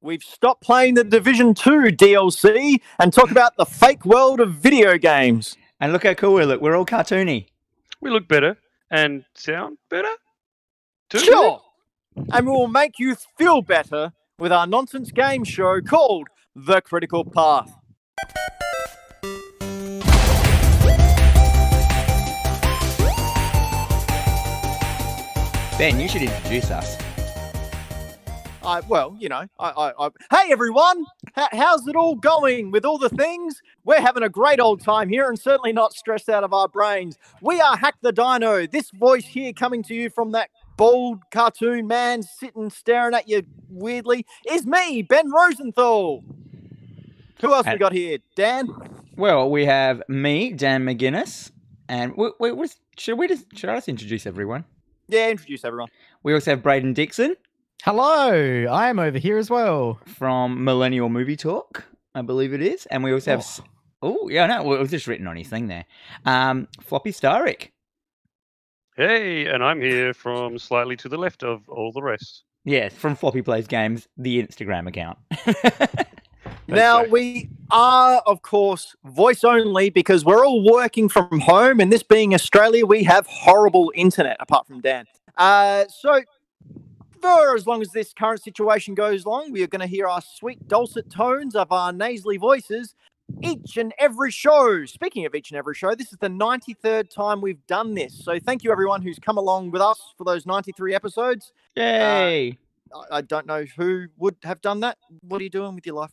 We've stopped playing the Division 2 DLC and talk about the fake world of video games. And look how cool we look. We're all cartoony. We look better and sound better. Too. Sure. And we will make you feel better with our nonsense game show called The Critical Path. Ben, you should introduce us. I, well, you know, I, I, I hey everyone, H- how's it all going with all the things? We're having a great old time here, and certainly not stressed out of our brains. We are Hack the Dino. This voice here, coming to you from that bald cartoon man sitting staring at you weirdly, is me, Ben Rosenthal. Who else we got here, Dan? Well, we have me, Dan McGuinness, and we, we, we, should we just should I just introduce everyone? Yeah, introduce everyone. We also have Braden Dixon Hello, I am over here as well. from Millennial Movie Talk, I believe it is, and we also have. s- Oh, yeah, no, well, it was just written on his thing there. Um, Floppy Starick. Hey, and I'm here from slightly to the left of all the rest. Yes, from Floppy Plays Games, the Instagram account. Now we are, of course, voice only because we're all working from home, and this being Australia, we have horrible internet. Apart from Dan, uh, so for as long as this current situation goes long, we are going to hear our sweet dulcet tones of our nasally voices each and every show. Speaking of each and every show, this is the 93rd time we've done this. So thank you everyone who's come along with us for those 93 episodes. Yay! I- I don't know who would have done that. What are you doing with your life?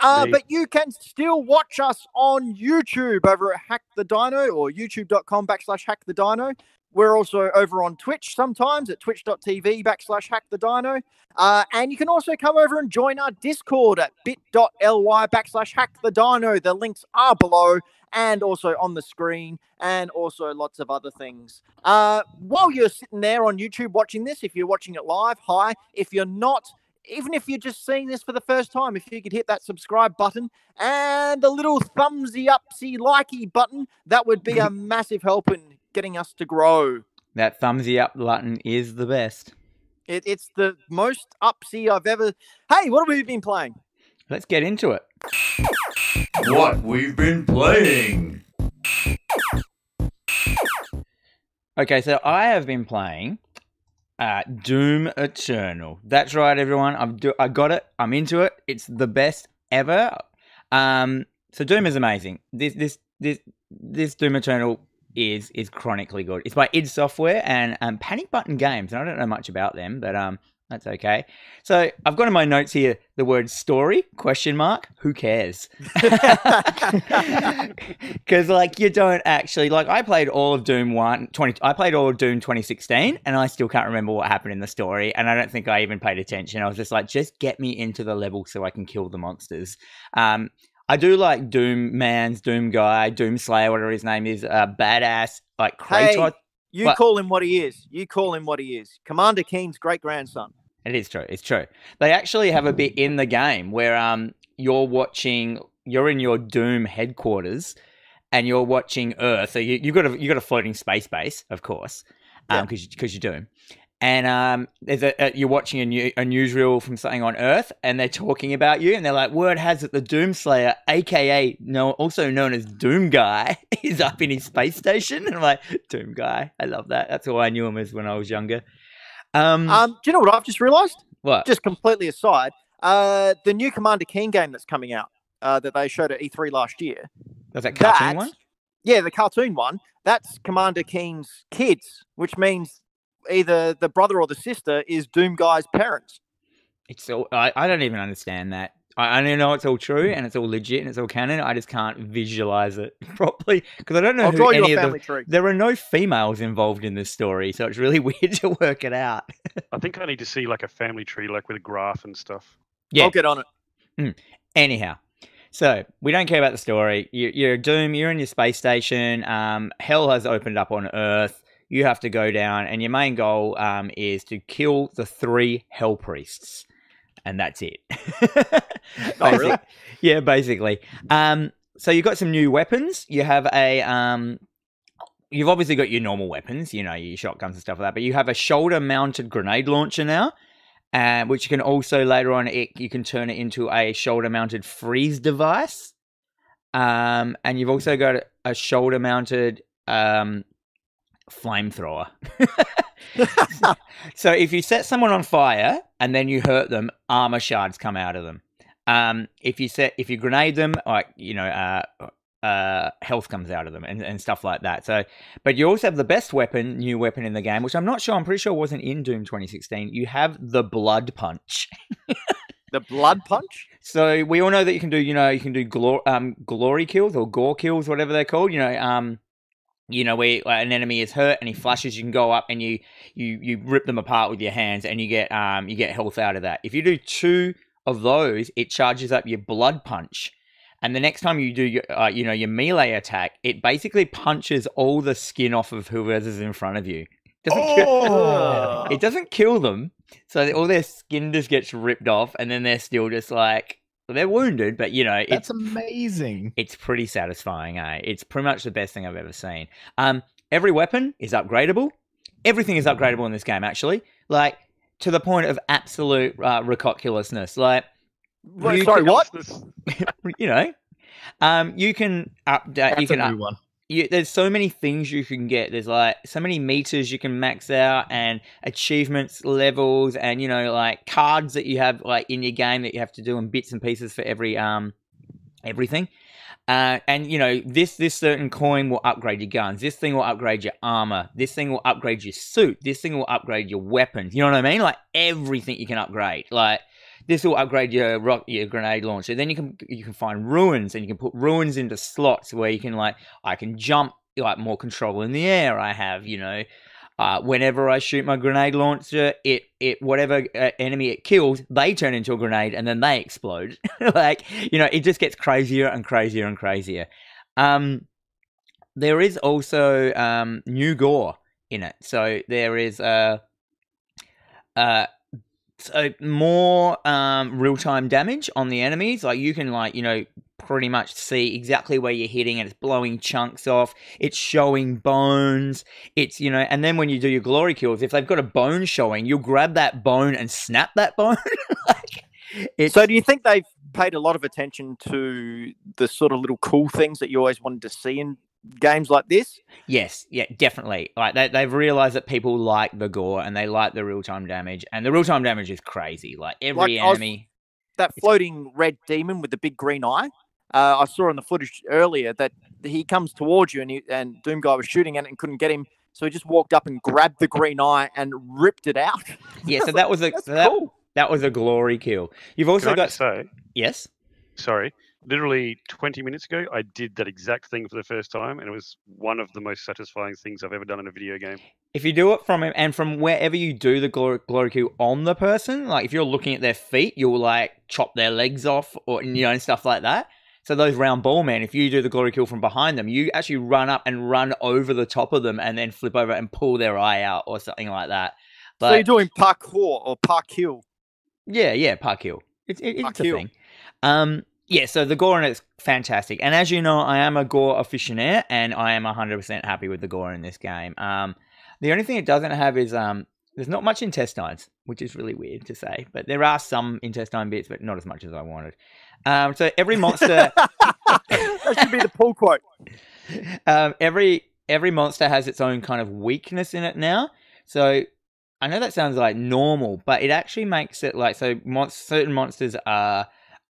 Uh, but you can still watch us on YouTube over at Hack the Dino or youtube.com backslash Hack the Dino. We're also over on Twitch sometimes at twitch.tv backslash Hack the Dino. Uh, and you can also come over and join our Discord at bit.ly backslash Hack the Dino. The links are below and also on the screen and also lots of other things. Uh, while you're sitting there on YouTube watching this, if you're watching it live, hi. If you're not, even if you're just seeing this for the first time, if you could hit that subscribe button and the little thumbsy upsy likey button, that would be a massive help in getting us to grow. That thumbsy up button is the best. It, it's the most upsy I've ever. Hey, what have we been playing? Let's get into it. What we've been playing. Okay, so I have been playing uh, Doom Eternal. That's right, everyone. I've do- I got it. I'm into it. It's the best ever. Um, so Doom is amazing. This this this this Doom Eternal is is chronically good. It's by id Software and um, Panic Button Games, and I don't know much about them, but um, that's okay. So I've got in my notes here the word story question mark. Who cares? Because like you don't actually like I played all of Doom 1 20 I played all of Doom 2016 and I still can't remember what happened in the story and I don't think I even paid attention. I was just like just get me into the level so I can kill the monsters. Um I do like Doom Man's Doom Guy, Doom Slayer, whatever his name is, uh, badass like Hey. You What? call him what he is. You call him what he is. Commander Keen's great grandson. It is true. It's true. They actually have a bit in the game where um you're watching you're in your Doom headquarters and you're watching Earth. So you you got a you got a floating space base, of course, Yeah. um because because you're Doom. And um, there's a, a you're watching a, new, a newsreel from something on Earth, and they're talking about you, and they're like, "Word has it, the Doomslayer, aka no, also known as Doom Guy, is up in his space station." And I'm like, "Doom Guy, I love that. That's all I knew him as when I was younger." Um, Um, do you know what I've just realised? what? just completely aside, uh, the new Commander Keen game that's coming out uh, that they showed at E3 last year. Was that cartoon that- one? Yeah, the cartoon one. That's Commander Keen's kids, which means either the brother or the sister is Doom Guy's parents. It's all I, I don't even understand that. I, I only know it's all true and it's all legit and it's all canon. I just can't visualize it properly because I don't know I'll who draw you any a of the. tree. There are no females involved in this story, so it's really weird to work it out. I think I need to see like a family tree, like with a graph and stuff. Yeah. I'll get on it. Anyhow, so we don't care about the story. You, you're Doom. You're in your space station. Um, hell has opened up on Earth. You have to go down, and your main goal um, is to kill the three Hell priests, and that's it. Oh, really? Yeah, basically. Um, so you've got some new weapons. You have a um, you've obviously got your normal weapons, you know, your shotguns and stuff like that. But you have a shoulder-mounted grenade launcher now, uh, which you can also later on it, you can turn it into a shoulder-mounted freeze device. Um, and you've also got a shoulder-mounted um, flamethrower. so if you set someone on fire and then you hurt them, armor shards come out of them. Um, if you set if you grenade them, like you know, uh, uh, health comes out of them and, and stuff like that. So, but you also have the best weapon, new weapon in the game, which I'm not sure. I'm pretty sure wasn't in Doom 2016. You have the blood punch. The blood punch. So we all know that you can do, you know, you can do glor- um, glory kills or gore kills, whatever they're called. You know, um, you know, where an enemy is hurt and he flashes, you can go up and you you you rip them apart with your hands, and you get um you get health out of that. If you do two of those, it charges up your blood punch, and the next time you do your uh, you know your melee attack, it basically punches all the skin off of whoever's in front of you. Doesn't kill- Oh! it doesn't kill them, so all their skin just gets ripped off, and then they're still just like they're wounded, but you know it's That's amazing. it's pretty satisfying, eh? It's pretty much the best thing I've ever seen. Um, every weapon is upgradable. Everything is upgradable in this game, actually. Like to the point of absolute uh, ridiculousness. Like Wait, sorry, can- what? you know, um, you can update. That's You can a up, one. You, there's so many things you can get. There's like so many meters you can max out, and achievements levels, and you know like cards that you have like in your game that you have to do, and bits and pieces for every um everything. Uh, and you know this this certain coin will upgrade your guns. This thing will upgrade your armor. This thing will upgrade your suit. This thing will upgrade your weapons. You know what I mean? Like everything you can upgrade. Like this will upgrade your rock your grenade launcher. Then you can you can find runes and you can put runes into slots where you can like I can jump like more control in the air. I have you know. Uh, whenever I shoot my grenade launcher, it it whatever uh, enemy it kills, they turn into a grenade and then they explode. like you know, it just gets crazier and crazier and crazier. Um, there is also um, new gore in it, so there is uh, uh, so more um, real time damage on the enemies. Like you can like you know pretty much see exactly where you're hitting, and it's blowing chunks off. It's showing bones. It's you know, and then when you do your glory kills, if they've got a bone showing, you'll grab that bone and snap that bone. like, So, do you think they've paid a lot of attention to the sort of little cool things that you always wanted to see in games like this? Yes, yeah, definitely. Like they, they've realized that people like the gore and they like the real time damage, and the real time damage is crazy. Like every Like, I was- enemy. That floating red demon with the big green eye. Uh, I saw in the footage earlier that he comes towards you and he, and Doom Guy was shooting at it and couldn't get him. So he just walked up and grabbed the green eye and ripped it out. Yeah, so that was a That's so that, cool. that was a glory kill. You've also Can I got just say, yes. sorry, literally 20 minutes ago, I did that exact thing for the first time, and it was one of the most satisfying things I've ever done in a video game. If you do it from and from wherever you do the glory, glory kill on the person, like if you're looking at their feet, you'll like chop their legs off or you know and stuff like that. So those round ball men, if you do the glory kill from behind them, you actually run up and run over the top of them and then flip over and pull their eye out or something like that. so you're doing parkour or parkour. Yeah, yeah, park hill. It's it, it's Park a hill. thing. Um, yeah. So the gore in it's fantastic, and as you know, I am a gore aficionado, and I am hundred percent happy with the gore in this game. Um, the only thing it doesn't have is um, there's not much intestines, which is really weird to say, but there are some intestine bits, but not as much as I wanted. Um, so every monster, that should be the pull quote. um, every every monster has its own kind of weakness in it now. So I know that sounds like normal, but it actually makes it like so. Mon- certain monsters are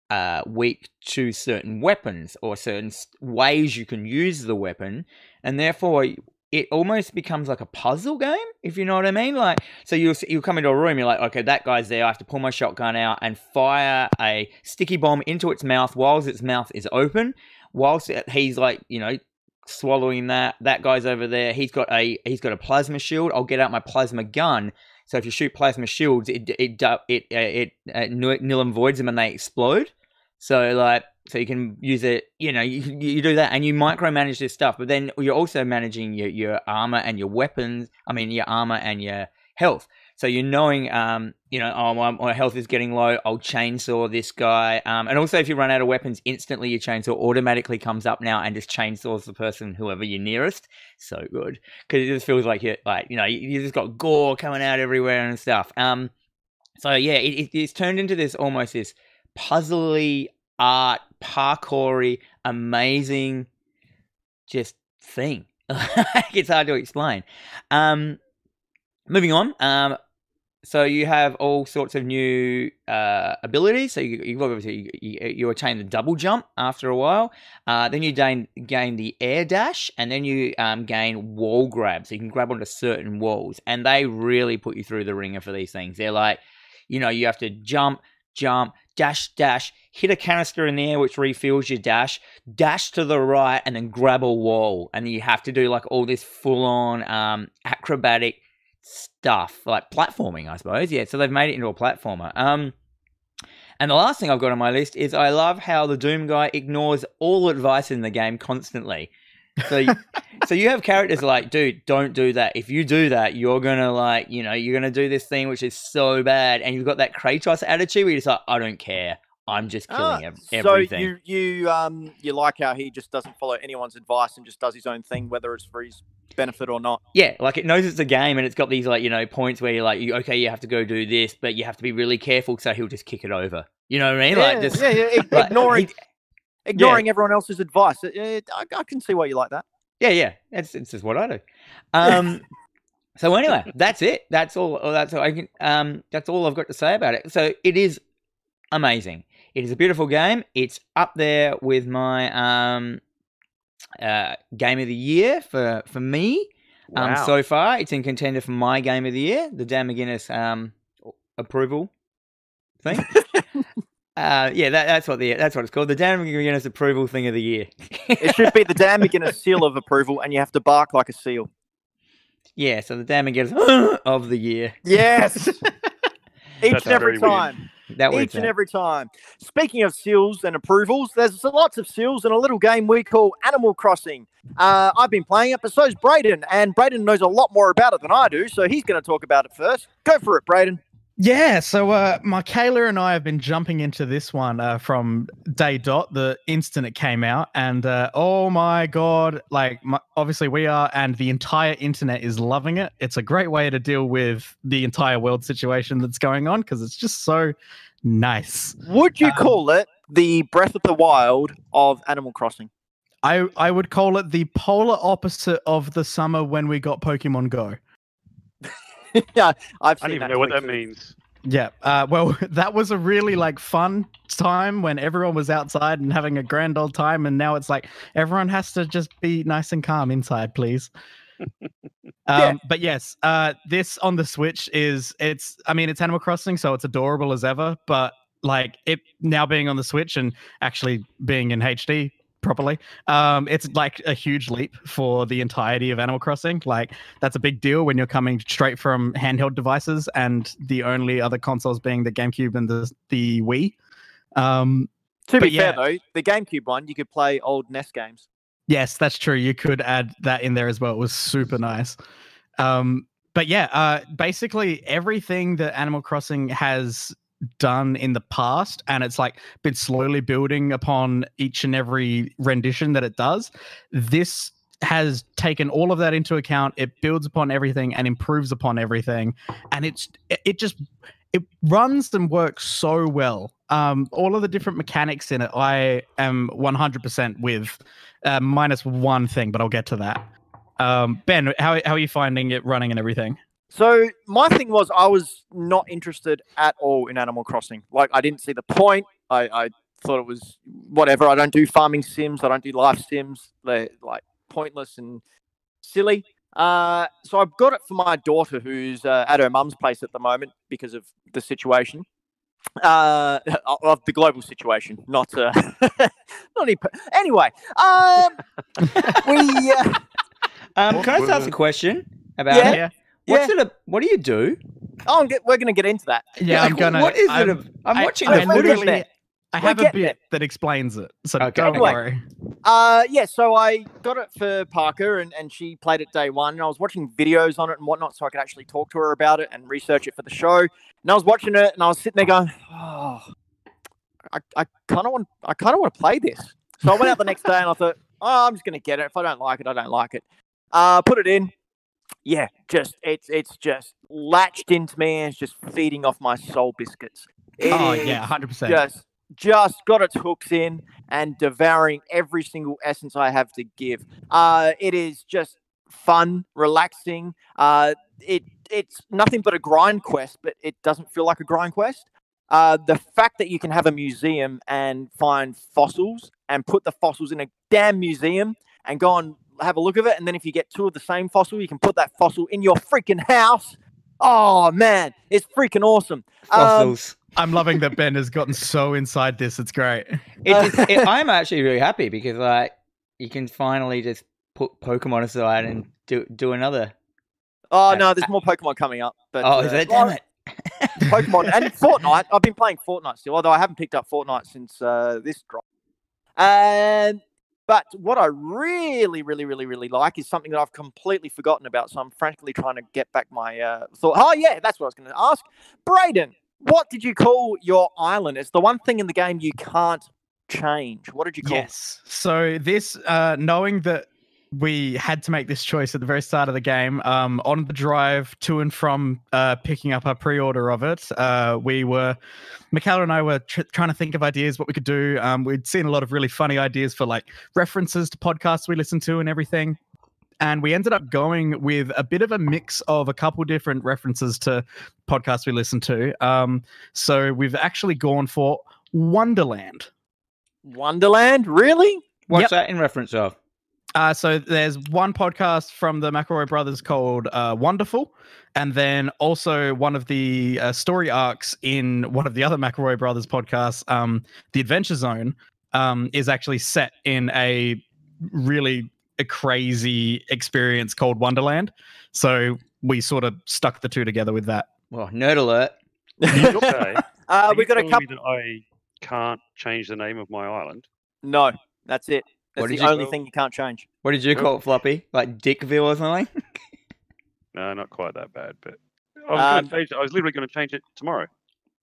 uh, weak to certain weapons or certain ways you can use the weapon, and therefore it almost becomes like a puzzle game, if you know what I mean. Like, so you'll you'll come into a room, you're like, okay, that guy's there. I have to pull my shotgun out and fire a sticky bomb into its mouth whilst its mouth is open, whilst it- he's like, you know, swallowing that. That guy's over there. He's got a he's got a plasma shield. I'll get out my plasma gun. So if you shoot plasma shields, it it it uh, it, it, it nil nil and voids them and they explode. So like so you can use it. You know you you do that and you micromanage this stuff. But then you're also managing your your armor and your weapons. I mean your armor and your health. So you're knowing, um, you know, oh, my, my health is getting low. I'll chainsaw this guy. Um, and also, if you run out of weapons, instantly your chainsaw automatically comes up now and just chainsaws the person, whoever you're nearest. So good because it just feels like you, like you know, you, you just got gore coming out everywhere and stuff. Um, so yeah, it, it, it's turned into this almost this puzzly art, parkoury, amazing, just thing. it's hard to explain. Um, moving on. Um, so you have all sorts of new uh, abilities. So you, you obviously you, you attain the double jump after a while. Uh, then you gain gain the air dash, and then you um, gain wall grab. So you can grab onto certain walls, and they really put you through the ringer for these things. They're like, you know, you have to jump, jump, dash, dash, hit a canister in the air which refills your dash, dash to the right, and then grab a wall, and you have to do like all this full on um, acrobatic stuff, like platforming, I suppose. Yeah, so they've made it into a platformer. Um, and the last thing I've got on my list is I love how the Doom guy ignores all advice in the game constantly. So, you, so you have characters like, dude, don't do that. If you do that, you're gonna like, you know, you're gonna do this thing which is so bad, and you've got that Kratos attitude where you're just like, I don't care. I'm just killing Ah, ev- everything. So you you um you like how he just doesn't follow anyone's advice and just does his own thing, whether it's for his benefit or not. Yeah, like it knows it's a game and it's got these like you know points where you're like, you, okay, you have to go do this, but you have to be really careful, so he'll just kick it over. You know what I mean? yeah, like just yeah, yeah, like, ignoring he- ignoring everyone else's advice. It- I, I can see why you like that. yeah, yeah. It's it's just what I do. Um, so anyway, that's it. That's all. That's all I can. Um, that's all I've got to say about it. So it is amazing. It is a beautiful game. It's up there with my um, uh, game of the year for for me. Um, Wow. so far, it's in contender for my game of the year, the Dan McGuinness um, approval thing. uh, yeah, that, that's what the that's what it's called, the Dan McGuinness approval thing of the year. It should be the Dan McGuinness seal of approval, and you have to bark like a seal. yeah, so the Dan McGuinness of the year. Yes, each and every time. weird. That each and every time. Speaking of seals and approvals, there's lots of seals in a little game we call Animal Crossing. Uh, I've been playing it, but so's Braden, and Braden knows a lot more about it than I do, so he's going to talk about it first. Go for it, Braden. Yeah, so uh, Michaela and I have been jumping into this one uh, from day dot, the instant it came out, and uh, oh my god! Like, my, obviously we are, and the entire internet is loving it. It's a great way to deal with the entire world situation that's going on because it's just so nice. Would you Um, call it the Breath of the Wild of Animal Crossing? I I would call it the polar opposite of the summer when we got Pokemon Go. yeah, I've I don't even know what that too. means. Yeah. Uh, well, that was a really like fun time when everyone was outside and having a grand old time, and now it's like everyone has to just be nice and calm inside, please. um, But yes, uh, this on the Switch is it's. I mean, it's Animal Crossing, so it's adorable as ever. But like it now being on the Switch and actually being in HD properly, um, it's like a huge leap for the entirety of Animal Crossing. Like that's a big deal when you're coming straight from handheld devices and the only other consoles being the GameCube and the the Wii. Um, To be But fair, though, the GameCube one, you could play old NES games. yes, that's true. You could add that in there as well. It was super nice. Um, but yeah, uh, basically everything that Animal Crossing has done in the past, and it's like been slowly building upon each and every rendition that it does. This has taken all of that into account. It builds upon everything and improves upon everything, and it's it- just it runs and works so well. Um, all of the different mechanics in it, I am 100% with, uh, minus one thing, but I'll get to that. Um, ben, how how are you finding it running and everything? So my thing was, I was not interested at all in Animal Crossing. Like, I didn't see the point. I, I thought it was whatever. I don't do farming sims. I don't do life sims. They're like pointless and silly. Uh, so I've got it for my daughter, who's uh, at her mum's place at the moment because of the situation. Uh, of the global situation, not uh, not any. Anyway, um, we. Uh, Um, can I just ask a question about Yeah. It? Yeah, What's it? A, what do you do? oh, I'm get, we're going to get into that. yeah. I'm gonna. What is I'm, it? a- I'm watching I the we're footage. I have a getting bit that explains it, so Okay. don't Anyway. worry. Uh, yeah, so I got it for Parker, and, and she played it day one. And I was watching videos on it and whatnot, so I could actually talk to her about it and research it for the show. And I was watching it, and I was sitting there going, "Oh, I, I kind of want, I kind of want to play this." So I went out the next day, and I thought, "Oh, I'm just going to get it. If I don't like it, I don't like it." Uh, put it in, yeah, just it's it's just latched into me and it's just feeding off my soul biscuits. It oh yeah, hundred percent. just just got its hooks in and devouring every single essence I have to give. Uh, it is just fun, relaxing. Uh, it it's nothing but a grind quest, but it doesn't feel like a grind quest. Uh, the fact that you can have a museum and find fossils and put the fossils in a damn museum and go and have a look at it, and then if you get two of the same fossil, you can put that fossil in your freaking house. Oh man, it's freaking awesome. Um, Fossils. I'm loving that Ben has gotten so inside this. It's great. It, it, it- I'm actually really happy because like you can finally just put Pokemon aside and do do another. oh Uh, no, there's more Pokemon coming up. But, Oh, uh, is that damn it? Pokemon and Fortnite. I've been playing Fortnite still, although I haven't picked up Fortnite since uh, this drop. And but what I really, really, really, really like is something that I've completely forgotten about. So I'm frantically trying to get back my uh, thought. Oh yeah, that's what I was going to ask, Braden. What did you call your island? It's the one thing in the game you can't change. What did you call? it? Yes. So this, uh, knowing that we had to make this choice at the very start of the game, um, on the drive to and from uh, picking up our pre-order of it, uh, we were, Michaela and I were tr- trying to think of ideas what we could do. Um, we'd seen a lot of really funny ideas for like references to podcasts we listen to and everything. And we ended up going with a bit of a mix of a couple different references to podcasts we listen to. Um, so we've actually gone for Wonderland. Wonderland, really? What's Yep. that in reference of? Uh, so there's one podcast from the McElroy brothers called uh, Wonderful, and then also one of the uh, story arcs in one of the other McElroy brothers podcasts, um, The Adventure Zone, um, is actually set in a really a crazy experience called Wonderland. So we sort of stuck the two together with that. Well, nerd alert. Okay. uh, we you got a couple. that I can't change the name of my island. No, that's it. What That's did the you- only thing you can't change. What did you call it, Floppy? Like Dickville or something? No, not quite that bad, but I was, Um, gonna change it. I was literally going to change it tomorrow.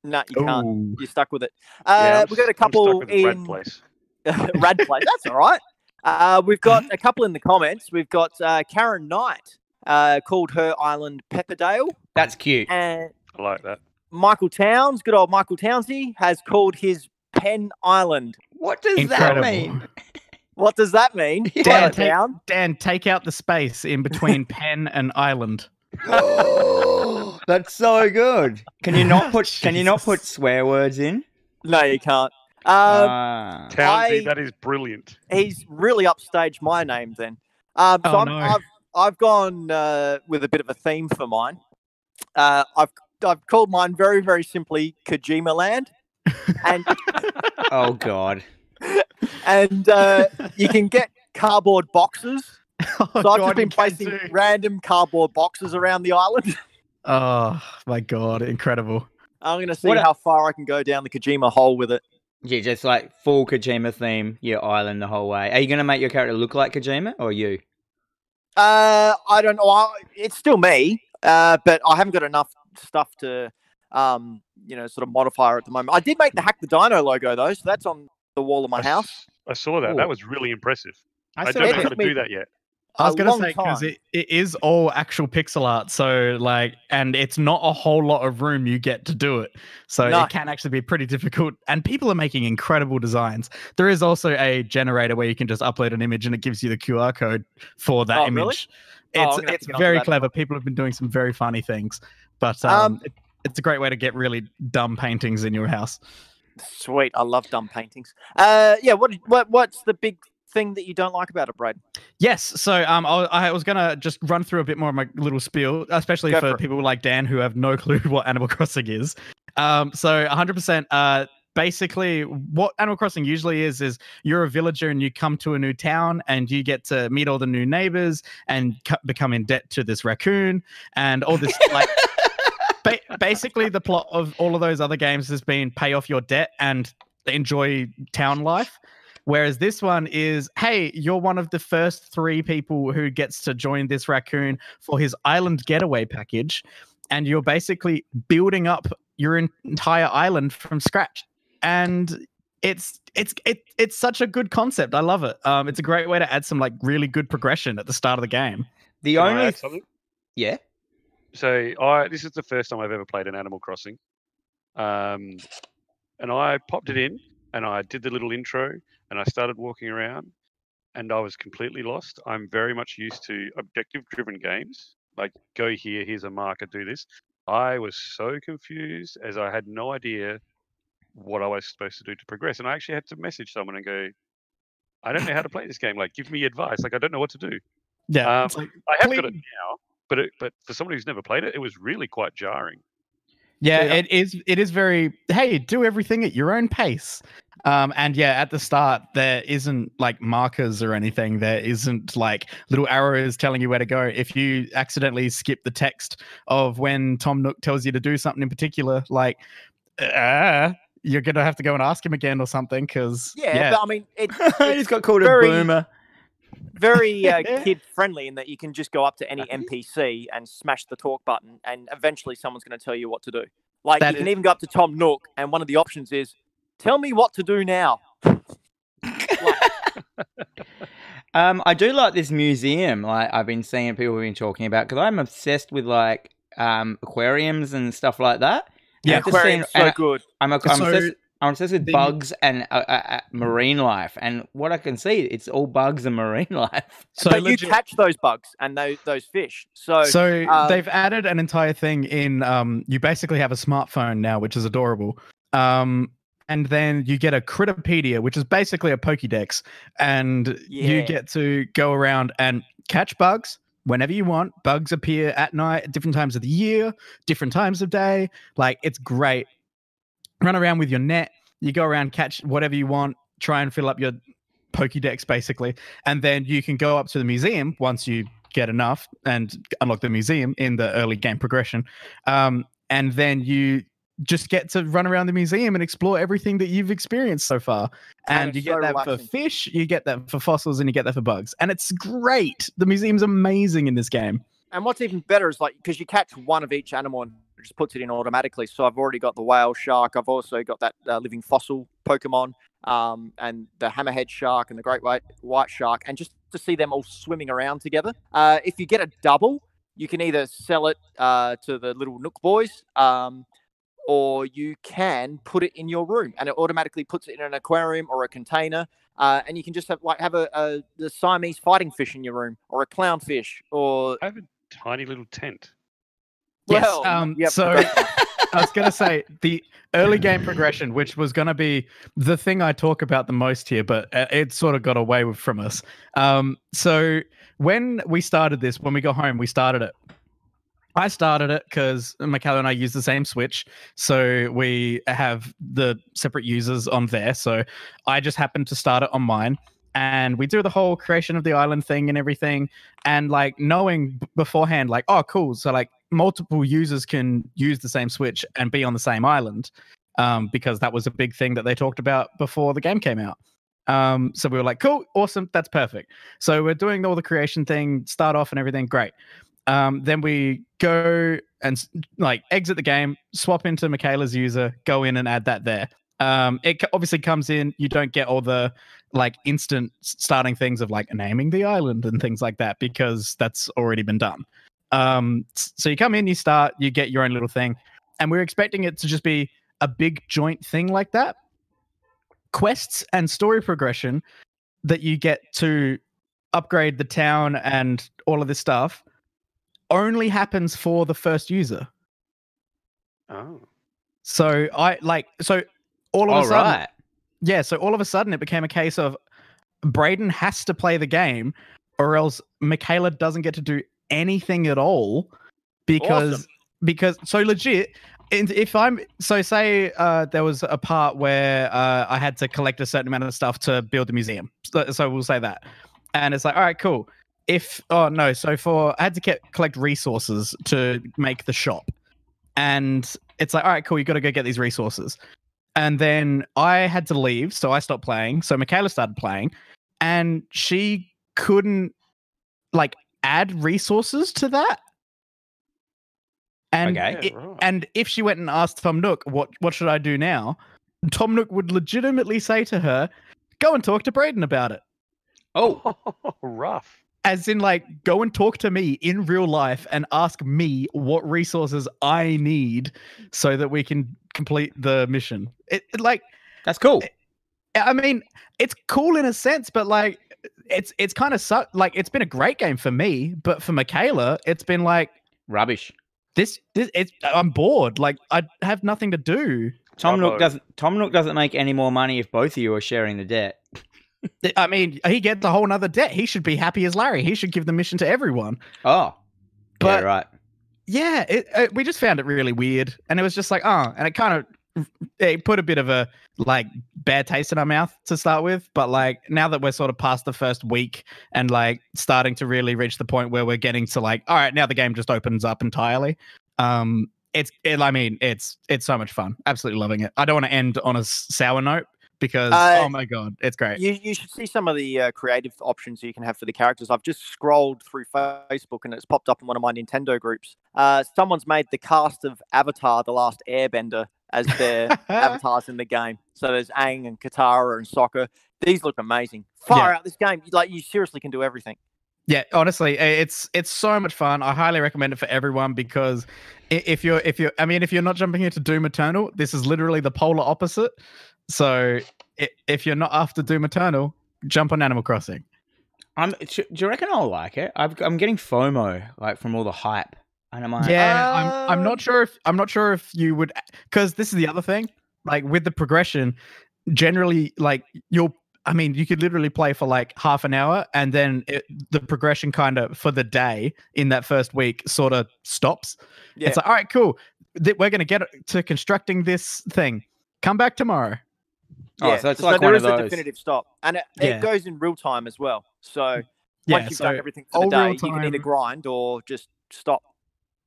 No, you can't. Ooh. You're stuck with it. Yeah, Uh, I'm we've got a s- I'm couple stuck with the red place. Rad Place. That's all right. Uh, we've got a couple in the comments. We've got uh, Karen Knight uh, called her island Pepperdale, That's cute. and I like that. Michael Towns, good old Michael Townsy, has called his Penn Island. What does Incredible. that mean? What does that mean? Yeah, Write it take- down. Dan, take out the space in between pen and island. That's so good. Can you not put can you not put swear words in? No, you can't. Um, Ah. Townsy, I- that is brilliant. he's really upstaged my name then. Um, so Oh, I'm, no. I've I've gone uh, with a bit of a theme for mine. Uh, I've I've called mine very very simply Kojima Land, and oh god. And uh, you can get cardboard boxes. Oh, So I've just been placing do. random cardboard boxes around the island. Oh my god, incredible. I'm gonna see What a- how far I can go down the Kojima hole with it. Yeah, just like full Kojima theme, your island the whole way. Are you gonna make your character look like Kojima or you? Uh, I don't know. I, it's still me, uh, but I haven't got enough stuff to, um, you know, sort of modify her at the moment. I did make the Hack the Dino logo though, so that's on the wall of my I s- house. I saw that. Ooh. That was really impressive. I, saw don't know how took to do that yet. I was gonna say because it, it is all actual pixel art, so like, and it's not a whole lot of room you get to do it. So No. it can actually be pretty difficult. And people are making incredible designs. There is also a generator where you can just upload an image and it gives you the QR code for that Oh, image. really? Oh, It's gonna it's to get onto very that. clever. People have been doing some very funny things, but Um, um, it, it's a great way to get really dumb paintings in your house. Sweet, I love dumb paintings. Uh, yeah. What what what's the big thing that you don't like about it, Brad? Yes. So um, I, I was gonna just run through a bit more of my little spiel, especially Go for, for people like Dan who have no clue what Animal Crossing is. Um, so 100%. Uh, basically, what Animal Crossing usually is is you're a villager and you come to a new town and you get to meet all the new neighbors and cu- become in debt to this raccoon and all this like. Ba- basically, the plot of all of those other games has been pay off your debt and enjoy town life. Whereas this one is, hey, you're one of the first three people who gets to join this raccoon for his island getaway package, and you're basically building up your en- entire island from scratch. And it's it's it, it's such a good concept. I love it. Um, it's a great way to add some like really good progression at the start of the game. The Can I only add something? Yeah. So I this is the first time I've ever played an Animal Crossing, um, and I popped it in and I did the little intro and I started walking around, and I was completely lost. I'm very much used to objective-driven games, like go here, here's a marker, do this. I was so confused as I had no idea what I was supposed to do to progress, and I actually had to message someone and go, "I don't know how to play this game. Like, give me advice. Like, I don't know what to do." Yeah. Um, like, I have got it now, but it, but for somebody who's never played it, it was really quite jarring. Yeah, Yeah. it is. It is very. Hey, do everything at your own pace. Um, and yeah, at the start there isn't like markers or anything. There isn't like little arrows telling you where to go. If you accidentally skip the text of when Tom Nook tells you to do something in particular, like, uh, you're gonna have to go and ask him again or something. Because Yeah, but I mean, it, he just got called very- a boomer. Very uh, kid friendly in that you can just go up to any NPC and smash the talk button, and eventually someone's going to tell you what to do. Like That you can is- even go up to Tom Nook, and one of the options is, "Tell me what to do now." Um, I do like this museum. Like I've been seeing people have been talking about because I'm obsessed with like um aquariums and stuff like that. Yeah, I've Aquarium's seen- so and good. I'm, I'm, So obsessed, I'm obsessed with the- bugs and uh, uh, uh, marine life, and what I can see, it's all bugs and marine life. so but legit- you catch those bugs and those those fish. So, So um, they've added an entire thing in. Um, you basically have a smartphone now, which is adorable. Um, and then you get a Critterpedia, which is basically a Pokédex, and you get to go around and catch bugs whenever you want. Bugs appear at night, at different times of the year, different times of day. Like it's great. Run around with your net. You go around, catch whatever you want. Try and fill up your Pokédex, basically, and then you can go up to the museum once you get enough and unlock the museum in the early game progression. Um, and then you just get to run around the museum and explore everything that you've experienced so far. And And, you get so that relaxing. for fish, you get that for fossils, and you get that for bugs. And it's great. The museum's amazing in this game. and what's even better is like because you catch one of each animal and just puts it in automatically. So I've already got the whale shark. I've also got that uh, living fossil Pokemon, um, and the hammerhead shark and the great white white shark, and just to see them all swimming around together. Uh, if you get a double, you can either sell it uh, to the little Nook boys, um, or you can put it in your room, and it automatically puts it in an aquarium or a container. Uh, and you can just have like have a, a the Siamese fighting fish in your room, or a clownfish, or I have a tiny little tent. Yes, well, um, yeah, so- I was going to say the early game progression, which was going to be the thing I talk about the most here, but uh, it sort of got away from us. Um, so when we started this, when we got home, we started it. I started it because Michaela and I use the same Switch, so we have the separate users on there. So I just happened to start it on mine, and we do the whole creation of the island thing and everything, and like knowing beforehand, like oh cool, so like multiple users can use the same Switch and be on the same island, um, because that was a big thing that they talked about before the game came out. Um, so we were like, cool, awesome, that's perfect. So we're doing all the creation thing, start off and everything, great. Um, then we go and like exit the game, swap into Michaela's user, go in and add that there. Um, it obviously comes in. You don't get all the like instant starting things of like naming the island and things like that because that's already been done. Um, so you come in, you start, you get your own little thing, and we're expecting it to just be a big joint thing like that. Quests and story progression that you get to upgrade the town and all of this stuff only happens for the first user. Oh, So I like so all of All a sudden right. yeah, so all of a sudden it became a case of Braden has to play the game or else Michaela doesn't get to do anything at all because Awesome. because so legit and if I'm so say uh, there was a part where uh, I had to collect a certain amount of stuff to build the museum. So, so we'll say that. And it's like, all right, cool. If oh no, so for I had to get, collect resources to make the shop. And it's like, all right, cool, you got to go get these resources. And then I had to leave, so I stopped playing. So Michaela started playing, and she couldn't like add resources to that. And Okay. yeah, it- right. and if she went and asked Tom Nook, what what should I do now? Tom Nook would legitimately say to her, "Go and talk to Braden about it." Oh, rough. as in like go and talk to me in real life and ask me what resources I need so that we can complete the mission. It, it like That's cool. I mean, it's cool in a sense, but like it's it's kind of su- like it's been a great game for me, but for Michaela, it's been like Rubbish. this. This it's I'm bored. Like I have nothing to do. Tom Nook doesn't. Tom Nook doesn't make any more money if both of you are sharing the debt. I mean, he gets a whole nother debt. He should be happy as Larry. He should give the mission to everyone. Oh, But- yeah, right. Yeah, it, it, we just found it really weird, and it was just like, oh, and it kind of it put a bit of a like bad taste in our mouth to start with. But like now that we're sort of past the first week and like starting to really reach the point where we're getting to like, all right, now the game just opens up entirely. Um, it's it, I mean, it's it's so much fun. Absolutely loving it. I don't want to end on a sour note because Uh, oh my god, it's great. You, you should see some of the uh, creative options you can have for the characters. I've just scrolled through Facebook and it's popped up in one of my Nintendo groups. Uh, someone's made the cast of Avatar: The Last Airbender as their avatars in the game. So there's Aang and Katara and Sokka. These look amazing. Far Yeah. out this game. Like you seriously can do everything. Yeah, honestly, it's it's so much fun. I highly recommend it for everyone because if you're if you're I mean if you're not jumping into Doom Eternal, this is literally the polar opposite. So if you're not after Doom Eternal, jump on Animal Crossing. I'm. Do you reckon I'll like it? I've, I'm getting FOMO like from all the hype, and I'm like, Yeah, I'm I'm Um, not sure if I'm not sure if you would because this is the other thing. Like with the progression, generally like you'll I mean, you could literally play for like half an hour and then it, the progression kind of for the day in that first week sort of stops. Yeah. It's like, all right, cool. Th- We're going to get to constructing this thing. Come back tomorrow. Oh, so it's like there one is of a those. definitive stop, and it, Yeah. it goes in real time as well. So Yeah, once you've so done everything for the day, you can either grind or just stop,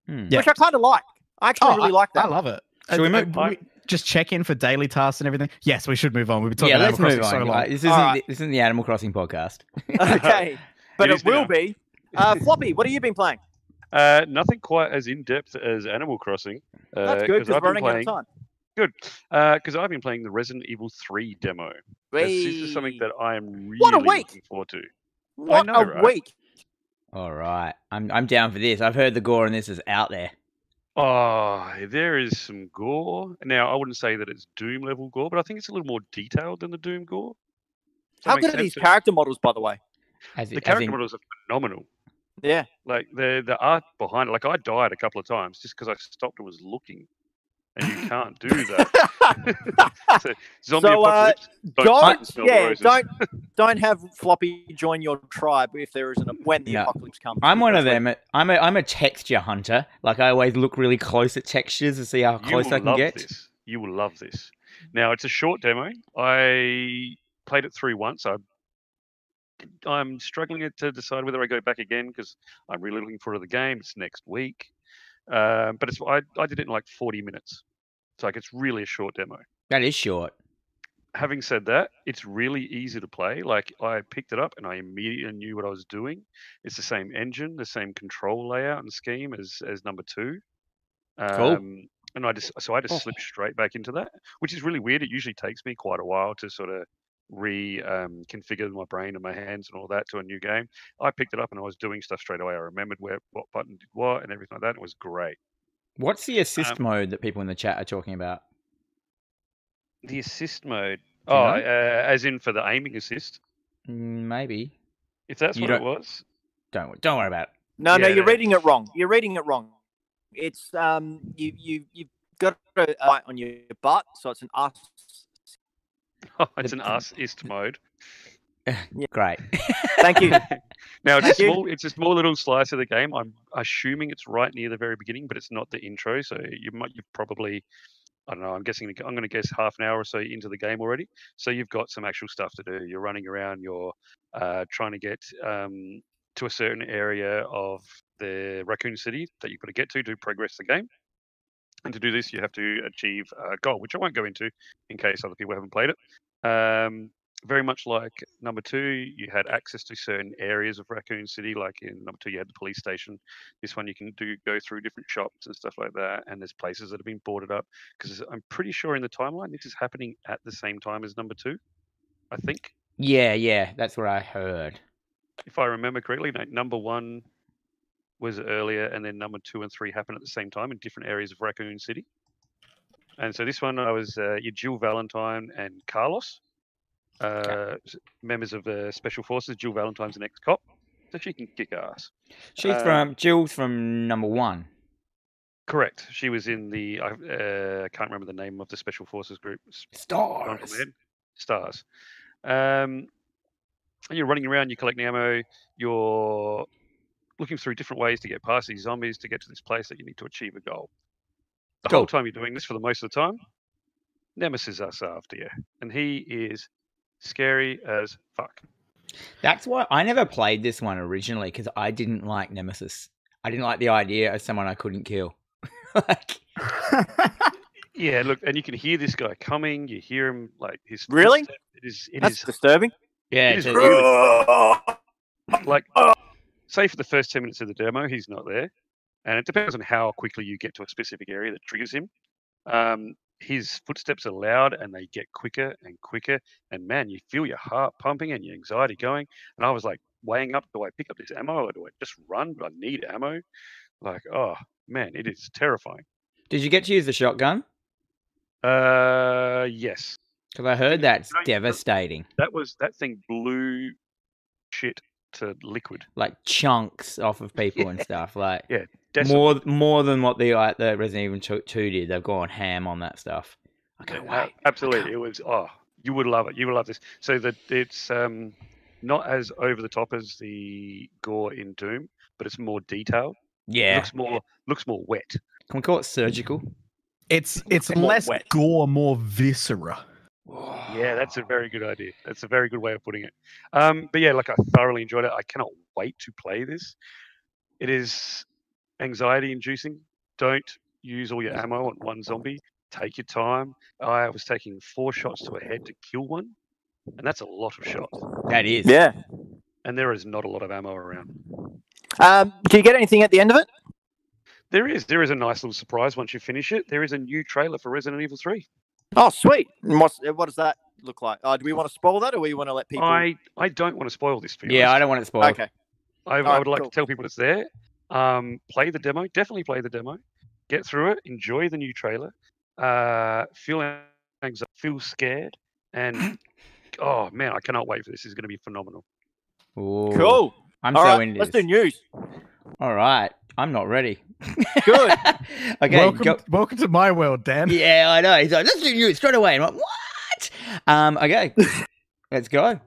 Yeah. which I kind of like. I actually Oh, really like that. I love it. Should we Uh, move- uh, just check in for daily tasks and everything. Yes, we should move on. We've been talking yeah, about Animal Crossing so long. Like, this isn't Alright. the, this isn't the Animal Crossing podcast. okay, but It it, is will now. be. Uh, Floppy, what have you been playing? Uh, nothing quite as in depth as Animal Crossing. Uh, That's good 'cause because I've we're been running out playing, of time. Good, because I've been playing the Resident Evil 3 demo. 'Cause This is something that I am really What a week! looking forward to. What know, a right? week! All right, I'm I'm down for this. I've heard the gore in this is out there. Oh, there is some gore. Now, I wouldn't say that it's Doom level gore, but I think it's a little more detailed than the Doom gore. Does How good are sense? these character models, by the way? As, The in- as character in- models are phenomenal. Yeah. Like the the art behind it. Like I died a couple of times just because I stopped and was looking, and you can't do that. so, zombie So, uh, don't don't, smell yeah, roses. don't, don't have Floppy join your tribe if there is an when the No. apocalypse comes. I'm one of That's them. I'm a I'm a texture hunter. Like I always look really close at textures to see how close I can love get. this. You will love this. Now it's a short demo. I played it through once. I I'm struggling to decide whether I go back again because I'm really looking forward to the game. It's next week, um, but it's I, I did it in like 40 minutes. It's like it's really a short demo. That is short. Having said that, it's really easy to play. Like I picked it up and I immediately knew what I was doing. It's the same engine, the same control layout and scheme as as number two. Cool. Um, and I just so I just Oh. slipped straight back into that, which is really weird. It usually takes me quite a while to sort of re um, my brain and my hands and all that to a new game. I picked it up and I was doing stuff straight away. I remembered where what button did what and everything like that. It was great. What's the assist Um, mode that people in the chat are talking about? The assist mode. Oh, know? uh, as in for the aiming assist. Mm, Maybe. If that's You what it was. Don't don't worry about it. No, no, you're no. reading it wrong. You're reading it wrong. It's um, you you you've got a light on your butt, so it's an us. Oh, it's an assist mode. Yeah. Great. Thank you. Now it's a Thank you. small, it's a small little slice of the game. I'm assuming it's right near the very beginning, but it's not the intro. So you might, you've probably, I don't know. I'm guessing, I'm going to guess half an hour or so into the game already. So you've got some actual stuff to do. You're running around. You're uh, trying to get um, to a certain area of the Raccoon City that you've got to get to to progress the game. And to do this, you have to achieve a goal, which I won't go into in case other people haven't played it. Um, very much like number two, you had access to certain areas of Raccoon City. Like in number two, you had the police station. This one, you can do go through different shops and stuff like that. And there's places that have been boarded up because I'm pretty sure in the timeline this is happening at the same time as number two. I think. yeah, yeah, that's what I heard. if I remember correctly, number one was earlier, and then number two and three happened at the same time in different areas of Raccoon City. And so this one, I was uh, your Jill Valentine and Carlos, uh, s- members of the Special Forces. Jill Valentine's an ex-cop, so she can kick ass. She's Uh, from Jill's from number one. Correct. She was in the I uh, can't remember the name of the Special Forces group. s- gone from Stars. Stars. Um, and you're running around, you're collecting ammo, you're looking through different ways to get past these zombies to get to this place that you need to achieve a goal. The whole time you're doing this, for the most of the time, Nemesis is after you, and he is scary as fuck. That's why I never played this one originally because I didn't like Nemesis. I didn't like the idea of someone I couldn't kill. like, Yeah, look, and you can hear this guy coming. You hear him like his Really? footstep, It is. It That's is disturbing. yeah, It is it's a- really like say for the first 10 minutes of the demo he's not there and it depends on how quickly you get to a specific area that triggers him. Um, his footsteps are loud and they get quicker and quicker and man you feel your heart pumping and your anxiety going and i was like weighing up do i pick up this ammo or do i just run? But i need ammo? Like oh man it is terrifying. Did you get to use the shotgun? uh yes. Because I heard that's devastating. that was that thing blew shit to liquid Like chunks off of people and stuff. Like Yeah, Decim- more more than what the like the Resident Evil 2, 2 did. They've gone ham on that stuff. I Yeah, can't a- wait. Absolutely, it was. Oh, you would love it. You would love this. So that it's um, not as over the top as the gore in Doom, but it's more detailed. Yeah. Looks more looks more wet. Can we call it surgical? It's it's more less wet. gore, more viscera. Yeah, that's a very good idea. That's a very good way of putting it. Um, but yeah, like I thoroughly enjoyed it. I cannot wait to play this. It is anxiety inducing. Don't use all your ammo on one zombie. Take your time. I was taking four shots to a head to kill one, and that's a lot of shots. That is. Yeah. And there is not a lot of ammo around. Um, do you get anything at the end of it? There is. There is a nice little surprise once you finish it. There is a new trailer for Resident Evil 3. Oh, sweet. What's, uh, what does that look like? Uh, do we want to spoil that, or we want to let people? I, I don't want to spoil this for you. Yeah, I don't want it spoiled. Okay. I, I Alright, would like cool. to tell people it's there. Um, play the demo. Definitely play the demo. Get through it. Enjoy the new trailer. Uh, feel anxiety, feel scared, and oh man, I cannot wait for this. This is going to be phenomenal. Ooh, Cool. I'm All so right, into let's this. do news. All right. I'm not ready. Good. okay. welcome, go- welcome to my world, Dan. Yeah, I know. He's like, let's do you straight away. And I'm like, what? Um, okay. let's go.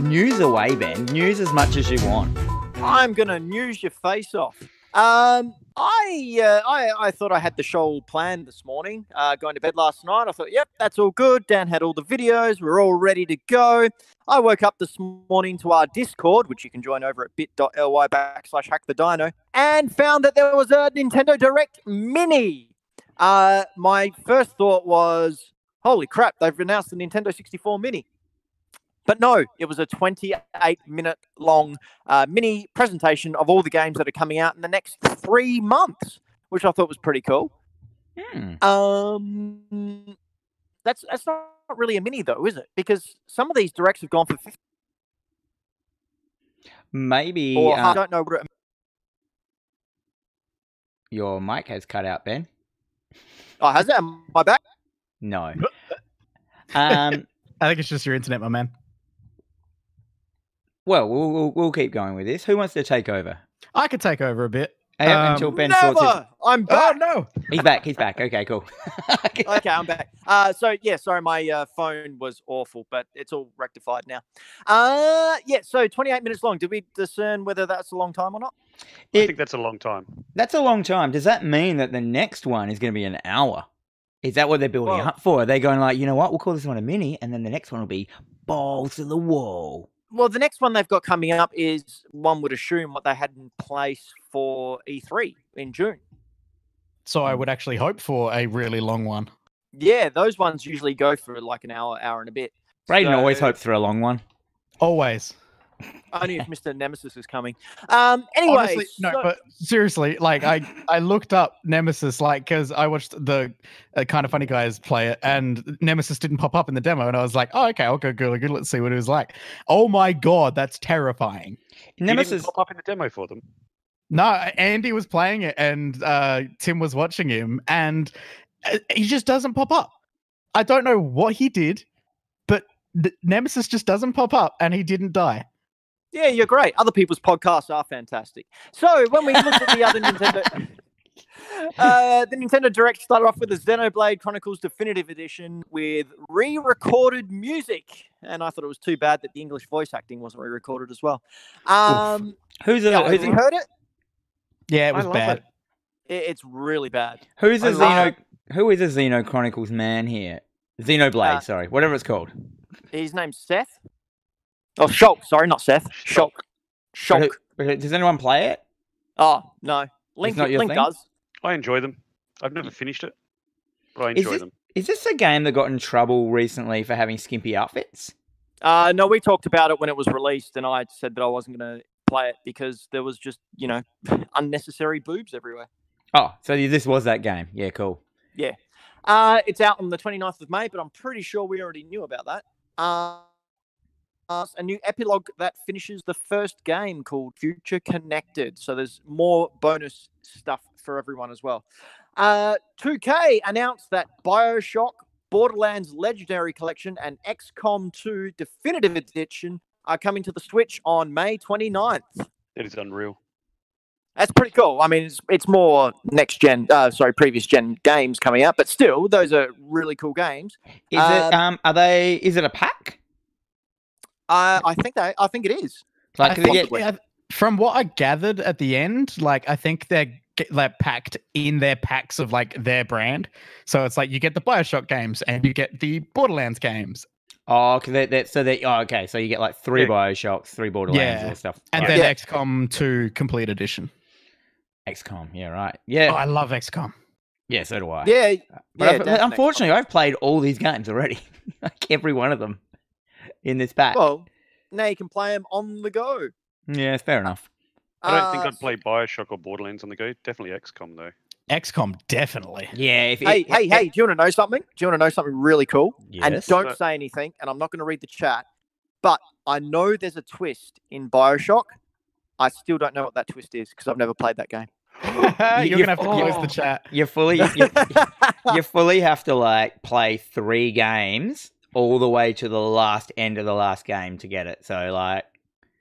News away, Ben. News as much as you want. I'm gonna news your face off. Um, I, uh, I I thought I had the show planned this morning. Uh, going to bed last night, I thought, yep, that's all good. Dan had all the videos. We're all ready to go. I woke up this morning to our Discord, which you can join over at bit.ly backslash hack the dino, and found that there was a Nintendo Direct Mini. Uh, my first thought was, holy crap, they've announced the Nintendo 64 Mini. But no, it was a 28 minute long uh, mini presentation of all the games that are coming out in the next three months, which I thought was pretty cool. Hmm. Um, that's that's not really a mini though, is it? Because some of these directs have gone for 50 Maybe or I uh, don't know. what- your mic has cut out, Ben. Oh, has that Am I back? No. Um, I think it's just your internet, my man. Well, we'll, we'll, we'll keep going with this. Who wants to take over? I could take over a bit. Hey, Um, until Ben sorts his... Never. I'm Oh back. no! He's back. He's back. Okay, cool. okay, I'm back. Uh, so yeah, sorry, my uh, phone was awful, but it's all rectified now. Uh, yeah, so 28 minutes long. Did we discern whether that's a long time or not? I think that's a long time. That's a long time. Does that mean that the next one is going to be an hour? Is that what they're building Well- up for? Are they going like, you know what, we'll call this one a mini, and then the next one will be balls to the wall? Well, the next one they've got coming up is one would assume what they had in place for E3 in June. So I would actually hope for a really long one. Yeah, those ones usually go for like an hour, hour and a bit. Braden always hopes for a long one. Always. Only if Mr. Nemesis is coming. Um. Anyway, Honestly, no, so- but seriously, like I, I looked up Nemesis, like because I watched the uh, kind of funny guys play it, and Nemesis didn't pop up in the demo, and I was like, oh, okay, I'll go Google it. Let's see what it was like. Oh my god, that's terrifying. You didn't Nemesis. pop up in the demo for them. No, Andy was playing it, and uh, Tim was watching him, and uh, he just doesn't pop up. I don't know what he did, but the Nemesis just doesn't pop up, and he didn't die. Yeah, you're great. Other people's podcasts are fantastic. So when we looked at the other Nintendo, uh, the Nintendo Direct started off with the Xenoblade Chronicles Definitive Edition with re-recorded music, and I thought it was too bad that the English voice acting wasn't re-recorded as well. Um, Who's the yeah, who's, have you heard it? Yeah, it was bad. it. it? It's really bad. who's the I Xeno? love- Who is a Xeno Chronicles man here? Xenoblade, Uh, sorry, whatever it's called. His name's Seth. Oh, Shulk. Sorry, not Seth. Shulk. But who- Shulk. but Does anyone play it? Oh no, Link. not your Link thing? does. I enjoy them. I've never finished it, but I Is enjoy this- them. Is this a game that got in trouble recently for having skimpy outfits? Uh, no, we talked about it when it was released, and I said that I wasn't going to play it because there was just, you know, unnecessary boobs everywhere. Oh, so this was that game. Yeah, cool. Yeah, uh, it's out on the 29th of May, but I'm pretty sure we already knew about that. Uh, a new epilogue that finishes the first game called Future Connected. So there's more bonus stuff for everyone as well. Uh, 2K announced that Bioshock, Borderlands Legendary Collection, and XCOM 2 Definitive Edition are coming to the Switch on May 29th. It is unreal. That's pretty cool. I mean, it's it's more next gen, uh, sorry, previous gen games coming out, but still, those are really cool games. Is it Um, um are they is it a pack? Uh, I think they, I think it is. Like I think- yeah, from what I gathered at the end, like I think they're like packed in their packs of like their brand. So it's like you get the Bioshock games and you get the Borderlands games, Oh, okay, they, they, so they oh okay, so you get like three Yeah. Bioshocks, three Borderlands Yeah. or stuff. and Right. then Yeah. XCOM 2 Complete Edition. XCOM, yeah, right. Yeah. Oh, I love XCOM. yeah, so do I. Yeah, But yeah. I've- definitely. unfortunately, I've played all these games already, like every one of them in this pack. Well, now you can play them on the go. yeah, fair enough. I don't think Uh, I'd play Bioshock or Borderlands on the go. Definitely XCOM though. XCOM definitely. Yeah. If, Hey, if- hey, if- hey! Do you want to know something? Do you want to know something really cool? Yes. And don't But- say anything. And I'm not going to read the chat, but I know there's a twist in Bioshock. I still don't know what that twist is because I've never played that game. You're you- gonna have to close oh. the chat. You fully you, you fully have to like play three games all the way to the last end of the last game to get it. So like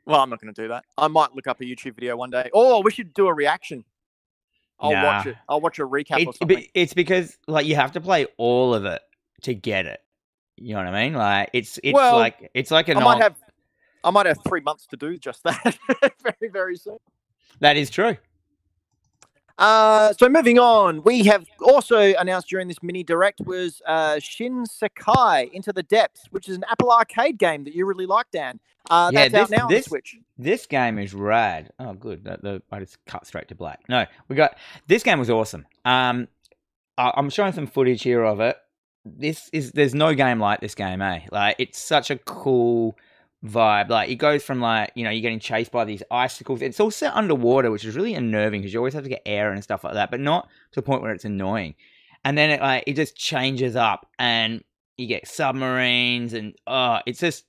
well, I'm not going to do that. I might look up a YouTube video one day. Oh, we should do a reaction. I'll watch it. I'll watch a recap or it's, something. it's because like you have to play all of it to get it. You know what I mean? Like it's it's Well, like it's like a I might have, I might have three months to do just that. very, very soon. that is true. Uh, so moving on, we have also announced during this mini direct was uh, Shinsekai Into the Depths, which is an Apple Arcade game that you really like, Dan. Uh, Yeah, that's out this- now this- Switch. This game is rad. Oh, good. The, the, I just cut straight to black. No, we got this game was awesome. Um, I, I'm showing some footage here of it. This is there's no game like this game, eh? Like it's such a cool vibe. Like it goes from like you know you're getting chased by these icicles. It's all set underwater, which is really unnerving because you always have to get air and stuff like that, but not to the point where it's annoying. And then it like it just changes up, and you get submarines, and oh, it's just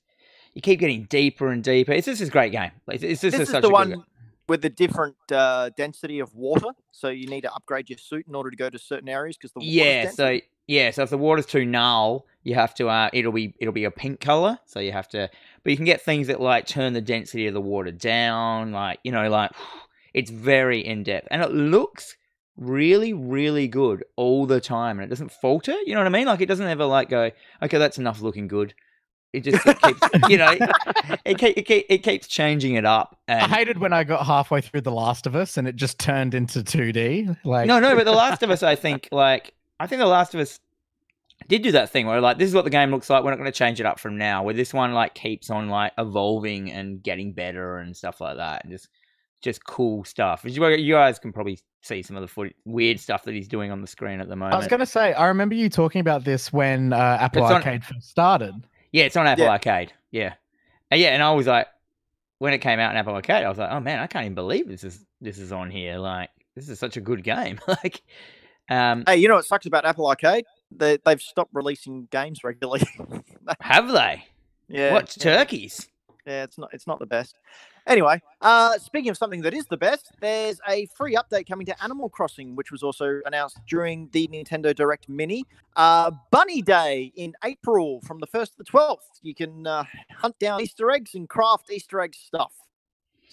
you keep getting deeper and deeper. It's just this great game. Like, It's just This a- is such the a one with the different uh, density of water, so you need to upgrade your suit in order to go to certain areas because the Yeah, so yeah, so if the water's too null, you have to uh it'll be it'll be a pink color, so you have to but you can get things that like turn the density of the water down, like you know, like it's very in depth and it looks really really good all the time and it doesn't falter, you know what I mean? Like it doesn't ever like go, okay, that's enough looking good. It just it keeps, you know, it, keep, it, keep, it keeps changing it up I hated when I got halfway through The Last of Us and it just turned into 2D. Like no, no, but The Last of Us, I think, like, I think The Last of Us did do that thing where, like, this is what the game looks like. We're not going to change it up from now. Where this one, like, keeps on, like, evolving and getting better and stuff like that. And just, just cool stuff. You you guys can probably see some of the foot- weird stuff that he's doing on the screen at the moment. I was gonna say, I remember you talking about this when uh, Apple It's on- Arcade first started. Yeah, it's on Apple Yeah. Arcade. Yeah. And yeah, and I was like, when it came out in Apple Arcade, I was like, oh man, I can't even believe this is this is on here. Like, this is such a good game. like, um, Hey, you know what sucks about Apple Arcade? They, they've stopped releasing games regularly. have they? yeah, What's yeah. turkeys? Yeah, it's not it's not the best. Anyway, uh, speaking of something that is the best, there's a free update coming to Animal Crossing, which was also announced during the Nintendo Direct Mini. Uh, Bunny Day in April from the 1st to the 12th. You can uh, hunt down Easter eggs and craft Easter egg stuff.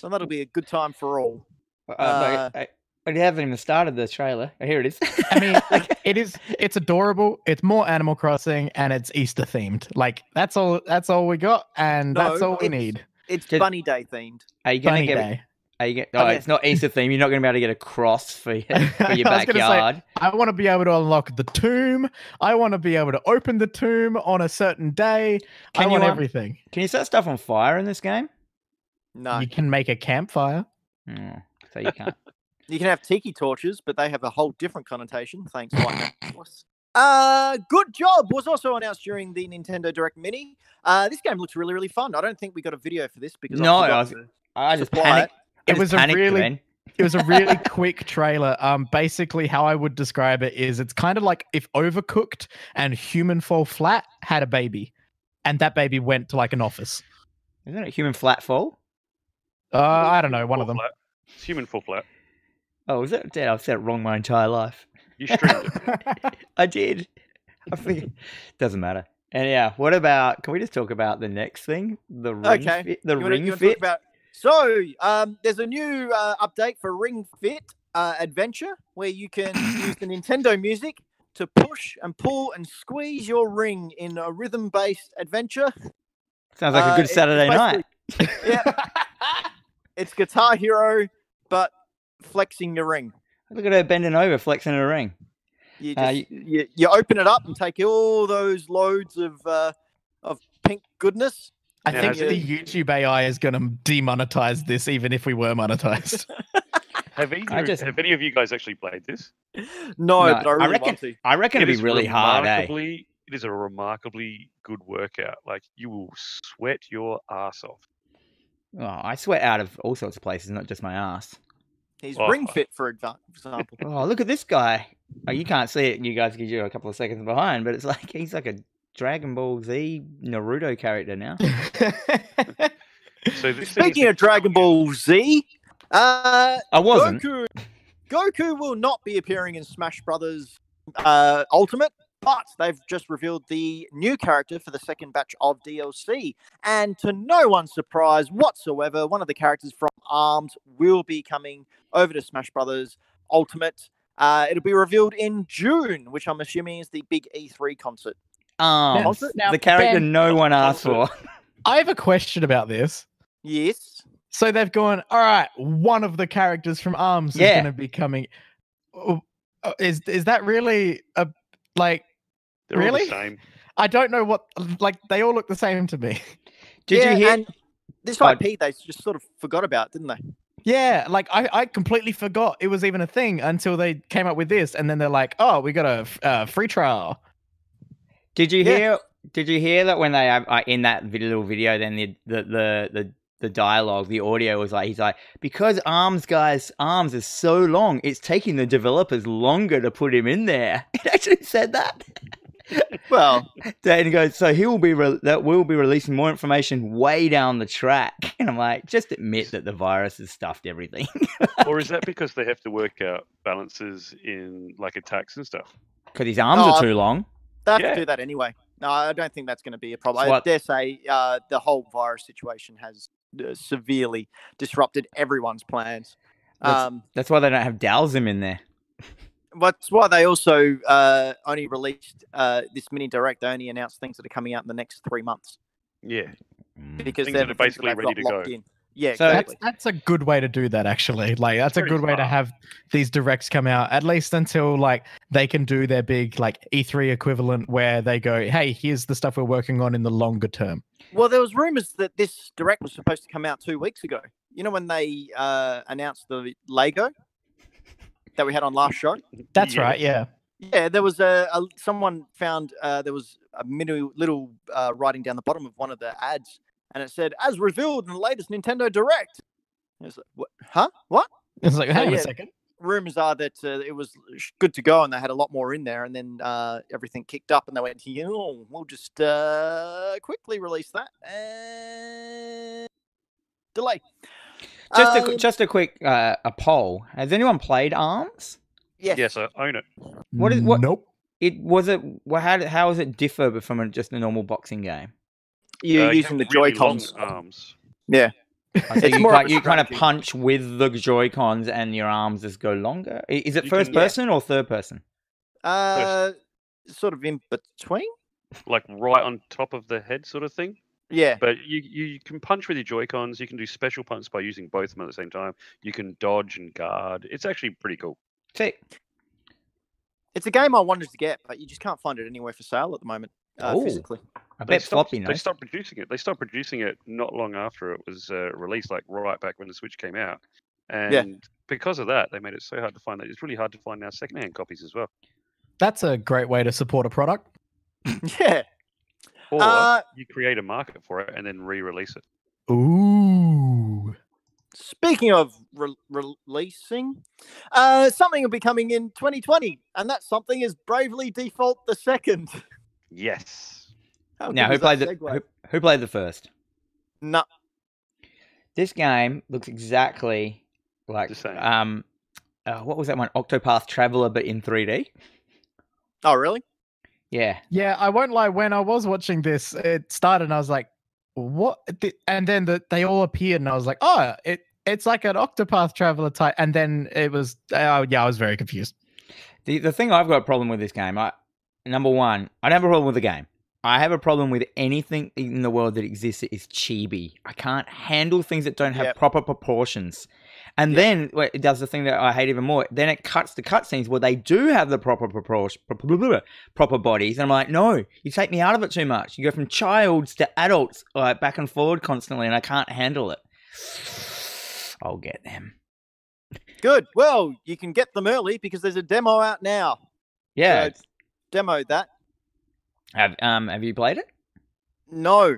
So that'll be a good time for all. Uh, Uh, I, I, I haven't even started the trailer. Oh, here it is. I mean, it is. It's adorable. It's more Animal Crossing, and it's Easter themed. Like that's all. That's all we got, and that's all we need. It's Just- Bunny Day themed. are you gonna Bunny get? Day. Are you get, Oh, oh, it's not Easter theme. You're not going to be able to get a cross for your, for your I was gonna say, backyard. I want to be able to unlock the tomb. I want to be able to open the tomb on a certain day. I Can you, want um, everything. Can you set stuff on fire in this game? No. You can make a campfire. Oh, so you can't. You can have tiki torches, but they have a whole different connotation. Thanks, White Mouse. Uh, good job was also announced during the Nintendo Direct Mini. Uh, this game looks really, really fun. I don't think we got a video for this because No, I I was- I just supply panicked. I It just was a really- then. It was a really quick trailer. Um, basically, how I would describe it is, it's kind of like if Overcooked and Human Fall Flat had a baby, and that baby went to like an office. Isn't it human flat fall? Uh, I don't know, one full of them. Flat. It's human Fall flat. Oh, is it? Dad, I've said it wrong my entire life. You streamed it. I did. I think doesn't matter. And yeah, what about? Can we just talk about the next thing? The ring Okay. fit. The You ring wanna fit. about- So, um, there's a new uh, update for Ring Fit uh, Adventure where you can use the Nintendo music to push and pull and squeeze your ring in a rhythm-based adventure. Sounds like Uh, a good it's Saturday night. Yeah, it's Guitar Hero, but flexing your ring. Look at her bending over, flexing her ring. You, Uh, just, you, you open it up and take all those loads of uh, of pink goodness. I think has the YouTube AI is going to demonetize this, even if we were monetized. Have either, just- have any of you guys actually played this? No, No, but I I reckon- I reckon it'd It be really hard, eh? It is a remarkably good workout. Like you will sweat your ass off. Oh, I sweat out of all sorts of places, not just my ass. He's Oh. ring fit, for example. Oh, look at this guy. Oh, you can't see it. You guys give you're a couple of seconds behind, but it's like he's like a Dragon Ball Z Naruto character now. So this Speaking of Dragon Ball Z, uh, I wasn't. Goku, Goku will not be appearing in Smash Brothers uh, Ultimate, but they've just revealed the new character for the second batch of DLC. And to no one's surprise whatsoever, one of the characters from ARMS will be coming over to Smash Brothers Ultimate. Uh, it'll be revealed in June, which I'm assuming is the big E3 concert. Um, Also- now, the character Ben- no one asked for. I have a question about this. Yes. So they've gone, all right, one of the characters from ARMS is going to be coming. Oh, uh, Is is that really a like? They're all Really? the same. I don't know what like they all look the same to me. Did Yeah, you hear? And this Oh. IP they just sort of forgot about, didn't they? Yeah, like I, I completely forgot it was even a thing until they came up with this, and then they're like, oh, we got a f- uh, free trial. Did you Yeah. hear? Did you hear that when they have uh, in that little video? Then the the the the the dialogue, the audio was like he's like because Arms guys Arms is so long, it's taking the developers longer to put him in there. It actually said that. Well, Then he goes, so he will be re- that will be releasing more information way down the track. And I'm like, just admit that the virus has stuffed everything. or is that because they have to work out balances in like attacks and stuff? Because his arms Oh, are too long. they have Yeah. to do that anyway. No, I don't think that's going to be a problem. So I dare say uh, the whole virus situation has uh, severely disrupted everyone's plans. That's- Um, That's why they don't have Dhalsim in there. That's why they also uh, only released uh, this mini direct. They only announced things that are coming out in the next three months Yeah. because Things they're the are things that basically ready to go. in. Yeah, So- That's exactly. that's a good way to do that. Actually, like that's a Pretty good way to have these directs come out at least until like they can do their big like E3 equivalent where they go, hey, here's the stuff we're working on in the longer term. Well, there was rumors that this direct was supposed to come out two weeks ago. You know when they uh, announced the Lego that we had on last show. That's Yeah. right. Yeah. Yeah, there was a, a someone found uh, there was a mini, little uh, writing down the bottom of one of the ads and it said as revealed in the latest Nintendo Direct. It was like, what? Huh? What? It's like, hang on yeah. a second. rumors are that uh, it was good to go and they had a lot more in there and then uh, everything kicked up and they went oh we'll just uh, quickly release that and delay Just a Um, just a quick uh, a poll. Has anyone played Arms? yes, Yes, I own it. What is- what- Nope. It was it. Well, how how does it differ from a, just a normal boxing game? you're Uh, you using the really joy cons arms. yeah I think It's you, more of kind- a you kind of punch with the Joy Cons and your arms just go longer. Is it You first can- Yeah. person or third person? uh, sort of in between like right on top of the head, sort of thing. Yeah But you you can punch with your Joy Cons. You can do special punch by using both of them at the same time. You can dodge and guard. It's actually pretty cool. Sick. it's a game I wanted to get but you just can't find it anywhere for sale at the moment uh, Oh. physically I They bet stopped, floppy they stopped producing it. They stopped producing it not long after it was uh, released, like right back when the Switch came out. And because of that, they made it so hard to find that it's really hard to find now secondhand copies as well. That's a great way to support a product. yeah Or uh, you create a market for it and then re-release it. Ooh. Speaking of re- releasing, uh, something will be coming in 2020, and that something is Bravely Default the Second. Yes. How Now, who was played the who, who played the first? No, This game looks exactly like um, uh, what was that one? Octopath Traveler, but in 3D. oh really? Yeah, Yeah, I won't lie. When I was watching this, it started and I was like, what? And then the, they all appeared and I was like, oh, it it's like an Octopath Traveler type. And then it was, uh, oh, yeah, I was very confused. The the thing I've got a problem with this game, I number one, I don't have a problem with the game. I have a problem with anything in the world that exists that is chibi. I can't handle things that don't have Yep. proper proportions. And then well, it does the thing that I hate even more. Then it cuts to cutscenes where they do have the proper proportion, proper bodies, and I'm like, no, you take me out of it too much. You go from childs to adults, like back and forward constantly, and I can't handle it. I'll get them. Good. Well, you can get them early because there's a demo out now. Yeah. So demo that. Have um have you played it? No,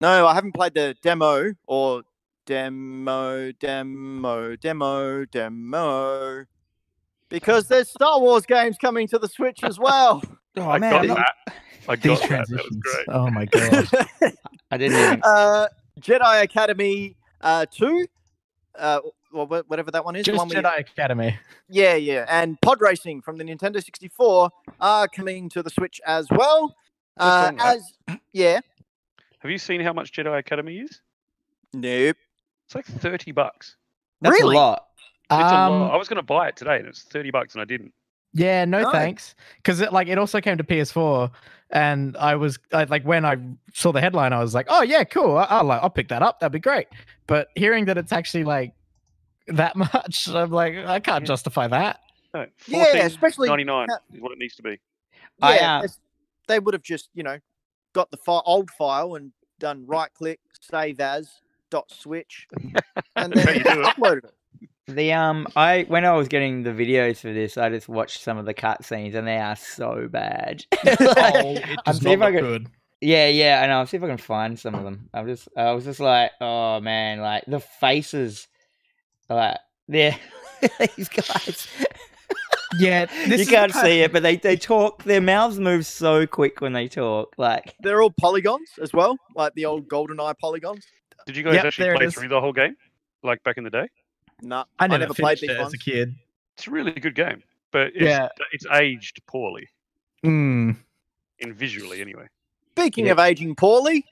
no, I haven't played the demo or demo, demo, demo, demo. Because there's Star Wars games coming to the Switch as well. Oh I man, got not- that. I These got that. That was transitions. great. Oh my god. I didn't even. uh, Jedi Academy uh, 2, uh, or whatever that one is. Just one where you- Jedi Academy. Yeah, yeah. And Pod Racing from the Nintendo 64 are coming to the Switch as well. Uh, on that. as yeah, Have you seen how much Jedi Academy is? nope. It's like thirty bucks. That's really? a lot. It's a Um, lot. I was going to buy it today, and it's thirty bucks, and I didn't. Yeah, no, No. thanks. Because it like it also came to PS4, and I was I, like when I saw the headline, I was like, oh yeah, cool. I, I'll like, I'll pick that up. That'd be great. But hearing that it's actually like that much, I'm like, I can't Yeah. justify that. No, Yeah, especially ninety nine uh, is what it needs to be. I, yeah, uh, it's- they would have just you know got the fi- old file and done right click save as dot switch and then you do uploaded it. The um, I when I was getting the videos for this, I just watched some of the cutscenes, and they are so bad. Like, Oh, it does not look can- good. Yeah, yeah, and I'll see if I can find some of them. I'm just, I was just like, oh man, like the faces, like they're these guys. Yeah, this you can't see it, but they they talk. Their mouths move so quick when they talk. Like, They're all polygons as well, like the old GoldenEye polygons. Did you guys Yep, actually play through the whole game, like back in the day? No, I never, played finished these it as a kid. It's a really good game, but it's, Yeah. it's aged poorly Mm. in visually anyway. Speaking Yeah. of aging poorly,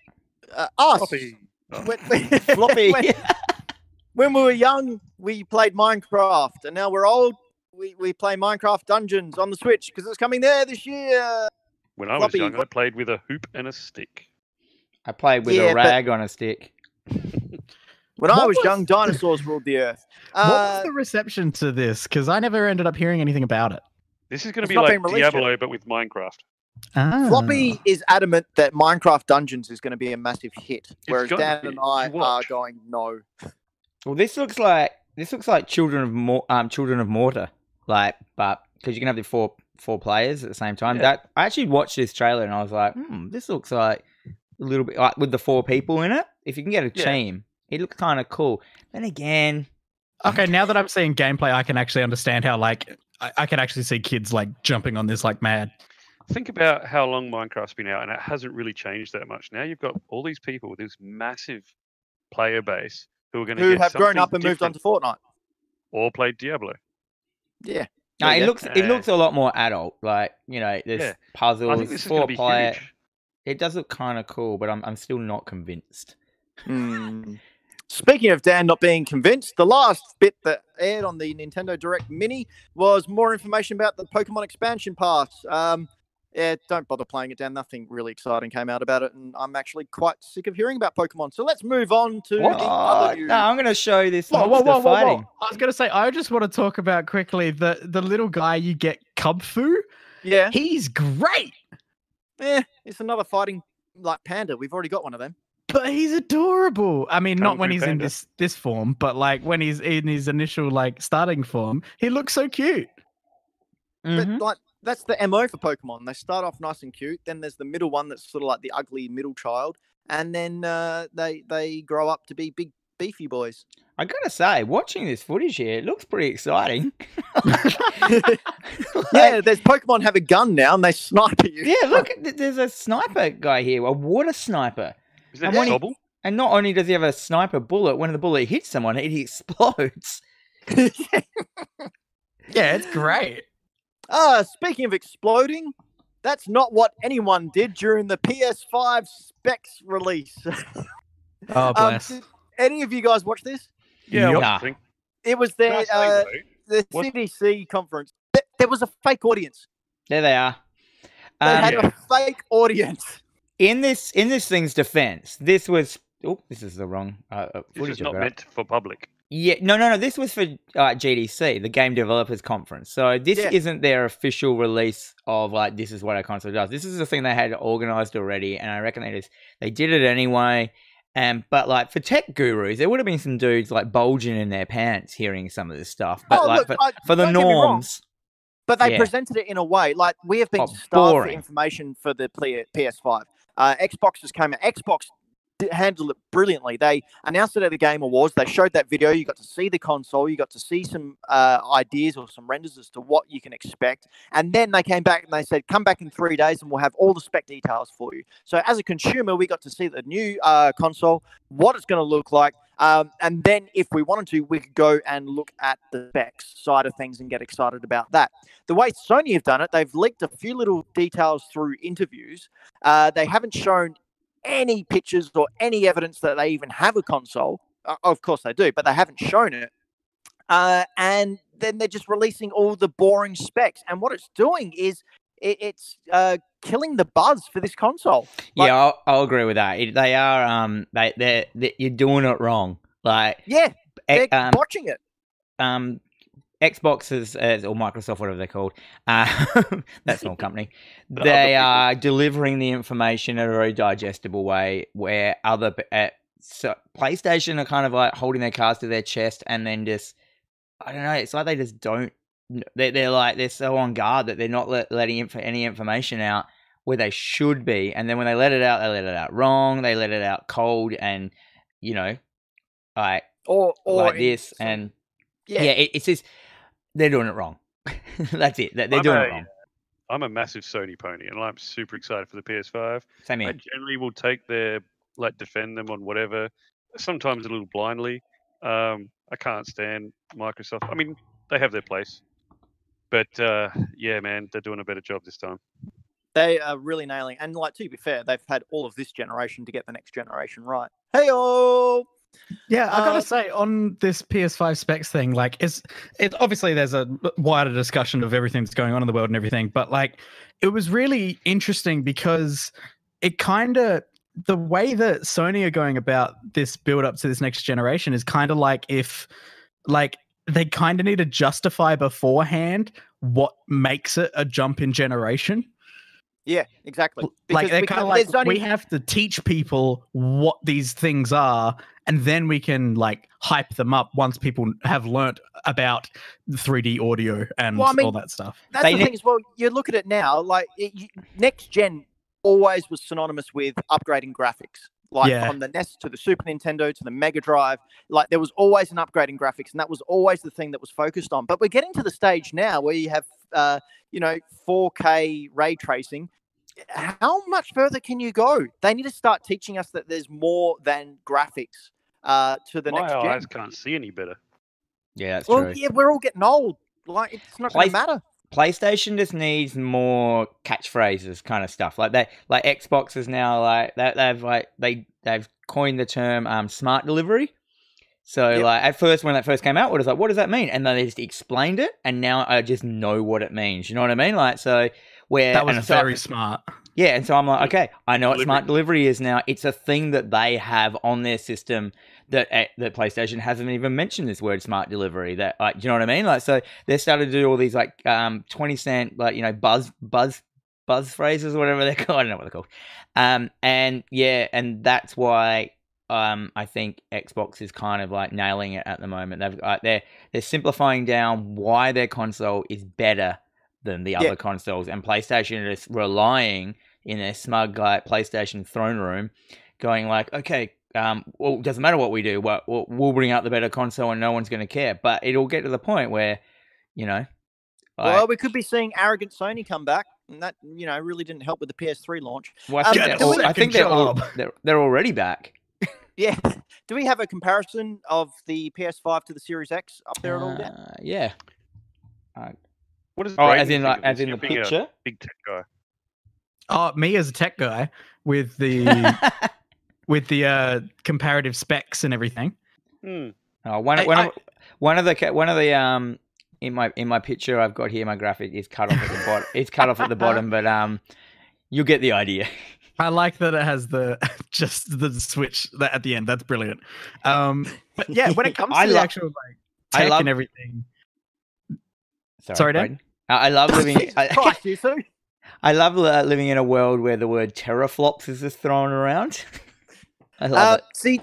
uh, us Floppy. Oh, when, when- floppy. when, when we were young, we played Minecraft, and now we're old. We, we play Minecraft Dungeons on the Switch because it's coming there this year. when I was Floppy, young, I played with a hoop and a stick. I played with Yeah, a but- rag on a stick. When I What was, was- young, dinosaurs ruled the earth. what Uh, was the reception to this? Because I never ended up hearing anything about it. This is going to It's be not like being released yet. Diablo, but with Minecraft. Ah. Floppy is adamant that Minecraft Dungeons is going to be a massive hit, whereas gonna Dan be. and I You are watch. going no. Well, this looks like this looks like Children of Mor- um Children of Morta, like, but because you can have the four four players at the same time. Yeah. That I actually watched this trailer and I was like, hmm, this looks like a little bit like with the four people in it. If you can get a Yeah. team, it looks kind of cool. Then again, Okay, now that I'm seeing gameplay, I can actually understand how like I, I can actually see kids like jumping on this like mad. Think about how long Minecraft's been out, and it hasn't really changed that much. Now you've got all these people with this massive player base who are going to Who get have grown up and moved on to Fortnite. or played Diablo. Yeah. no, it yeah. looks it looks a lot more adult. Like you know, there's Yeah. puzzles, I think this is going four to be player. huge. It does look kind of cool, but I'm I'm still not convinced. Hmm. Speaking of Dan not being convinced, the last bit that aired on the Nintendo Direct Mini was more information about the Pokemon expansion pass. Um, yeah, don't bother playing it, Dan. Nothing really exciting came out about it, and I'm actually quite sick of hearing about Pokemon. So let's move on to the other What? news. No, I'm going to show you this Whoa, whoa, whoa, whoa, fighting. whoa! I was gonna say I just want to talk about quickly the the little guy you get Kubfu. Yeah, He's great, yeah, it's another fighting like panda. We've already got one of them. but he's adorable. I mean, not Kung when Fu he's in this this form, but like when he's in his initial like starting form, he looks so cute. Mhm. But like that's the mo for Pokemon. They start off nice and cute. Then there's the middle one that's sort of like the ugly middle child, and then uh, they they grow up to be big beefy boys. I gotta say, watching this footage here, it looks pretty exciting. yeah, there's Pokemon have a gun now and they snipe at you. yeah. Look, th- there's a sniper guy here, a water sniper, Is that And he- and not only does he have a sniper bullet, when the bullet hits someone, it explodes. Yeah, it's great. Ah, speaking of exploding, that's not what anyone did during the PS5 specs release. Oh Um, bless. did any of you guys watch this? Yeah, I Yup. watched the thing. It was Can their uh, the what- CDC conference. There was a fake audience. There they are. They Um, had a fake audience. in this in this thing's defense, this was oh, this is the wrong uh, uh, this footage is not meant for public. Yeah, no, no, no. This was for uh, GDC, the Game Developers Conference. So this Yeah. isn't their official release of like this is what our console does. This is the thing they had organized already, and I reckon they just they did it anyway. Um, but like for tech gurus, there would have been some dudes like bulging in their pants hearing some of this stuff. But oh, like look, for, I- for the don't get me wrong, norms, But they Yeah. presented it in a way like we have been Oh, starved for information for the PS5. Uh, Xbox just came out. Xbox handled it brilliantly. They announced it at the Game Awards. They showed that video. You got to see the console. You got to see some uh, ideas or some renders as to what you can expect. And then they came back and they said, "Come back in three days, and we'll have all the spec details for you." So as a consumer, we got to see the new uh, console, what it's going to look like. Um, and then, if we wanted to, we could go and look at the specs side of things and get excited about that the way Sony have done it, they've leaked a few little details through interviews. Uh, they haven't shown any pictures or any evidence that they even have a console. Uh, of course they do, but they haven't shown it. Uh, and then they're just releasing all the boring specs. And what it's doing is it, it's uh, killing the buzz for this console. Like- yeah, I'll, I'll agree with that. It, they are um they they're, they you're doing it wrong. Like Yeah, they're e- um, watching it. um Xbox is, is or Microsoft, whatever they're called, uh, that small company. They are delivering the information in a very digestible way, where other uh, so PlayStation are kind of like holding their cards to their chest and then just I don't know. It's like they just don't. They're, they're like they're so on guard that they're not let, letting inf- any information out where they should be, and then when they let it out, they let it out wrong. They let it out cold, and you know, like Or, or like this, and yeah, yeah, it, it's just they're doing it wrong. That's it. They're, they're I'm doing a- it wrong. I'm a massive Sony pony, and I'm super excited for the PS5. Same here. I generally will take their like defend them on whatever. Sometimes a little blindly. Um, I can't stand Microsoft. I mean, they have their place, but uh, yeah, man, they're doing a better job this time. they are really nailing. And like to be fair, they've had all of this generation to get the next generation right. Hey oh, Yeah, I gotta Uh, say on this PS5 specs thing, like, it's it obviously there's a wider discussion of everything that's going on in the world and everything, but like, it was really interesting because it kind of the way that Sony are going about this build up to this next generation is kind of like if, like, they kind of need to justify beforehand what makes it a jump in generation. Yeah, exactly. like Because they're kind of like only- we have to teach people what these things are and then we can like hype them up once people have learnt about 3d audio and Well, I mean, all that stuff That's They the ne- thing as well. You look at it now, like it, you, next gen always was synonymous with upgrading graphics. Like Yeah. from the NES to the Super Nintendo to the Mega Drive, like there was always an upgrading graphics, and that was always the thing that was focused on. But we're getting to the stage now where you have, uh, you know, 4K ray tracing. How much further can you go? They need to start teaching us that there's more than graphics uh, to the My next gen. eyes can't see any better. Yeah, that's Well, true. yeah, we're all getting old. Like it's not going to matter. PlayStation just needs more catchphrases, kind of stuff like that. Like Xbox is now like that. They've like they they've coined the term um, smart delivery. So Yep. like at first when that first came out, what is like what does that mean? And then they just explained it, and now I just know what it means. You know what I mean? Like so where That was so- very smart. yeah, and so I'm like, okay, I know what Delivery. smart delivery is now. It's a thing that they have on their system that uh, that PlayStation hasn't even mentioned this word smart delivery. That like, do you know what I mean? Like, so they started to do all these like um twenty cent like you know buzz buzz buzz phrases or whatever they're called. I don't know what they're called. Um, and yeah, and that's why um I think Xbox is kind of like nailing it at the moment. They've uh, they're they're simplifying down why their console is better than the Yeah. other consoles, and PlayStation is relying in their smug like PlayStation throne room, going like, okay, um, well, it doesn't matter what we do, we'll, we'll- we'll bring out the better console, and no one's going to care. But it'll get to the point where, you know, like, well, we could be seeing arrogant Sony come back, and that you know really didn't help with the PS3 launch. well, I um, think, get they're, a al- I think they're, al- job. they're they're already back. Yeah. Do we have a comparison of the PS5 to the Series X up there at all? Uh, yeah. What does Oh, as in like as in the You're being a picture. big tech guy. Oh, me as a tech guy with the with the uh, comparative specs and everything. Hmm. Oh, one, I- one, I- of, one of the one of the um in my in my picture I've got here my graphic is cut off at the bottom. It's cut off at the bottom, but um, you'll get the idea. I like that it has the just the switch that at the end. That's brilliant. Um, but yeah, when it comes I to the lo- actual like I love- and everything, Sorry, Sorry, Dan? Braden. I I love living. Jesus I, Christ, you two. I love uh, living in a world where the word teraflops is just thrown around. I love Uh, it. see,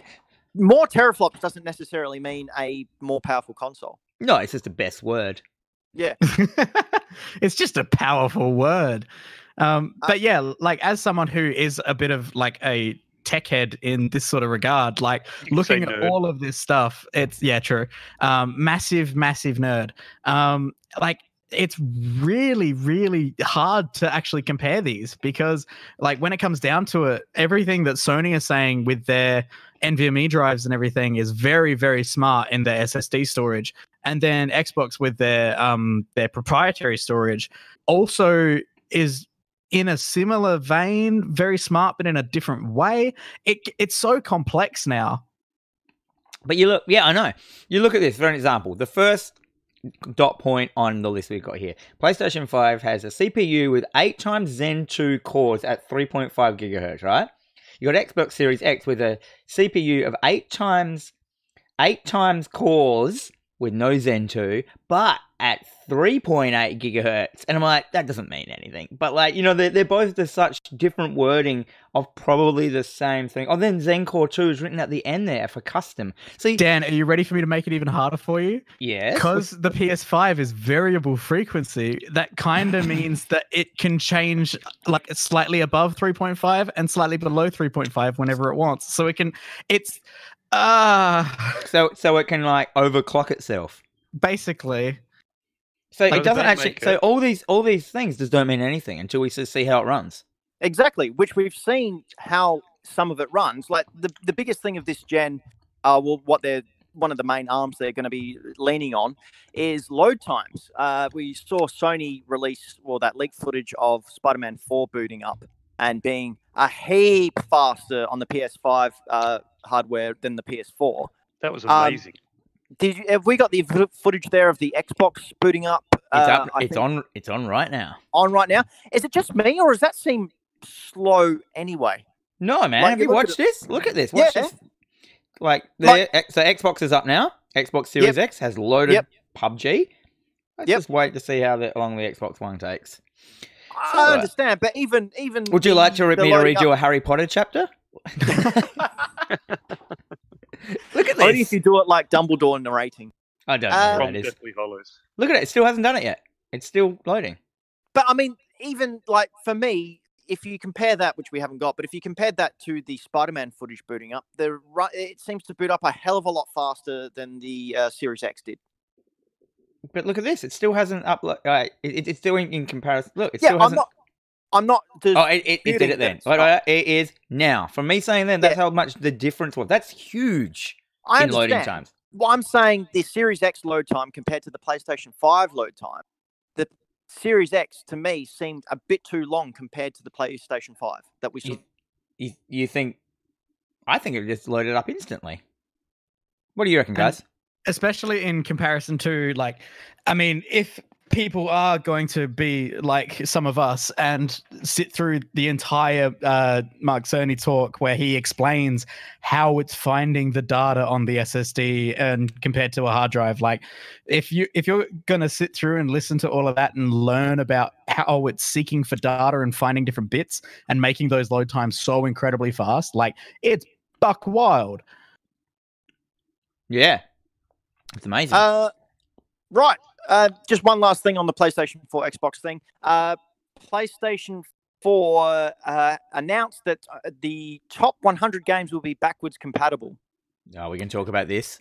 more teraflops doesn't necessarily mean a more powerful console. No, it's just the best word. Yeah. it's just a powerful word. Um, Uh, but yeah, like as someone who is a bit of like a tech head in this sort of regard, like You can say looking at all of this stuff, it's yeah, true. Um, massive, massive nerd. Um, like it's really, really hard to actually compare these because, like, when it comes down to it, everything that Sony is saying with their NVMe drives and everything is very, very smart in their SSD storage, and then Xbox with their um their proprietary storage also is in a similar vein, very smart, but in a different way. It it's so complex now. But you look, yeah, I know. You look at this for an example. The first dot point on the list we've got here PlayStation 5 has a CPU with 8 times Zen 2 cores at 3.5 gigahertz, right? You got Xbox Series X with a CPU of 8 times 8 times cores with no Zen 2, but at 3.8 gigahertz. And I'm like, that doesn't mean anything. But like, you know, they're, they're both the such different wording of probably the same thing. Oh, then Zen Core 2 is written at the end there for custom. See, Dan, are you ready for me to make it even harder for you? yes. Because the PS5 is variable frequency, that kind of means that it can change like slightly above 3.5 and slightly below 3.5 whenever it wants. So it can, it's, uh, So so it can like overclock itself. basically, So Does it doesn't that actually. make So all these all these things just don't mean anything until we s- see how it runs. Exactly, which we've seen how some of it runs. Like the the biggest thing of this gen, uh, well, what they're one of the main arms they're going to be leaning on is load times. Uh, we saw Sony release well that leaked footage of Spider-Man 4 booting up and being a heap faster on the PS5 uh, hardware than the PS4. That was Um, amazing. Did you, have we got the footage there of the Xbox booting up? It's uh, up. I It's on. It's on right now. on right now. Is it just me, or does that seem slow anyway? No man, Like, have you you look at watched this? Look at this. Watch Yeah. this. Like the Like- so Xbox is up now. Xbox Series X has loaded Yep. PUBG. Let's Yep. just wait to see how the, long the Xbox One takes. So, I uh, understand, but even even Would you the- like to read me to loading read you a Harry Potter chapter? Look at this. Only if you do it like Dumbledore narrating. I don't know Uh, what From that is. Deathly Look at it. It still hasn't done it yet. It's still loading. But I mean, even like for me, if you compare that, which we haven't got, but if you compared that to the Spider-Man footage booting up, the ru- it seems to boot up a hell of a lot faster than the uh, Series X did. But look at this; it still hasn't uploaded. Uh, it, it's doing in, comparison. Look, it yeah, still I'm hasn't. not. I'm not. Oh, it, it, it did it then. that Wait, it's wait, it is now. From me saying then, that's how much the difference was. That's huge I in loading times. Well, I'm saying the Series X load time compared to the PlayStation 5 load time, the Series X to me seemed a bit too long compared to the PlayStation 5 that we saw. You, you, you think? I think it just loaded up instantly. What do you reckon, guys? Especially in comparison to like i mean if people are going to be like some of us and sit through the entire uh, mark cerny talk where he explains how it's finding the data on the ssd and compared to a hard drive like if you if you're going to sit through and listen to all of that and learn about how it's seeking for data and finding different bits and making those load times so incredibly fast like it's buck wild. Yeah, it's amazing. Uh, right. Uh, just one last thing on the PlayStation 4 Xbox thing. Uh, PlayStation 4 uh, announced that uh, the top 100 games will be backwards compatible. oh, we can talk about this.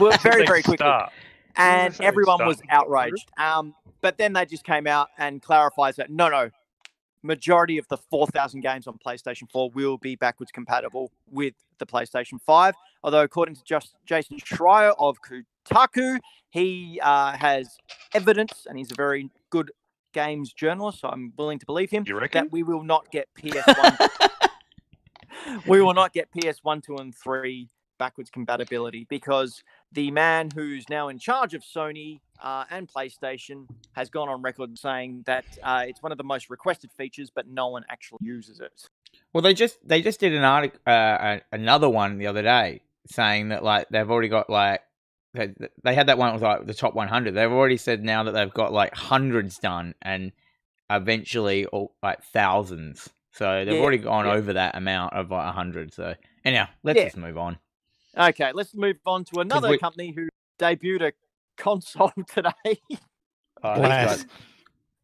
Well, very, very quickly. start. and everyone start was outraged. Um, but then they just came out and clarifies that no, no, majority of the 4,000 games on PlayStation 4 will be backwards compatible with the PlayStation 5. Although, according to just Jason Schreier of Kotaku, he uh, has evidence, and he's a very good games journalist, so I'm willing to believe him, You reckon? that we will not get PS1. we will not get PS1, 2, and 3 backwards compatibility because the man who's now in charge of Sony uh, and PlayStation has gone on record saying that uh, it's one of the most requested features, but no one actually uses it. Well, they just they just did an article, uh, another one the other day, saying that like they've already got like they, they had that one with like the top 100. They've already said now that they've got like hundreds done and eventually all, like thousands. So they've Yeah, already gone yeah. over that amount of like hundred. So anyhow, let's Yeah. just move on. Okay, let's move on to another we- company who debuted a console today. Oh, these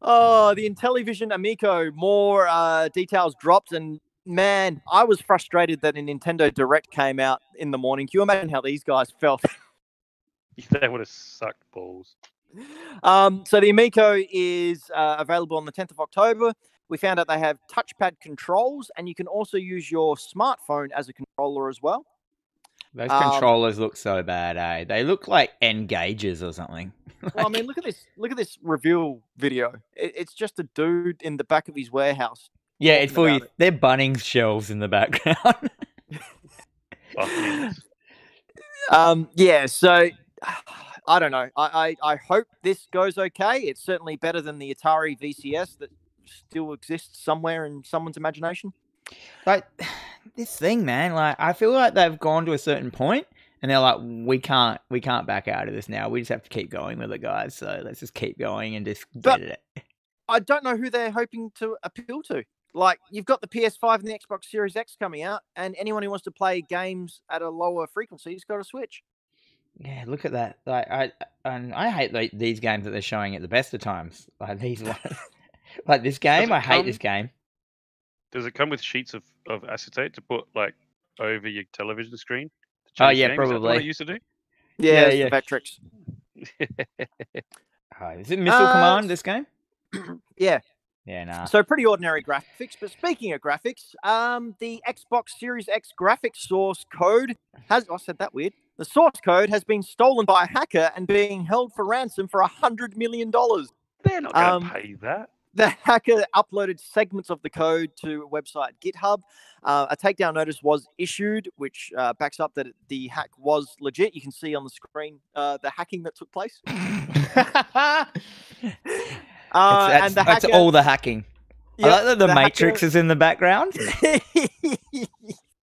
Oh, the Intellivision Amico. More uh, details dropped, and man, I was frustrated that a Nintendo Direct came out in the morning. Can you imagine how these guys felt? They would have sucked balls. Um, so the Amico is uh, available on the 10th of October. We found out they have touchpad controls, and you can also use your smartphone as a controller as well. Those Um, controllers look so bad, eh? They look like N-Gages or something. Well, I mean, look at this! Look at this reveal video. It, it's just a dude in the back of his warehouse. yeah, it's for you. it. They're Bunnings shelves in the background. Um, yeah, so I don't know. I, I, I hope this goes okay. It's certainly better than the Atari VCS that still exists somewhere in someone's imagination. like this thing, man. Like I feel like they've gone to a certain point, and they're like, we can't, we can't back out of this now. We just have to keep going with it, guys. So let's just keep going and just But- get it. I don't know who they're hoping to appeal to. Like, you've got the PS5 and the Xbox Series X coming out, and anyone who wants to play games at a lower frequency has got a Switch. Yeah, look at that. Like I, and I hate like, these games that they're showing at the best of times. Like these, ones. like this game. it I hate come- this game. Does it come with sheets of, of acetate to put like over your television screen? Oh, yeah, games? Is that what probably. it used to do. Yeah, Yeah, it's yeah. the Vectrex. Oh, is it Missile Uh, Command? This game? Yeah. Yeah, nah. So pretty ordinary graphics. But speaking of graphics, um, the Xbox Series X graphics source code has I said that weird. The source code has been stolen by a hacker and being held for ransom for a hundred million dollars. They're not going to Um, pay that. The hacker uploaded segments of the code to a website GitHub. Uh, a takedown notice was issued, which uh, backs up that the hack was legit. You can see on the screen uh, the hacking that took place. Uh, that's, and the that's hacker, all the hacking. I like that the, hacker- Matrix is in the background.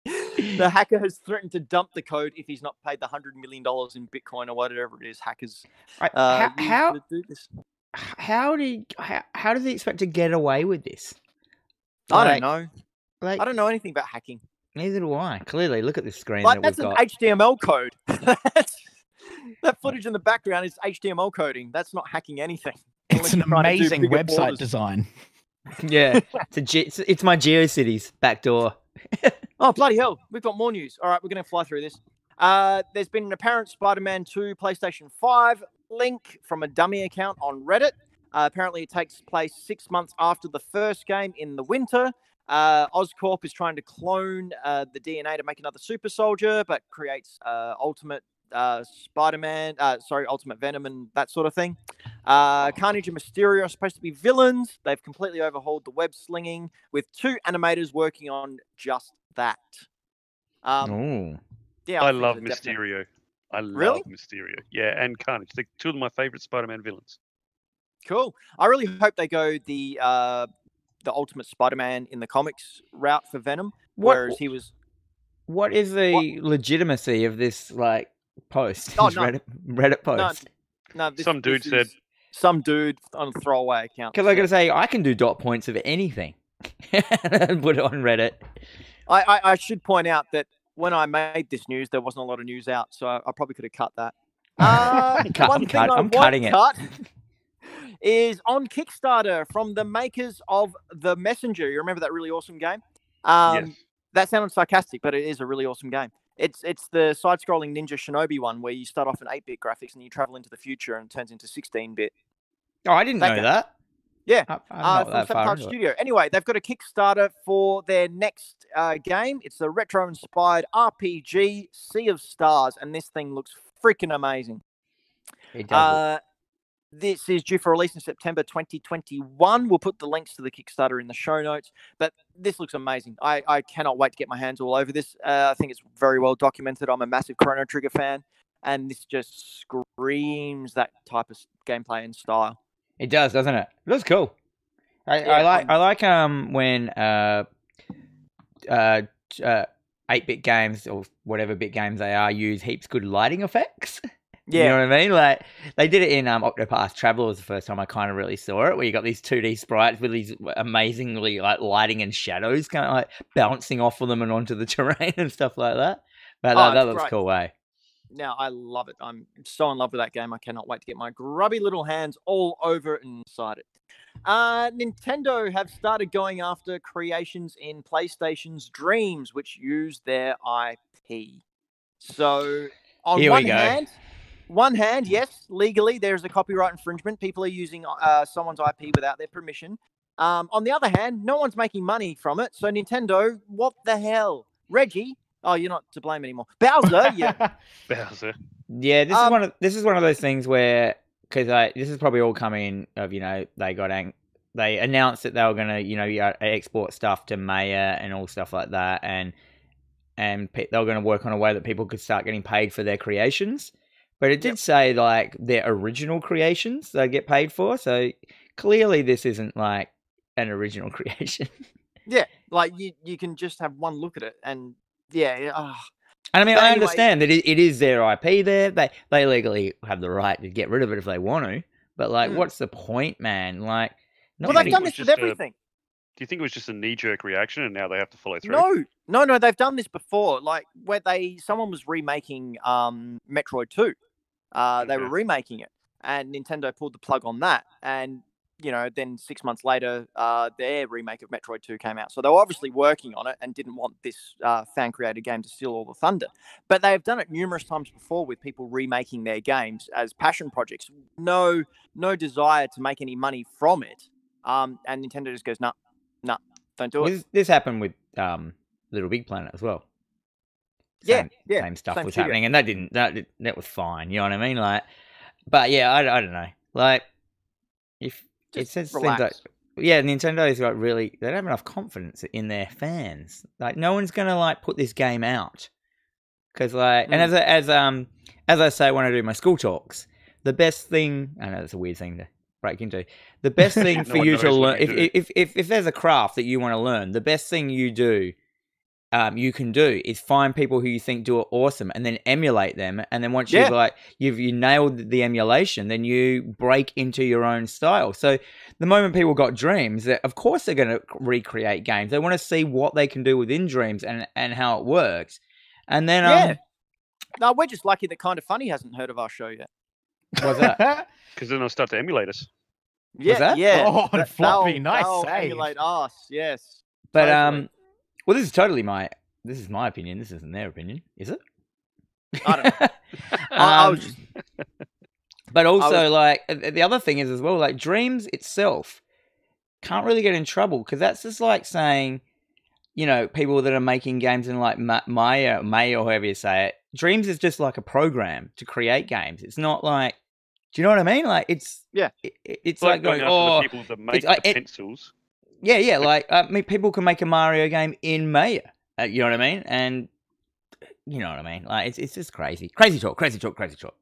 the hacker has threatened to dump the code if he's not paid the hundred million dollars in Bitcoin or whatever it is hackers Right, uh, how, how do this. how did how, how does he expect to get away with this? I don't know. Like, I don't know anything about hacking. neither do I. Clearly, look at this screen Like that that's an got. HTML code. That footage in the background is HTML coding. That's not hacking anything. It's an you're trying to do amazing website borders. design Yeah, it's, a Ge- it's, it's my GeoCities back door. Oh bloody hell! We've got more news. All right, we're going to fly through this. Uh, there's been an apparent Spider-Man 2 PlayStation 5 link from a dummy account on Reddit. Uh, apparently, it takes place six months after the first game in the winter. Uh, Oscorp is trying to clone uh, the DNA to make another super soldier, but creates uh, Ultimate uh, Spider-Man, uh, sorry, Ultimate Venom, and that sort of thing. Uh, Carnage and Mysterio are supposed to be villains. They've completely overhauled the web slinging with two animators working on just that. Um, Ooh. yeah, I think love it's a definite- Mysterio. I Really? love Mysterio. Yeah, and Carnage. They're two of my favorite Spider-Man villains. Cool. I really hope they go the uh, the Ultimate Spider-Man in the comics route for Venom, What whereas he was. what is the legitimacy of this like post? Oh, This none. Reddit, Reddit No, post. no, this, Some dude this said- is some dude on a throwaway account. Because I gotta say, I can do dot points of anything. and Put it on Reddit. I, I, I should point out that when I made this news, there wasn't a lot of news out, so I, I probably could have cut that. Uh, Cut- one I'm thing cut- I I'm cutting it. cut is on Kickstarter from the makers of The Messenger. You remember that really awesome game? Um, yes. That sounded sarcastic, but it is a really awesome game. It's it's the side-scrolling Ninja Shinobi one where you start off in 8-bit graphics and you travel into the future and it turns into 16-bit. Oh, I didn't That know guy. that. Yeah, I, I'm uh, from that far Sabotage it. Studio. Anyway, they've got a Kickstarter for their next uh, game. It's a retro-inspired RPG, Sea of Stars, and this thing looks freaking amazing. It does Uh, this is due for release in September 2021. We'll put the links to the Kickstarter in the show notes. But this looks amazing. I, I cannot wait to get my hands all over this. Uh, I think it's very well documented. I'm a massive Chrono Trigger fan, and this just screams that type of gameplay and style. It does, doesn't it? It looks cool. I, Yeah, I like I'm- I like um when uh uh uh eight bit games or whatever bit games they are use heaps good lighting effects. Yeah, You know what I mean? Like they did it in um Octopath Traveler was the first time I kind of really saw it, where you got these two D sprites with these amazingly like lighting and shadows kind of like bouncing off of them and onto the terrain and stuff like that. But Oh, that, looks great. cool, way. Now I love it. I'm so in love with that game. I cannot wait to get my grubby little hands all over it and inside it. Uh, Nintendo have started going after creations in PlayStation's Dreams, which use their IP. So on Here we one hand, one hand, yes, legally there is a copyright infringement. People are using uh, someone's IP without their permission. Um, on the other hand, no one's making money from it. So Nintendo, what the hell? Reggie, oh, you're not to blame anymore. Bowser, yeah. Bowser. Yeah, this is Um, one of this is one of those things where because I this is probably all coming of you know they got ang- they announced that they were gonna you know export stuff to Maya and all stuff like that and and pe- they were gonna work on a way that people could start getting paid for their creations. But it did Yep. say like their original creations they get paid for, so clearly this isn't like an original creation. Yeah, like you, you can just have one look at it, and yeah, yeah, ah, And I mean, But I anyway- understand that it, it is their IP there. They they legally have the right to get rid of it if they want to. But like, Mm. what's the point, man? Like, well, they've done this with just a- everything. Do you think it was just a knee-jerk reaction, and now they have to follow through? No, no, no, they've done this before. Like where they, someone was remaking um Metroid Two. Uh, they were remaking it, and Nintendo pulled the plug on that, and you know, then six months later, uh, their remake of Metroid Two came out. So they were obviously working on it and didn't want this uh, fan-created game to steal all the thunder. But they have done it numerous times before with people remaking their games as passion projects. No, no desire to make any money from it. Um, and Nintendo just goes, "Nah, nah, don't do it." this, this happened with um Little Big Planet as well. Yeah, Same, yeah, same stuff same was studio. happening, and that didn't that that was fine. You know what I mean? Like, but yeah, I, I don't know. Like, if it Just says things like yeah, Nintendo's got really they don't have enough confidence in their fans. Like no one's gonna like put this game out because like and Mm. as I- as um as I say when I do my school talks, the best thing I know that's a weird thing to break into. The best thing No for you to learn if, if if if there's a craft that you want to learn, the best thing you do. Um, you can do is find people who you think do it awesome and then emulate them and then once Yeah. you've like you've you nailed the emulation then you break into your own style so the moment people got dreams that of course they're going to recreate games they want to see what they can do within dreams and and how it works and then um Yeah. No, we're just lucky that Kind of Funny hasn't heard of our show yet. what's that Because then they'll start to emulate us. Yeah, that? yeah. Oh, That- floppy, they'll- nice they'll save. emulate us. Yes. But Totally. um, well, this is totally my this is my opinion. This isn't their opinion, is it? I don't know. I- I was Um, just- but also, was- like uh, the other thing is as well, like Dreams itself can't really get in trouble because that's just like saying, you know, people that are making games in like Ma- Maya, Maya, or however you say it. Dreams is just like a program to create games. It's not like, do you know what I mean? Like it's Yeah. it, it's It's like going, after oh, the people that make the it- pencils. Yeah, yeah. Like I mean, people can make a Mario game in Maya. Uh, you know what I mean? And you know what I mean? Like it's it's just crazy, crazy talk, crazy talk, crazy talk.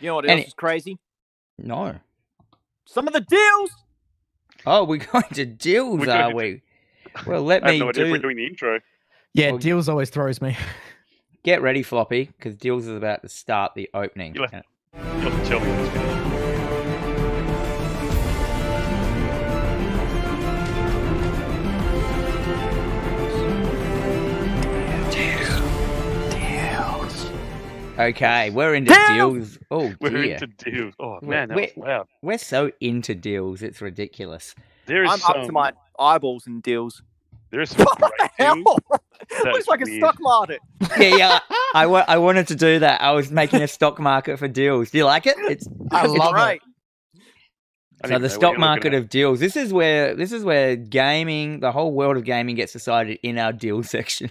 You know what and else it- is crazy? No. Some of the deals. Oh, we're going to deals, We're are going to- we? Well, let I have me no idea if do. we're doing the intro. Yeah, Well, deals always throws me. Get ready, Floppy, because deals is about to start the opening. You'll have- You'll have to tell me Okay, we're into Deals! deals. Oh We're dear, into deals. Oh man, that we're- was loud. we're so into deals. It's ridiculous. There is I'm some, up to my eyeballs in deals. There is some What the hell? deals. Looks is like a stock market. Yeah, yeah. I, wa- I wanted to do that. I was making a stock market for deals. Do you like it? It's I It's love great. I so the stock you were looking market of deals. This is where this is where gaming, the whole world of gaming, gets decided in our deal section.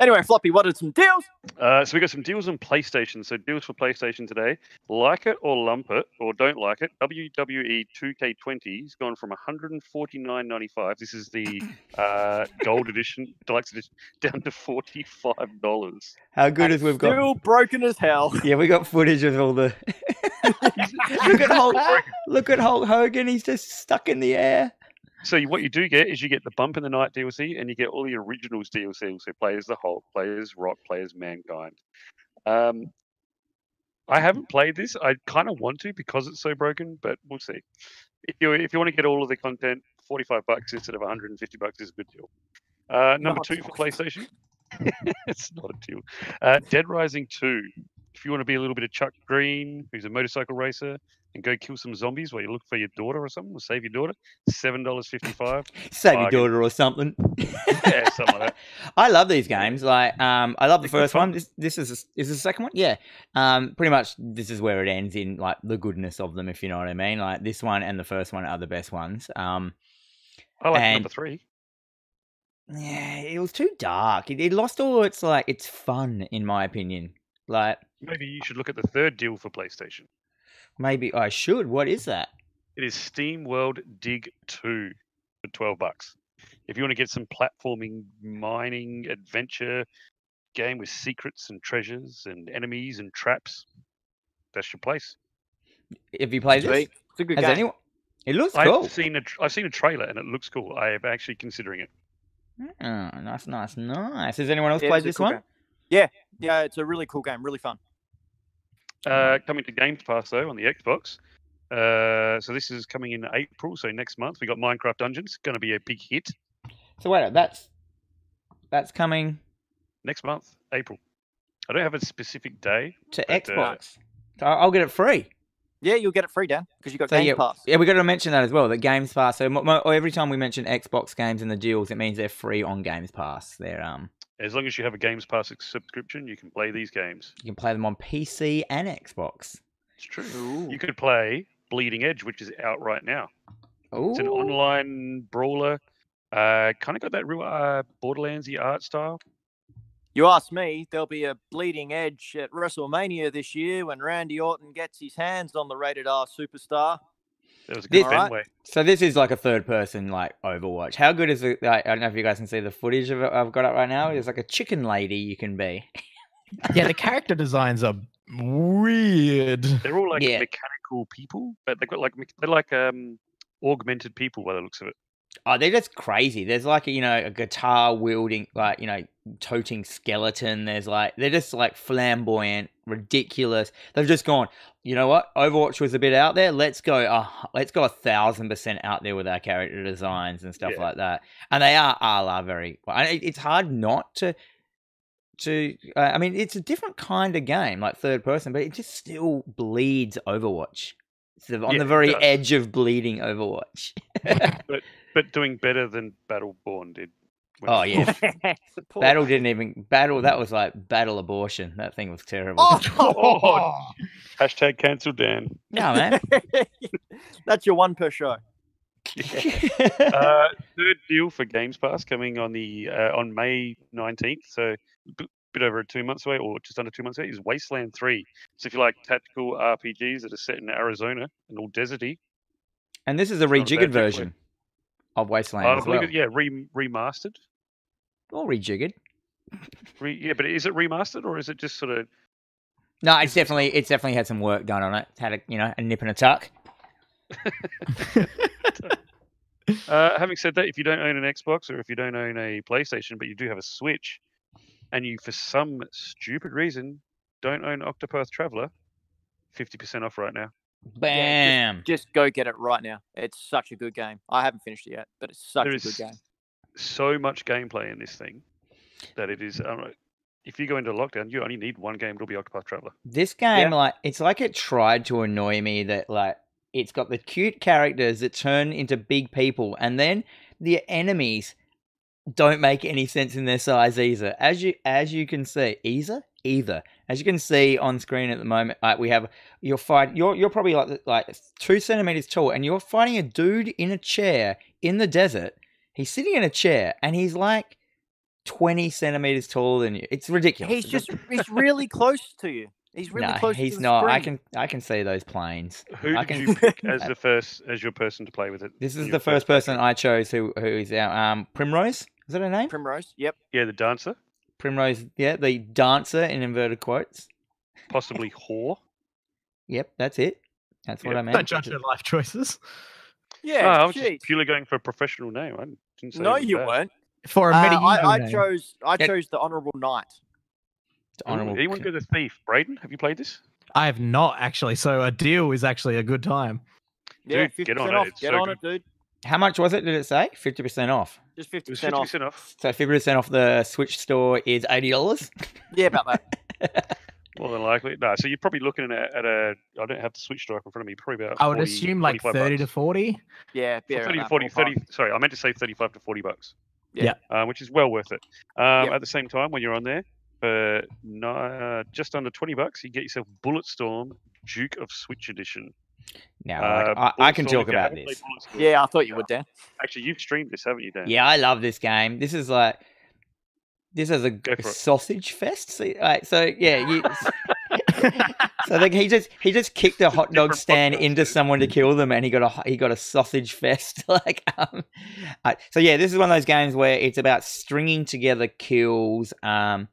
Anyway, Floppy, what are some deals? Uh, so we got some deals on PlayStation. So deals for PlayStation today. Like it or lump it, or don't like it. WWE 2K20's gone from 149.95. This is the uh, gold edition, deluxe edition, down to 45 dollars. How good And is we've got? Still broken as hell. Yeah, we got footage of all the. look at Hulk. Look at Hulk Hogan. He's just stuck in the air. So you, what you do get is you get the Bump in the Night DLC, and you get all the originals DLC. So players the Hulk, players Rock, players Mankind. Um, I haven't played this. I kind of want to because it's so broken, but we'll see. If you if you want to get all of the content, forty five bucks instead of one hundred and fifty bucks is a good deal. Uh, number Not two for PlayStation. it's not a deal. Uh, Dead Rising two. If you want to be a little bit of Chuck Green, who's a motorcycle racer, and go kill some zombies while you look for your daughter or something, or save your daughter, seven dollars fifty five. Save your daughter or something. Yeah, something like that. I love these games. Like, um, I love the They're first one. This, this is is the second one. Yeah. Um, pretty much this is where it ends in like the goodness of them, if you know what I mean. Like this one and the first one are the best ones. Um, I like And- number three. yeah, it was too dark. It, it lost all its like its fun, in my opinion. Like Maybe you should look at the third deal for PlayStation. Maybe I should. What is that? It is Steam World Dig 2 for 12 bucks. If you want to get some platforming, mining, adventure game with secrets and treasures and enemies and traps, that's your place. Have you played this? It's a good Has game. anyone? It looks I've cool. seen a tr- I've seen a trailer and it looks cool. I am actually considering it. Oh, nice, nice, nice. Has anyone else Yeah, played this cool one? game. Yeah, yeah, it's a really cool game, really fun. Uh, coming to Games Pass though on the Xbox. Uh, so this is coming in April. So next month we got Minecraft Dungeons. Going to be a big hit So wait, that's that's coming next month, April. I don't have a specific day. to But, uh, Xbox. So I'll get it free. Yeah, you'll get it free, Dan, because you got So Game yeah, Pass. yeah, we got to mention that as well. That Games Pass. So mo- mo- every time we mention Xbox games and the deals, it means they're free on Games Pass. They're um, As long as you have a Games Pass subscription, you can play these games. you can play them on PC and Xbox. It's true. Ooh. You could play Bleeding Edge, which is out right now. Oh, It's an online brawler. Uh, kind of got that real uh, Borderlandsy art style. You ask me, there'll be a bleeding edge at WrestleMania this year when Randy Orton gets his hands on the rated R superstar. That was a good Alright. Fenway. So this is like a third person like Overwatch. How good is it? Like, I don't know if you guys can see the footage of it. I've got it right now. It's like a chicken lady you can be. yeah, the character designs are weird. They're all like Yeah. mechanical people, but they've got like they're like um augmented people by the looks of it. Oh, they're just crazy. There's like a, you know a guitar wielding like you know toting skeleton. There's like they're just like flamboyant, ridiculous. They've just gone. You know what? Overwatch was a bit out there. Let's go. Uh, let's go a thousand percent out there with our character designs and stuff Yeah. like that. And they are are, are very. It's hard not to. To uh, I mean, it's a different kind of game, like third person, but it just still bleeds Overwatch. It's on Yeah, the very edge of bleeding Overwatch. but doing better than Battleborn did. When Oh, yeah. Battle didn't even battle. That was like battle abortion. That thing was terrible. Oh, Hashtag cancel Dan. No man. that's your one per show. Uh, third deal for Games Pass coming on the uh, on May nineteenth. So a bit, bit over two months away, or just under two months away, is Wasteland Three. So if you like tactical RPGs that are set in Arizona and all deserty, and this is a not a bad rejiggered thing for you. version of Wasteland I as believe well. it, yeah, re- remastered. Or rejiggered. Re- yeah, but is it remastered or is it just sort of No, it's definitely it's definitely had some work done on it. It's had a you know a nip and a tuck. Uh, having said that, if you don't own an Xbox or if you don't own a PlayStation, but you do have a Switch, and you for some stupid reason don't own Octopath Traveler, fifty percent off right now. Bam. Just go get it right now. It's such a good game. I haven't finished it yet, but it's such There a is good game. So much gameplay in this thing that it is. Um, if you go into lockdown, you only need one game. It'll be Octopath Traveler. This game, like, it's like it tried to annoy me that, like, it's got the cute characters that turn into big people, and then the enemies don't make any sense in their size either. As you as you can see, either either as you can see on screen at the moment, like we have you're fight you're you're probably like like two centimeters tall, and you're fighting a dude in a chair in the desert. He's sitting in a chair, and he's like. 20 centimeters taller than you. It's ridiculous. He's just he's really close to you. He's really no, close. to you. he's the not. I can I can see those planes. Who I did can- you pick as the first as your person to play with it? This is the first person I chose who who is our um Primrose. Is that her name? Primrose. Yep. Yeah, the dancer, Primrose, yeah, the dancer in inverted quotes. possibly whore. Yep, that's it. That's what I meant. Don't judge her life choices. Yeah. oh, I was jeez. just purely going for a professional name. I didn't say No, you bad. weren't. For a Uh, medieval I, I name. chose. I Yeah. chose the honourable knight. It's honorable. Anyone c- go the thief? Braden, have you played this? I have not actually. So a deal is actually a good time. Yeah, Dude, fifty get on percent it, it's Get so on good. it, dude. How much was it? Did it say fifty percent off? Just fifty percent off. percent off. So fifty percent off the Switch store is eighty dollars. Yeah, about that. More than likely. No, so you're probably looking at, at a. I don't have the Switch store up in front of me. Probably about. I would 40, assume like thirty bucks. to forty. Yeah, So 30 to 40, 30 sorry, I meant to say 35 to 40 bucks. Yeah. Uh, which is well worth it. Um, Yep. At the same time, when you're on there, for no, uh, just under 20 bucks, you get yourself Bulletstorm Duke of Switch Edition. Now Uh, I, I can talk about this. Yeah, I thought you would, Dan. Actually, you've streamed this, haven't you, Dan? Yeah, I love this game. This is like this is a, Go it. sausage fest. See, like, so yeah, you, so like he just he just kicked a hot dog different stand into dude. someone to kill them, and he got a he got a sausage fest. like, um, uh, so yeah, this is one of those games where it's about stringing together kills. Um,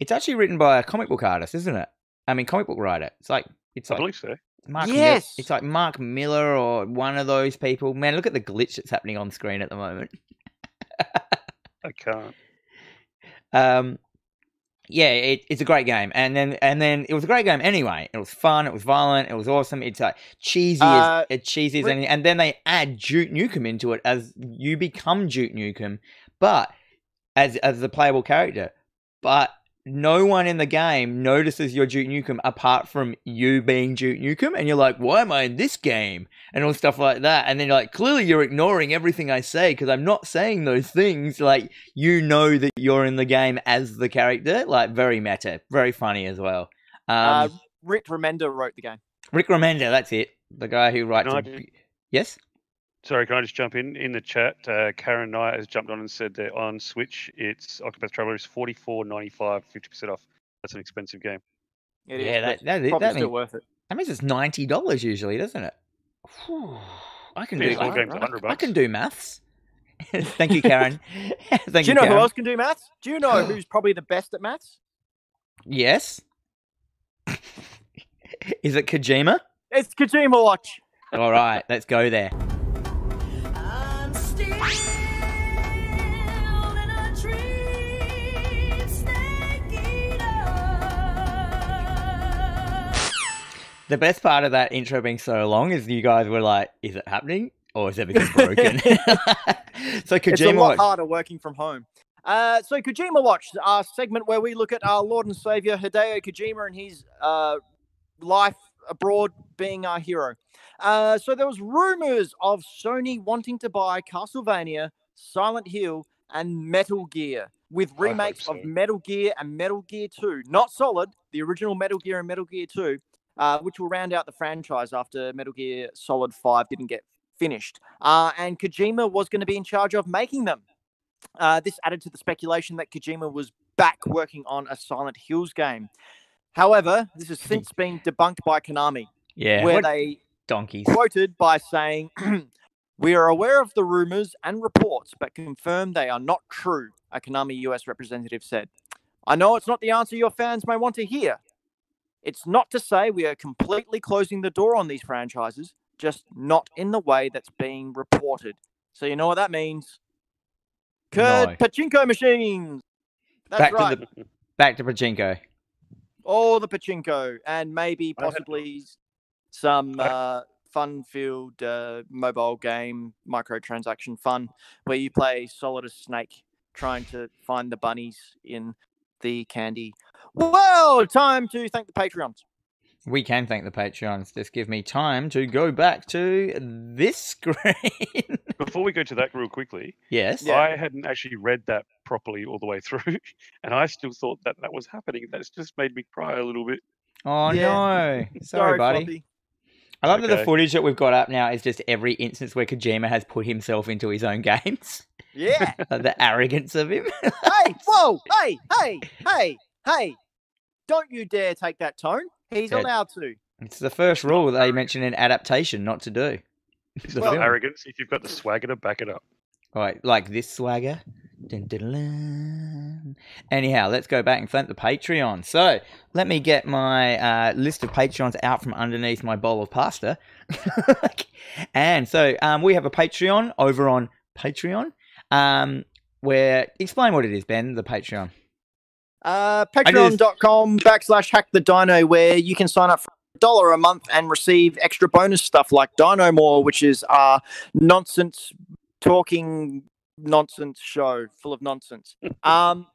it's actually written by a comic book artist, isn't it? I mean, comic book writer. It's like it's I like believe so. Mark Mil- Yes. it's like Mark Millar or one of those people. Man, look at the glitch that's happening on screen at the moment. I can't. Um, yeah, it, it's a great game, and then and then it was a great game anyway. It was fun, it was violent, it was awesome. It's like cheesy Uh, as it's cheesy as anything, and then they add Duke Nukem into it as you become Duke Nukem, but as as the playable character. But no one in the game notices you're Duke Nukem apart from you being Duke Nukem, and you're like, why am I in this game? And all stuff like that. And then you're like, clearly you're ignoring everything I say because I'm not saying those things. Like, you know that you're in the game as the character. Like, very meta, very funny as well. Um, uh, Rick Remender wrote the game. Rick Remender, that's it. The guy who writes. I a- do- yes? Sorry, can I just jump in? In the chat, uh, Karen Knight has jumped on and said that on Switch, it's Octopath Traveler is forty four ninety five, fifty percent off. That's an expensive game. It is, Yeah, but that, that, it's probably that, still worth it. that means it's $90 usually, doesn't it? Whew. I can Yeah, do it's all I- games are I- 100 I can do maths. Thank you, Karen. Thank Do you know Karen. who else can do maths? Do you know who's probably the best at maths? Yes. Is it Kojima? It's Kojima Watch. All right, let's go there. The best part of that intro being so long is you guys were like, "Is it happening or is everything broken?" so Kojima. It's a lot harder working from home. Uh, so Kojima Watch, our segment where we look at our Lord and Savior Hideo Kojima and his uh, life abroad being our hero. Uh, so there was rumors of Sony wanting to buy Castlevania, Silent Hill, and Metal Gear with remakes so. of Metal Gear and Metal Gear 2. Not Solid, the original Metal Gear and Metal Gear 2, uh, which will round out the franchise after Metal Gear Solid 5 didn't get finished. Uh, and Kojima was going to be in charge of making them. Uh, this added to the speculation that Kojima was back working on a Silent Hills game. However, this has since been debunked by Konami, Yeah. where what they donkeys? quoted by saying, We are aware of the rumors and reports, but confirm they are not true, a Konami US representative said. I know it's not the answer your fans may want to hear. It's not to say we are completely closing the door on these franchises, just not in the way that's being reported. So you know what that means? Curd No. pachinko machines. That's Back right. to the back to pachinko. all the pachinko and maybe possibly s- some uh, fun-filled uh, mobile game microtransaction fun where you play solid as snake trying to find the bunnies in the candy well time to thank the patreons We can thank the Patreons. Just give me time to go back to this screen. Before we go to that real quickly, yes. Yeah. I hadn't actually read that properly all the way through, and I still thought that that was happening. That's just made me cry a little bit. Oh Yeah. no. Sorry, buddy. Floppy. I love that the footage that we've got up now is just every instance where Kojima has put himself into his own games. yeah the arrogance of him. hey whoa hey hey hey hey don't you dare take that tone he's Ted. allowed to it's the first rule they mention in adaptation not to do. It's The not arrogance if you've got the swagger to back it up. Right, like this swagger. Dun, dun, dun. Anyhow, let's go back and thank the Patreon. So let me get my uh, list of Patreons out from underneath my bowl of pasta. and so um, we have a Patreon over on Patreon. Um, where explain what it is, Ben. The Patreon. Uh, patreon.com backslash hack the dino, where you can sign up for a dollar a month and receive extra bonus stuff like Dino More, which is our nonsense talking nonsense show full of nonsense. Um,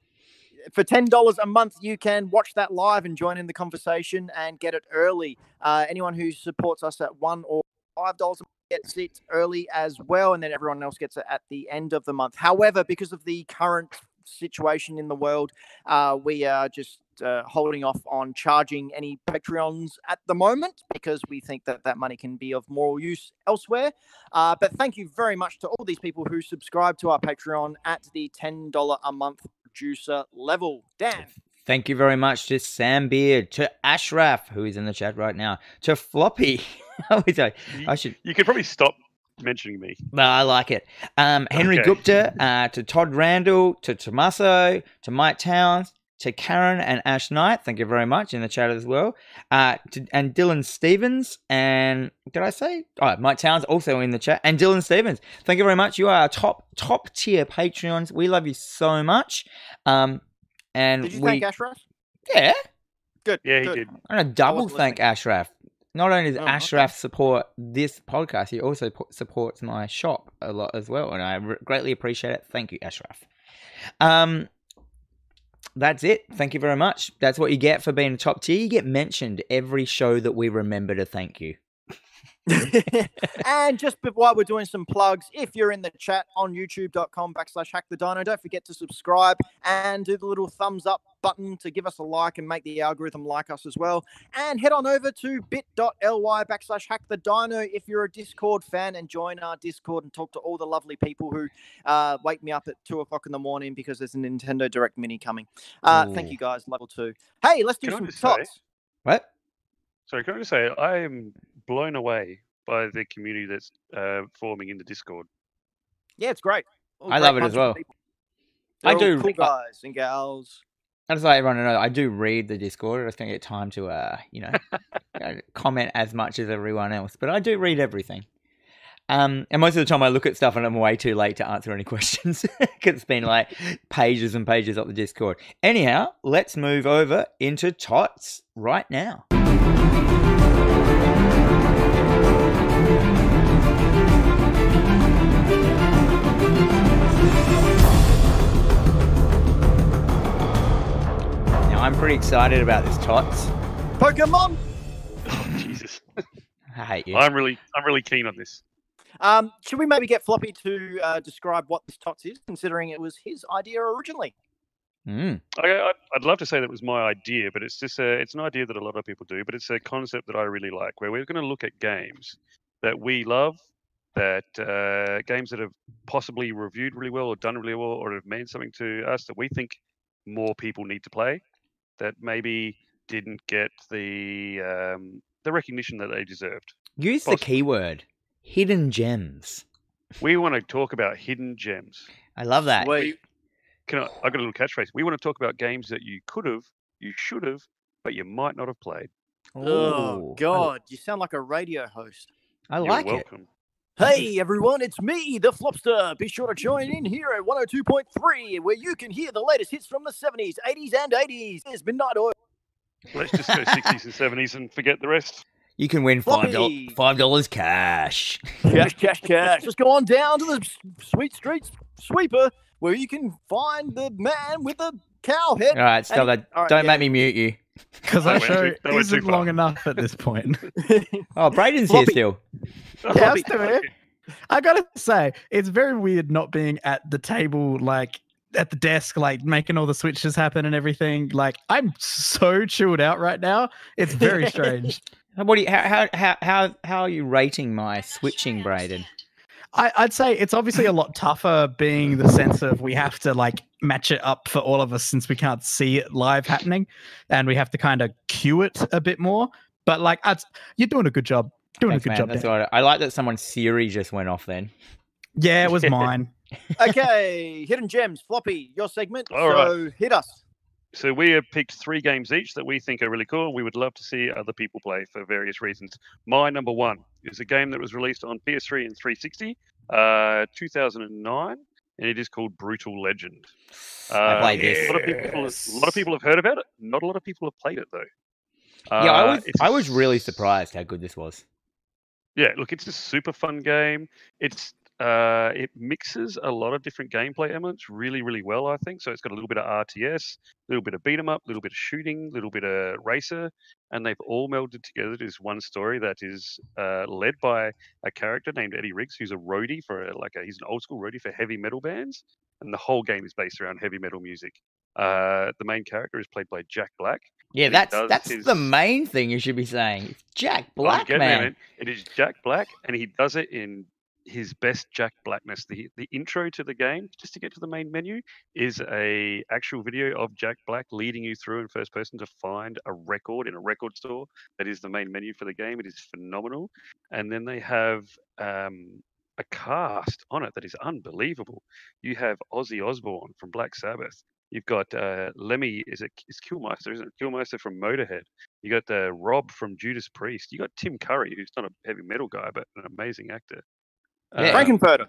for ten dollars a month, you can watch that live and join in the conversation and get it early. Uh, anyone who supports us at one or five dollars gets it early as well, and then everyone else gets it at the end of the month. However, because of the current situation in the world, uh, we are just uh, holding off on charging any Patreons at the moment because we think that that money can be of more use elsewhere. Uh, but thank you very much to all these people who subscribe to our Patreon at the $10 a month producer level. Dan. Thank you very much to Sam Beard, to Ashraf, who is in the chat right now, to Floppy. I would say- I should You could probably stop mentioning me. No, I like it. Um, Henry Okay. Gupta, uh, to Todd Randall, to Tommaso, to Mike Towns, to Karen and Ash Knight. Thank you very much in the chat as well. Uh, to, and Dylan Stevens. And did I say? Oh, Mike Towns also in the chat. And Dylan Stevens. Thank you very much. You are our top top tier Patreons. We love you so much. Um, and Did you we thank Ashraf? yeah, Good. Yeah, he good. did. I'm gonna double wasn't thank Ashraf. Not only does Oh, okay. Ashraf support this podcast, he also po- supports my shop a lot as well, and I re- greatly appreciate it. Thank you, Ashraf. Um, that's it. Thank you very much. That's what you get for being a top tier. You get mentioned every show that we remember to thank you. and just be- while we're doing some plugs, if you're in the chat on youtube.com backslash hack the dino, don't forget to subscribe and do the little thumbs up button to give us a like and make the algorithm like us as well. And head on over to bit.ly backslash hack the dino if you're a Discord fan and join our Discord and talk to all the lovely people who uh, wake me up at two o'clock in the morning because there's a Nintendo Direct Mini coming. Uh, thank you guys, level two. Hey, let's do Can some tots. What? Sorry, can I just say I am blown away by the community that's uh, forming in the Discord. Yeah, it's great. All I great love it as well. I do- Cool I- guys and gals. I just like everyone to know I do read the Discord. I just don't get time to, uh, you know, uh, comment as much as everyone else, but I do read everything. Um, and most of the time I look at stuff and I'm way too late to answer any questions because it's been like pages and pages up the Discord. Anyhow, let's move over into Tots right now. Pretty excited about this Tots. Pokemon. Jesus. I hate you. I'm really, I'm really keen on this. Um, should we maybe get Floppy to uh, describe what this tots is, considering it was his idea originally? Mm. I, I'd, I'd love to say that was my idea, but it's just a, it's an idea that a lot of people do, but it's a concept that I really like, where we're going to look at games that we love, that uh, games that have possibly reviewed really well or done really well or have meant something to us that we think more people need to play, that maybe didn't get the um, the recognition that they deserved. Use the keyword hidden gems. We want to talk about hidden gems. I love that. Wait, Can I, I got a little catchphrase. We want to talk about games that you could have, you should have, but you might not have played. oh Ooh, I- God, you sound like a radio host. I, You're like it. welcome. Hey everyone, it's me, the Flopster. Be sure to join in here at 102.3, where you can hear the latest hits from the 70s, 80s, and 80s. It's Midnight Oil. Let's just go 60s and 70s and forget the rest. You can win five dollars five dollars cash. Cash, cash, cash. Just go on down to the Sweet Street Sweeper, where you can find the man with the cow head. All right, stop And- that. all right, Don't yeah. make me mute you. Because That our went show too- that went too isn't far. long enough at this point. Oh, Braden's Floppy. here still. Yeah, I'm still here. I gotta say, it's very weird not being at the table, like at the desk, like making all the switches happen and everything. Like I'm so chilled out right now. It's very strange. What do you, how, how, how, how, how are you rating my switching, Braden? I, I'd say it's obviously a lot tougher being the sense of we have to like match it up for all of us since we can't see it live happening and we have to kind of cue it a bit more. But like, I'd, you're doing a good job. Doing Thanks, a good man. job. That's all right. I like that someone's Siri just went off then. Yeah, it was mine. okay, Hidden Gems, Floppy, your segment. All right. so hit us. So we have picked three games each that we think are really cool. and We would love to see other people play for various reasons. My number one is a game that was released on PS3 and 360, uh, 2009, and it is called Brutal Legend. I played Uh, this. A lot of people, a lot of people have heard about it. Not a lot of people have played it though. Yeah, I Uh, was it's I was really surprised how good this was. Yeah, look, it's a super fun game. It's uh, it mixes a lot of different gameplay elements really, really well. I think so. It's got a little bit of RTS, a little bit of beat 'em up, a little bit of shooting, a little bit of racer, and they've all melded together to this one story that is uh, led by a character named Eddie Riggs, who's a roadie for a, like a, he's an old school roadie for heavy metal bands, and the whole game is based around heavy metal music. Uh, the main character is played by Jack Black. Yeah, that's that's his- the main thing you should be saying. It's Jack Black, man. It is Jack Black, and he does it in his best Jack Blackness. The the intro to the game, just to get to the main menu, is a actual video of Jack Black leading you through in first person to find a record in a record store that is the main menu for the game. It is phenomenal, and then they have um, a cast on it that is unbelievable. You have Ozzy Osbourne from Black Sabbath. You've got uh, Lemmy, is it is Kilmister, isn't it? Kilmister from Motorhead. You got uh, Rob from Judas Priest. You got Tim Curry, who's not a heavy metal guy, but an amazing actor. Yeah. Uh, Frank-N-Furter.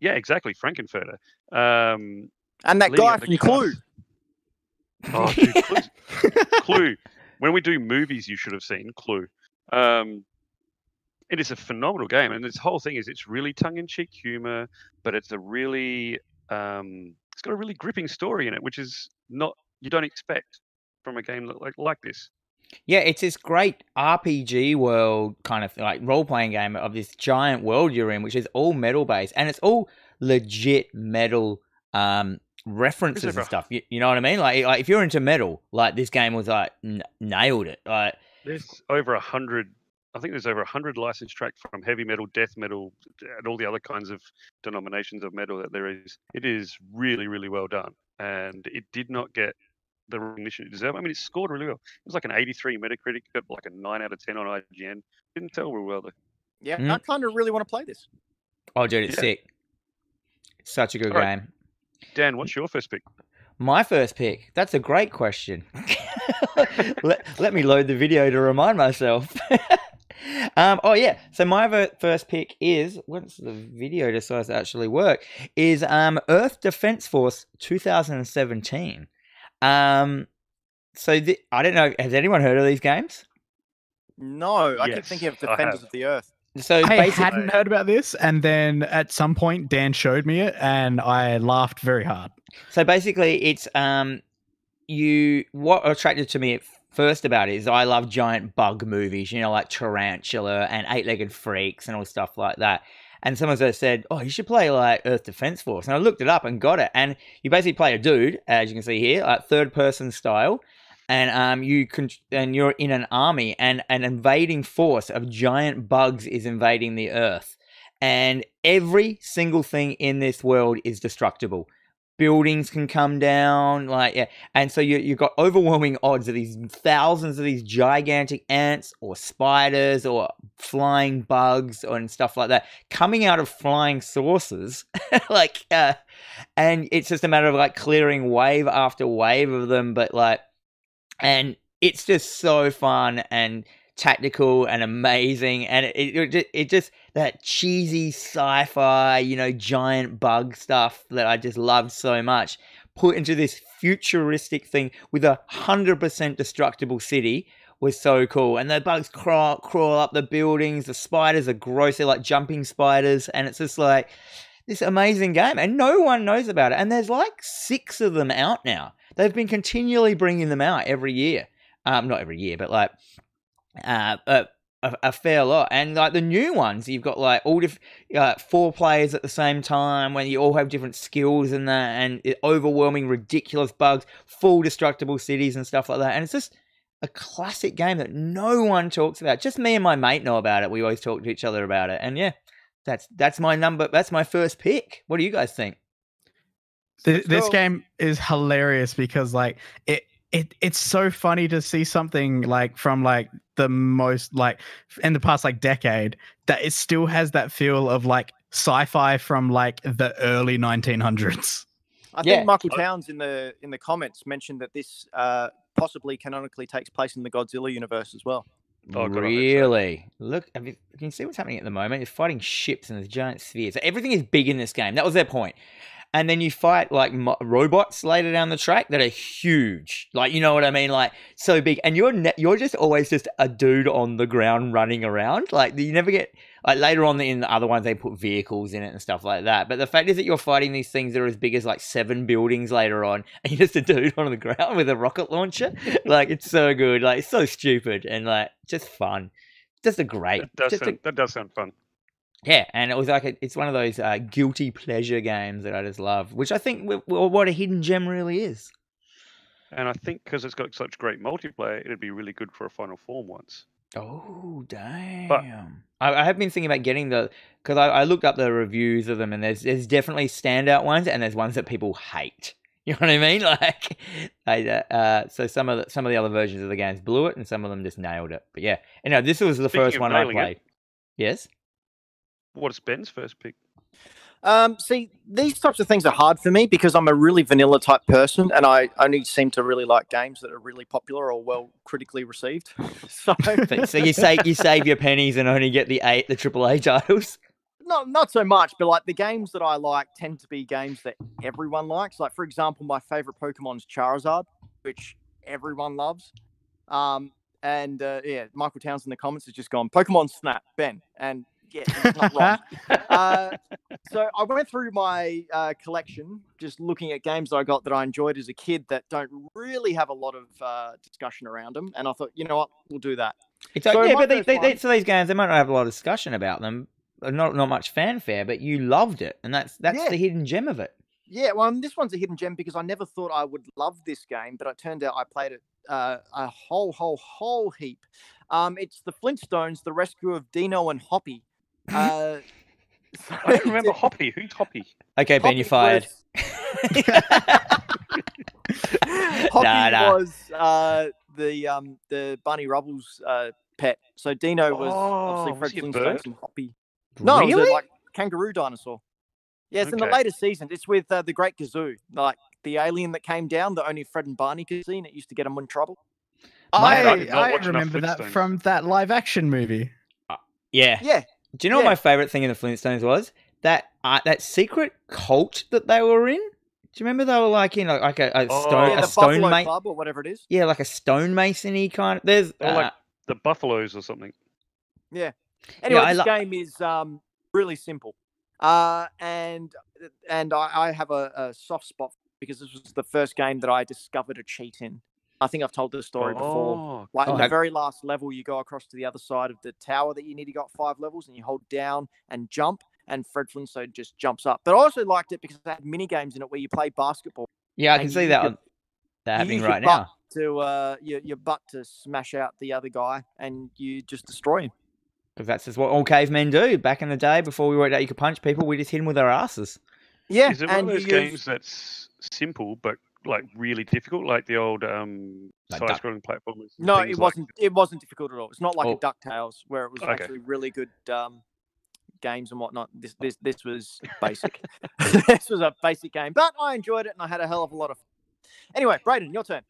yeah, exactly, Frank-N-Furter. Um, And that guy from Clue. Oh, dude, Clue. When we do movies, you should have seen Clue. Um, it is a phenomenal game, and this whole thing is it's really tongue-in-cheek humor, but it's a really um, it's got a really gripping story in it, which is not you don't expect from a game like like this. Yeah, it's this great RPG world kind of like role playing game of this giant world you're in, which is all metal based, and it's all legit metal um, references and stuff. You, you know what I mean? Like, like if you're into metal, like this game was like n- nailed it. Like, There's over a hundred. I think there's over a hundred licensed tracks from heavy metal, death metal, and all the other kinds of denominations of metal that there is. It is really, really well done, and it did not get the recognition it deserved. I mean, it scored really well. It was like an 83 Metacritic, got like a nine out of 10 on IGN. Didn't tell real well though. Yeah, Mm. I kind of really want to play this. oh, dude, it's Yeah. sick. It's such a good Alright. game. Dan, what's your first pick? My first pick. That's a great question. let, let me load the video to remind myself. um, oh yeah. So my ver- first pick is once the video decides to actually work is um, Earth Defense Force 2017. Um, so th- I don't know. Has anyone heard of these games? No, I keep thinking of Defenders of the Earth. So I hadn't heard about this, and then at some point Dan showed me it, and I laughed very hard. So basically, it's um, you. What attracted to me at first about it is I love giant bug movies, you know, like Tarantula and Eight Legged Freaks and all stuff like that. And someone said, "Oh, you should play like Earth Defense Force." And I looked it up and got it. And you basically play a dude, as you can see here, like third person style, and um, you can and you're in an army, and an invading force of giant bugs is invading the Earth, and every single thing in this world is destructible. Buildings can come down, like yeah, and so you you've got overwhelming odds of these thousands of these gigantic ants or spiders or flying bugs and stuff like that coming out of flying saucers, like uh, and it's just a matter of like clearing wave after wave of them, but like and it's just so fun and tactical and amazing and it, it, it, just that cheesy sci-fi you know giant bug stuff that i just loved so much put into this futuristic thing with a 100% destructible city was so cool. And the bugs crawl, crawl up the buildings the spiders are gross they're like jumping spiders and it's just like this amazing game and no one knows about it. And there's like six of them out now. They've been continually bringing them out every year. Um not every year but like uh, a, a, a fair lot. And like the new ones, you've got like all diff- uh, four players at the same time when you all have different skills and that, and overwhelming, ridiculous bugs, full destructible cities and stuff like that. And it's just a classic game that no one talks about. Just me and my mate know about it. We always talk to each other about it. And yeah, that's that's my number. That's my first pick. What do you guys think? Th- this game is hilarious because like it it it's so funny to see something like from like the most like in the past like decade that it still has that feel of like sci-fi from like the early 1900s. I Yeah. think Michael Towns in the in the comments mentioned that this uh, possibly canonically takes place in the Godzilla universe as well. Oh, God, so. really? Look, have you, can you see what's happening at the moment? You're fighting ships and there's giant spheres. So everything is big in this game. That was their point. And then you fight like mo- robots later down the track that are huge. Like you know what I mean? Like so big. And you're ne- you're just always just a dude on the ground running around. Like you never get like later on in the other ones they put vehicles in it and stuff like that. But the fact is that you're fighting these things that are as big as like seven buildings later on, and you're just a dude on the ground with a rocket launcher. like it's so good. Like it's so stupid and like just fun. Just a great. That does, just a- that does sound fun. Yeah, and it was like a, it's one of those uh, guilty pleasure games that I just love, which I think w- w- what a hidden gem really is. And I think because it's got such great multiplayer, it'd be really good for a Final Form once. Oh damn! I, I have been thinking about getting the because I, I looked up the reviews of them, and there's there's definitely standout ones, and there's ones that people hate. You know what I mean? Like, I, uh, so some of the, some of the other versions of the games blew it, and some of them just nailed it. But yeah, know, this was the Speaking first one I played. it- played. Yes. What's Ben's first pick? Um, see, these types of things are hard for me because I'm a really vanilla type person, and I only seem to really like games that are really popular or well critically received. so, So, so you say you save your pennies and only get the eight the AAA titles. not not so much, but like the games that I like tend to be games that everyone likes. Like for example, my favorite Pokemon's Charizard, which everyone loves. Um, and uh, yeah, Michael Towns in the comments has just gone Pokemon Snap Ben, and yeah, he's not wrong. uh, so I went through my uh, collection, just looking at games that I got that I enjoyed as a kid that don't really have a lot of uh, discussion around them, and I thought, you know what, we'll do that. It's like, So yeah, but they, they, they, so these games they might not have a lot of discussion about them, not not much fanfare, but you loved it, and that's that's Yeah. the hidden gem of it. Yeah, well, this one's a hidden gem because I never thought I would love this game, but it turned out I played it uh, a whole, whole, whole heap. Um, it's the Flintstones, the rescue of Dino and Hoppy. Uh, so I don't remember it's- Hoppy. Who's Hoppy? Okay, Ben, Hoppy you're fired. was- Hoppy Nah, nah. was uh, the um, the Bunny Rubble's uh, pet. So Dino was Oh, obviously was Fred he a Flintstone bird? and Hoppy. No, it was really? a, like kangaroo dinosaur. Yeah, it's in the Okay. later seasons. It's with uh, the Great Gazoo, like the alien that came down that only Fred and Barney could see, and it used to get them in trouble. I, I I remember that from that live action movie. yeah. Yeah, Do you know what my favorite thing in the Flintstones was? That uh, that secret cult that they were in. Do you remember they were like in like, like a, a Oh. stone yeah, a the stone ma- Club or whatever it is. Yeah, like a stonemasony kind of. There's Or like uh, the Buffaloes or something. Yeah. Anyway, I this lo- game is um, really simple, uh, and and I, I have a, a soft spot because this was the first game that I discovered a cheat in. I think I've told this story before. Oh, Like Oh, the have- very last level, you go across to the other side of the tower that you need to go up five levels, and you hold down and jump, and Fred Flintstone just jumps up. But I also liked it because it had mini games in it where you play basketball Yeah, I can see that your- on, that you happening right now. to uh, your your butt to smash out the other guy, and you just destroy him. Because that's just what all cavemen do. Back in the day, before we worked out you could punch people, we just hit them with our asses. Yeah, is it one of those you use- games that's simple but like really difficult, like the old um, Like Duck- side-scrolling platformers? No, it like- wasn't. It wasn't difficult at all. It's not like Oh. a Ducktales where it was Okay. actually really good um, games and whatnot. This this this was basic. this was a basic game, but I enjoyed it and I had a hell of a lot of. Anyway, Braden, your turn.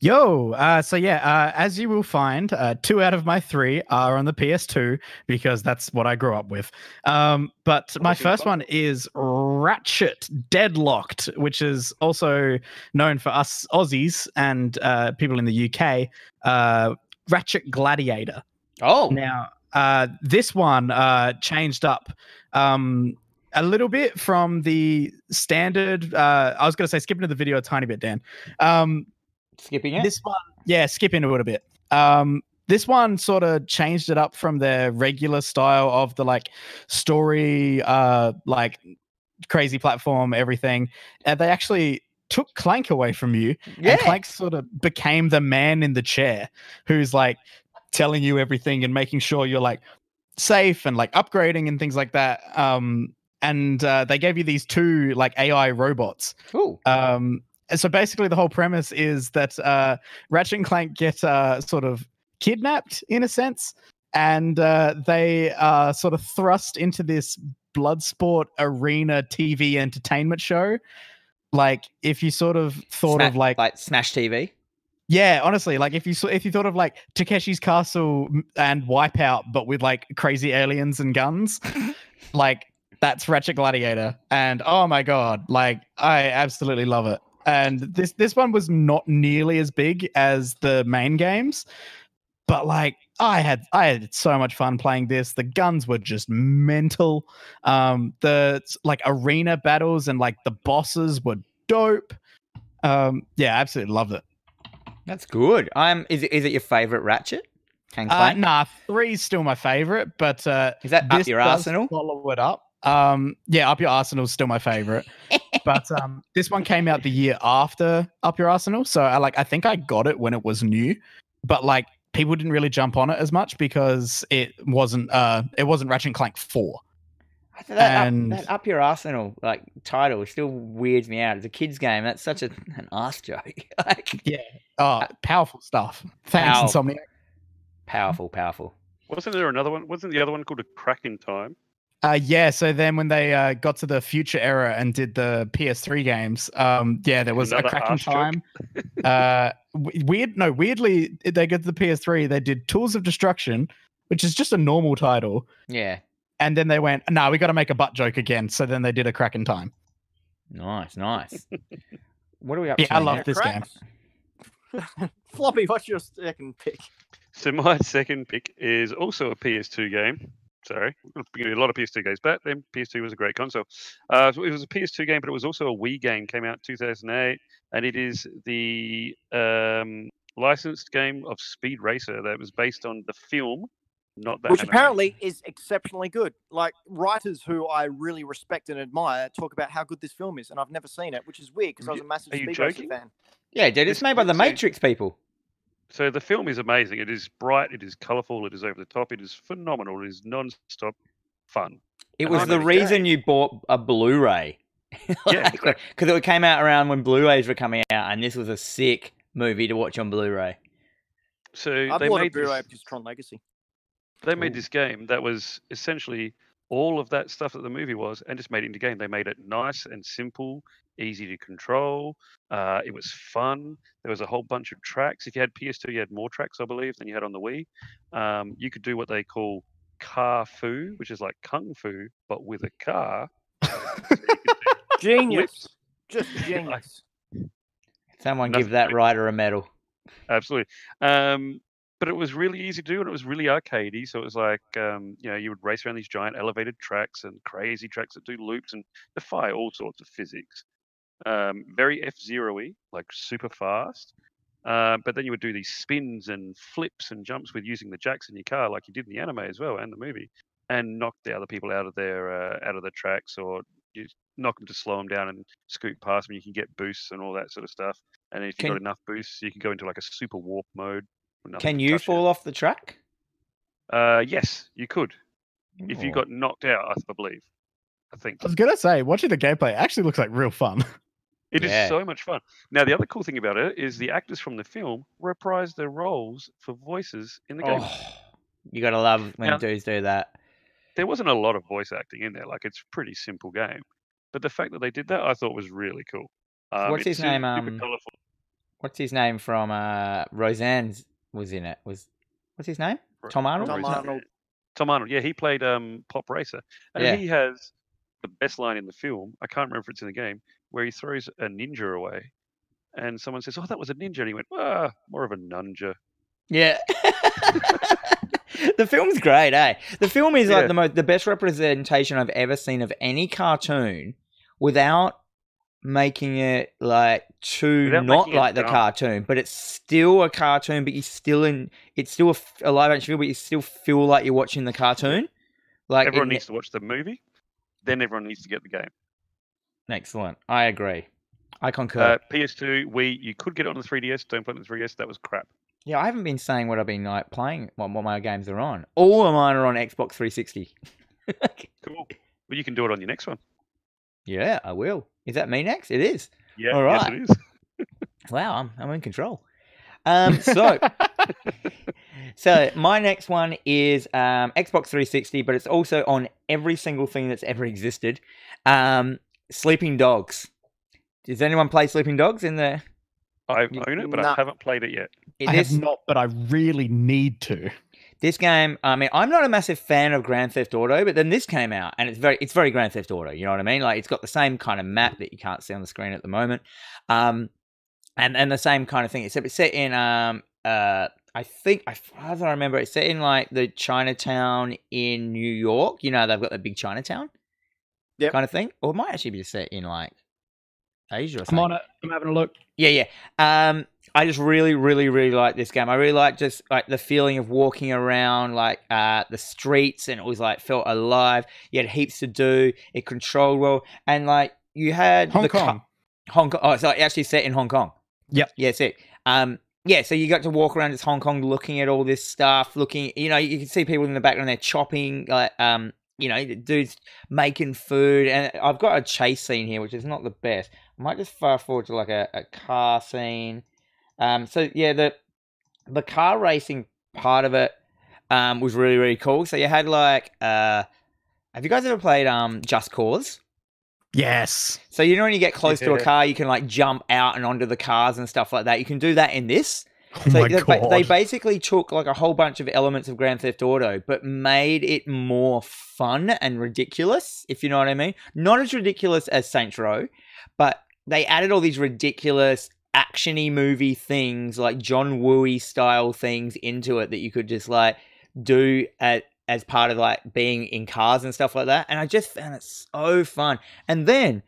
Yo, uh, so yeah, uh, as you will find, uh, two out of my three are on the PS2 because that's what I grew up with. Um, but my first one is Ratchet Deadlocked, which is also known for us Aussies and uh, people in the UK. Uh, Ratchet Gladiator. Oh, Now, uh, this one uh, changed up um, a little bit from the standard. Uh, I was going to say skip into the video a tiny bit, Dan. Um, skipping it. this one, yeah, skip into it a bit. Um, this one sort of changed it up from their regular style of the like story, uh, like crazy platform, everything. And they actually took Clank away from you, yeah. and Clank sort of became the man in the chair who's like telling you everything and making sure you're like safe and like upgrading and things like that. Um, and uh, they gave you these two like AI robots. Ooh. Um, so basically, the whole premise is that uh, Ratchet and Clank get uh, sort of kidnapped in a sense, and uh, they are sort of thrust into this Bloodsport arena TV entertainment show. Like, if you sort of thought Sma- of like, like Smash TV. yeah, honestly, like if you saw, if you thought of like Takeshi's Castle and Wipeout, but with like crazy aliens and guns, like that's Ratchet Gladiator, and oh my god, like I absolutely love it. And this this one was not nearly as big as the main games, but like I had I had so much fun playing this. The guns were just mental. Um, the like arena battles and like the bosses were dope. Um, yeah, absolutely loved it. That's good. I'm. Is it? Is it your favorite Ratchet? Uh, nah, three's still my favorite, but uh, Is that up your arsenal? Follow it up. Um, yeah, Up Your Arsenal is still my favorite, but um, this one came out the year after Up Your Arsenal, so I like I think I got it when it was new, but like people didn't really jump on it as much because it wasn't uh it wasn't Ratchet and Clank four. That, and- up, that up your arsenal like title still weirds me out. It's a kids game. That's such a, an ass joke. like yeah. Oh, powerful stuff. Thanks, Powerful. Insomniac. powerful, powerful. Wasn't there another one? Wasn't the other one called a Crack in Time? Uh, yeah, so then when they uh, got to the future era and did the PS3 games, um, yeah, there was Another a Crack in Time. uh, weird, no, weirdly, they got to the PS3, they did Tools of Destruction, which is just a normal title, Yeah, and then they went, "No, nah, we got to make a butt joke again." So then they did a Crack in Time. nice, nice. what are we up Yeah, to? I love this game. Floppy, what's your second pick? So my second pick is also a PS2 game. Sorry, a lot of PS2 games, but then PS2 was a great console. Uh, it was a PS2 game, but it was also a Wii game. Came out in 2008, and it is the um, licensed game of Speed Racer that was based on the film, not the Which anime. apparently is exceptionally good. Like writers who I really respect and admire talk about how good this film is, and I've never seen it, which is weird because I was a massive Are you Speed Racer fan. Yeah, dude, it's It's made by the. Matrix people. So the film is amazing. It is bright. It is colourful. It is over the top. It is phenomenal. It is non-stop fun. It And was I'm the a reason you bought a Blu-ray. Yeah, because it came out around when Blu-rays were coming out, and this was a sick movie to watch on Blu-ray. So I they bought a made Blu-ray this, because Tron Legacy. they made Cool. this game that was essentially all of that stuff that the movie was, and just made it into game. They made it nice and simple, easy to control. Uh, it was fun. There was a whole bunch of tracks. If you had PS2, you had more tracks, I believe, than you had on the Wii. Um, you could do what they call car fu, which is like kung fu, but with a car. So you could do Genius. flips. Just genius. Someone Nothing give that like- writer a medal. absolutely. Um, but it was really easy to do, and it was really arcadey. So it was like, um, you know, you would race around these giant elevated tracks and crazy tracks that do loops and defy all sorts of physics. Um, very F Zero y, like super fast. Uh, but then you would do these spins and flips and jumps with using the jacks in your car, like you did in the anime as well and the movie, and knock the other people out of their uh, out of the tracks, or you knock them to slow them down and scoot past them. You can get boosts and all that sort of stuff. And if you've Can- got enough boosts, you can go into like a super warp mode. Where Can can you fall off the track? Uh, yes, you could if you Oh. got knocked out. I believe. I think I was gonna say, watching the gameplay actually looks like real fun. it is Yeah. so much fun. Now the other cool thing about it is the actors from the film reprise their roles for voices in the game. Oh, you gotta love when Now- dudes do that. There wasn't a lot of voice acting in there. Like it's a pretty simple game, but the fact that they did that, I thought was really cool. Um, What's his name, um. What's his name from uh Roseanne's was in it? Was what's his name? Tom Arnold? Tom Arnold. Tom Arnold. Yeah, he played um, Pop Racer, and Yeah. he has the best line in the film. I can't remember if it's in the game where he throws a ninja away, and someone says, "Oh, that was a ninja," and he went, "Ah, more of a nunja." Yeah. the film's great, eh? The film is like Yeah. the most the best representation I've ever seen of any cartoon without making it like too Without not like the cartoon, but it's still a cartoon, but you still in it's still a live action film, but you still feel like you're watching the cartoon. Like everyone it- needs to watch the movie, then everyone needs to get the game. excellent. I agree. I concur. Uh, PS2, we you could get it on the 3DS. Don't play it on the 3DS. That was crap. Yeah, I haven't been saying what I've been like playing, what, what my games are on. All of mine are on Xbox 360. Cool. Well, you can do it on your next one. yeah, I will. Is that me next? It is. Yeah, All right. yes, it is. Wow, I'm I'm in control. Um, so so my next one is um, Xbox 360, but it's also on every single thing that's ever existed. Um, Sleeping Dogs. Does anyone play Sleeping Dogs in the? I You- own it, but Nah. I haven't played it yet. I this, have not, but I really need to. This game i mean i'm not a massive fan of grand theft auto but then this came out and it's very it's very grand theft auto you know what i mean like it's got the same kind of map that you can't see on the screen at the moment um and and the same kind of thing except it's set in um uh I think, I- as I remember, it's set in like the Chinatown in New York. You know, they've got the big Chinatown Yep. kind of thing. Or it might actually be set in like Asia or I'm on it. I'm having a look. Yeah, yeah. Um, I just really, really, really like this game. I really like just like the feeling of walking around like uh the streets, and it was like felt alive. You had heaps to do. It controlled well, and like you had Hong the cu- Kong. Hong Kong. Oh, so it actually set in Hong Kong. Yep. Yeah, it's it. Um, yeah. So you got to walk around just Hong Kong, looking at all this stuff. Looking, you know, you can see people in the background. They're chopping, like, um, you know, dudes making food, and I've got a chase scene here, which is not the best. I might just fast forward to like a, a car scene. Um, so yeah, the the car racing part of it um was really really cool. So you had like uh, have you guys ever played um Just Cause? Yes. So you know when you get close to a car, you can like jump out and onto the cars and stuff like that. You can do that in this. Oh So my they, god. they basically took like a whole bunch of elements of Grand Theft Auto, but made it more fun and ridiculous, if you know what I mean. Not as ridiculous as Saints Row, but they added all these ridiculous actiony movie things, like John Wooey style things into it that you could just like do at as part of like being in cars and stuff like that. And I just found it so fun. And then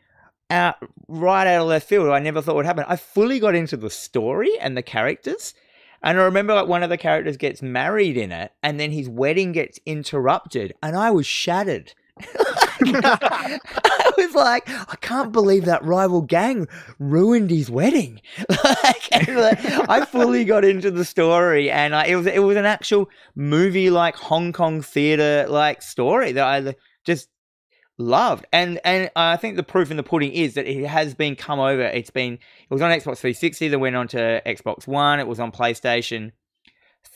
out right out of left field, I never thought would happen. I fully got into the story and the characters. And I remember like one of the characters gets married in it, and then his wedding gets interrupted, and I was shattered. I was like, I can't believe that rival gang ruined his wedding. like, I fully got into the story, and uh, it was it was an actual movie like Hong Kong theater like story that I just loved. And and I think the proof in the pudding is that it has been come over. It's been it was on Xbox 360, then went on to Xbox One. It was on PlayStation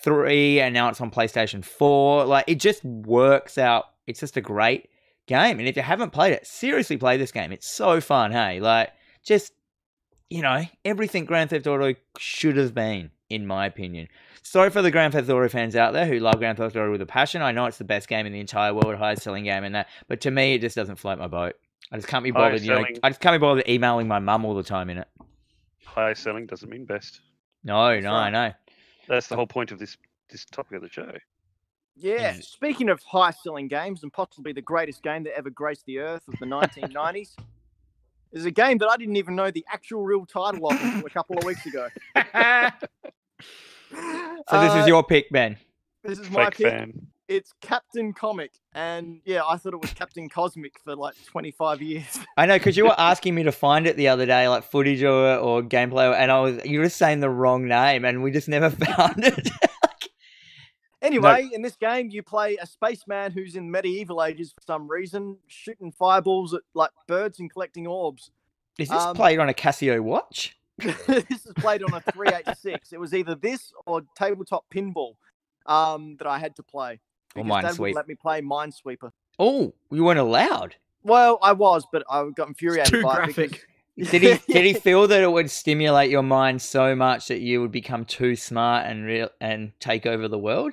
3, and now it's on PlayStation 4. Like it just works out. It's just a great game. And if you haven't played it, seriously play this game. It's so fun, hey. Like just you know, everything Grand Theft Auto should have been, in my opinion. Sorry for the Grand Theft Auto fans out there who love Grand Theft Auto with a passion. I know it's the best game in the entire world, highest selling game in that, but to me, it just doesn't float my boat. I just can't be bothered. Highest You know, selling- I just can't be bothered emailing my mum all the time in it. High selling doesn't mean best. No, no, I know. That's the whole point of this this topic of the show. Yeah. Is- Speaking of high selling games and possibly the greatest game that ever graced the earth of the 1990s, is a game that I didn't even know the actual real title of until a couple of weeks ago. So this Uh, is your pick, Ben. this is my Fake pick. fan. It's Captain Comic, and yeah, I thought it was Captain Cosmic for like 25 years. I know because you were asking me to find it the other day, like footage or, or gameplay, and I was you were saying the wrong name, and we just never found it. Anyway, in this game, you play a spaceman who's in medieval ages for some reason, shooting fireballs at like birds and collecting orbs. is this Um, played on a Casio watch? this is played on a 386. It was either this or tabletop pinball um, that I had to play. Or Minesweeper? let me play Minesweeper. Oh, you weren't allowed. Well, I was, but I got infuriated Too by it because- graphic. Did he did he feel that it would stimulate your mind so much that you would become too smart and real and take over the world?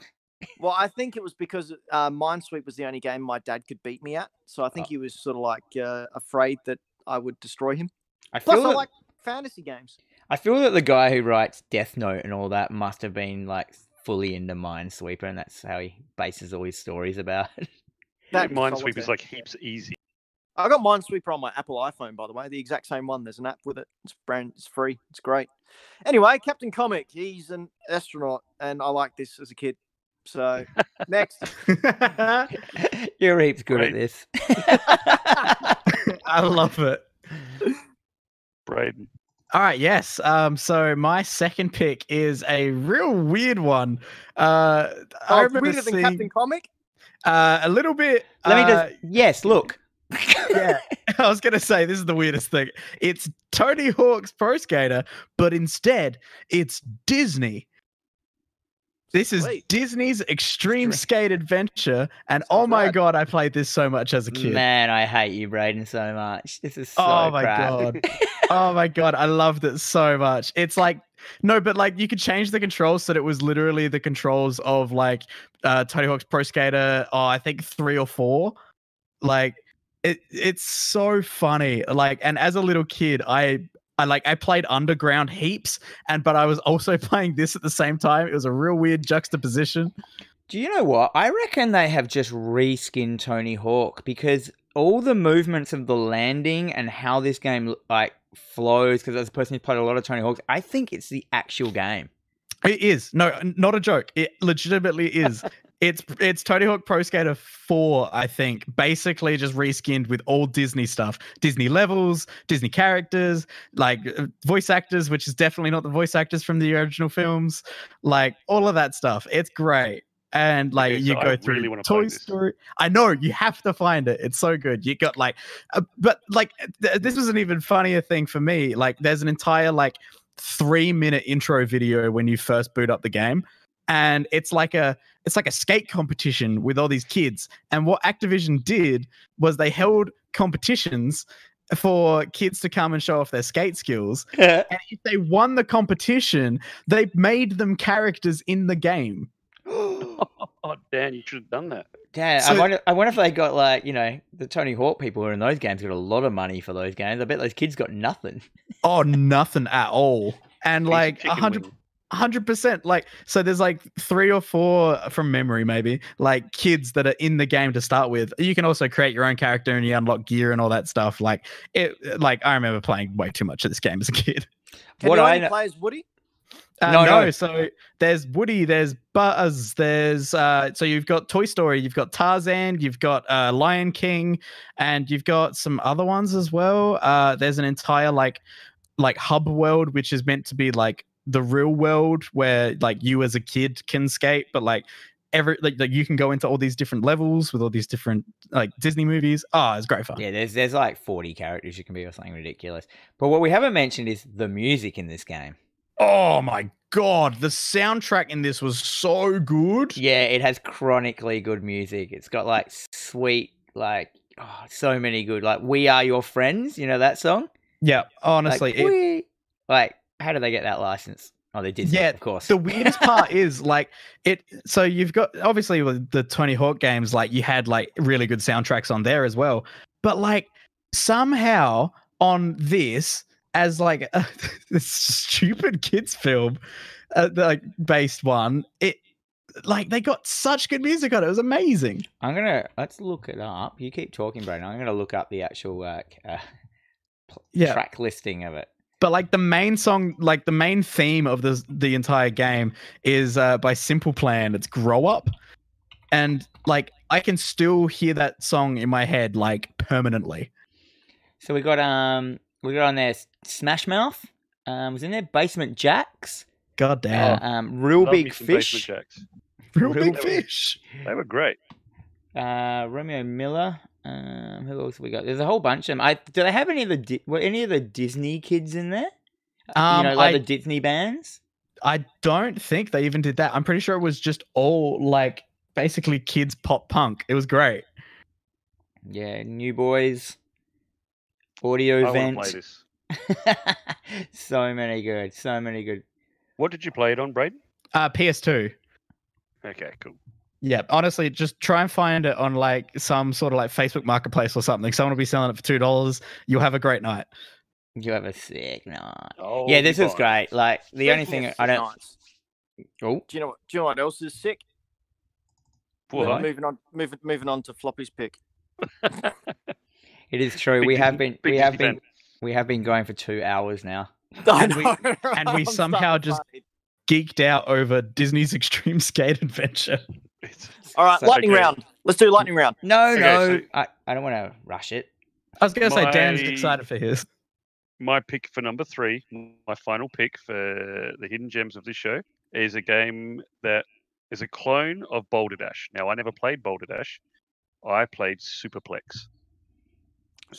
Well, I think it was because uh, Minesweep was the only game my dad could beat me at, so I think Oh. he was sort of like uh, afraid that I would destroy him. I Plus, feel I that, like fantasy games. I feel that the guy who writes Death Note and all that must have been like fully into Minesweeper, and that's how he bases all his stories about. it. That Minesweeper is like heaps easy. I got Minesweeper on my Apple iPhone, by the way. The exact same one. There's an app with it. It's brand. It's free. It's great. Anyway, Captain Comic. He's an astronaut, and I like this as a kid. So next, You're heaps good at this. I love it. Braden. All right, yes. Um, so my second pick is a real weird one. Uh, I oh, remember weirder than seeing Captain Comic. uh, a little bit. Let me uh, just yes, look. yeah, I was gonna say this is the weirdest thing. It's Tony Hawk's Pro Skater, but instead it's Disney. This is Sweet. Disney's Extreme. Skate Adventure, and oh my god, I played this so much as a kid. Man, I hate you, Braden, so much. This is so Oh my crap. God. oh my god, I loved it so much. It's like no, but like you could change the controls so that it was literally the controls of like uh Tony Hawk's Pro Skater, oh, I think three or four. Like it it's so funny. Like, and as a little kid, I I like I played Underground heaps, and but I was also playing this at the same time. It was a real weird juxtaposition. Do you know what? I reckon they have just reskinned Tony Hawk because all the movements of the landing and how this game like flows. Because as a person who's played a lot of Tony Hawks, I think it's the actual game. It is no, not a joke. It legitimately is. it's it's Tony Hawk Pro Skater 4, I think. Basically, just reskinned with all Disney stuff, Disney levels, Disney characters, like uh, voice actors, which is definitely not the voice actors from the original films. Like all of that stuff. It's great. And like Okay, you so go I through really Toy. Story. I know you have to find it. It's so good. You got like, uh, but like th- this was an even funnier thing for me. Like, there's an entire like three minute intro video when you first boot up the game and it's like a it's like a skate competition with all these kids and what activision did was they held competitions for kids to come and show off their skate skills Yeah. and if they won the competition they made them characters in the game Oh, Dan, you should have done that. Yeah, I wonder. I wonder if they got like you know the Tony Hawk people who are in those games got a lot of money for those games. I bet those kids got nothing. oh nothing at all and like a chicken hundred wing. Hundred percent. Like, so there's like three or four from memory, maybe like kids that are in the game to start with. You can also create your own character and you unlock gear and all that stuff. Like, it, like I remember playing way too much of this game as a kid. Can What I only kn- play as Woody? Uh, No, no, no. so there's Woody, there's Buzz, there's uh, so you've got Toy Story, you've got Tarzan, you've got uh, Lion King, and you've got some other ones as well. Uh, there's an entire like like hub world which is meant to be like the real world where like you as a kid can skate, but like every like, like you can go into all these different levels with all these different like Disney movies. Oh, it's great fun. Yeah, there's there's like forty characters you can be or something ridiculous. But what we haven't mentioned is the music in this game. Oh my god, the soundtrack in this was so good. Yeah, it has chronically good music. It's got like sweet, like oh, so many good, like "We Are Your Friends." You know that song? Yeah, honestly, like, it, like how do they get that license? Oh, they did. Yeah, of course. the weirdest part is like it so you've got obviously with the Tony Hawk games like you had like really good soundtracks on there as well but like somehow on this as like a, this stupid kids film uh, like based one it like they got such good music on it it was amazing I'm gonna let's look it up. You keep talking, Brandon. I'm gonna look up the actual uh, uh, Yeah. track listing of it. But like the main song, like the main theme of the the entire game is uh, by Simple Plan. It's "Grow Up," and like I can still hear that song in my head like permanently. So we got um we got on there Smash Mouth. Um, was in there Basement Jaxx. God Uh, damn, um, Real Love Big Fish. Real real big big- fish. They were great. Uh, Romeo Miller. Um, who else have we got? There's a whole bunch of them. I do they have any of the Di- were any of the Disney kids in there? Um, you know, like I- the Disney bands. I don't think they even did that. I'm pretty sure it was just all like basically kids pop punk. It was great. Yeah, New Boys. Audio I Vent. play this. so many good, so many good. What did you play it on, Braden? Uh, PS2. Okay, cool. Yeah, honestly, just try and find it on like some sort of like Facebook Marketplace or something. Someone will be selling it for two dollars. You'll have a great night. You have a sick night. Oh, yeah, this you was buy. great. Like the only thing I don't. nights, Oh, Do you know what? Do you know what else is sick? Poor Moving on, moving moving on to Floppy's pick. it is true. Big we have been we have Disney fan. been we have been going for two hours now. And we- I and we I'm somehow starting to just- find- Geeked out over Disney's Extreme Skate Adventure. It's- All right, lightning Okay. round. Let's do lightning round. No, Okay, no, so- I, I don't want to rush it. I was gonna say Dan's excited for his. my pick for number three, my final pick for the hidden gems of this show, is a game that is a clone of Boulder Dash. Now, I never played Boulder Dash. I played Supaplex.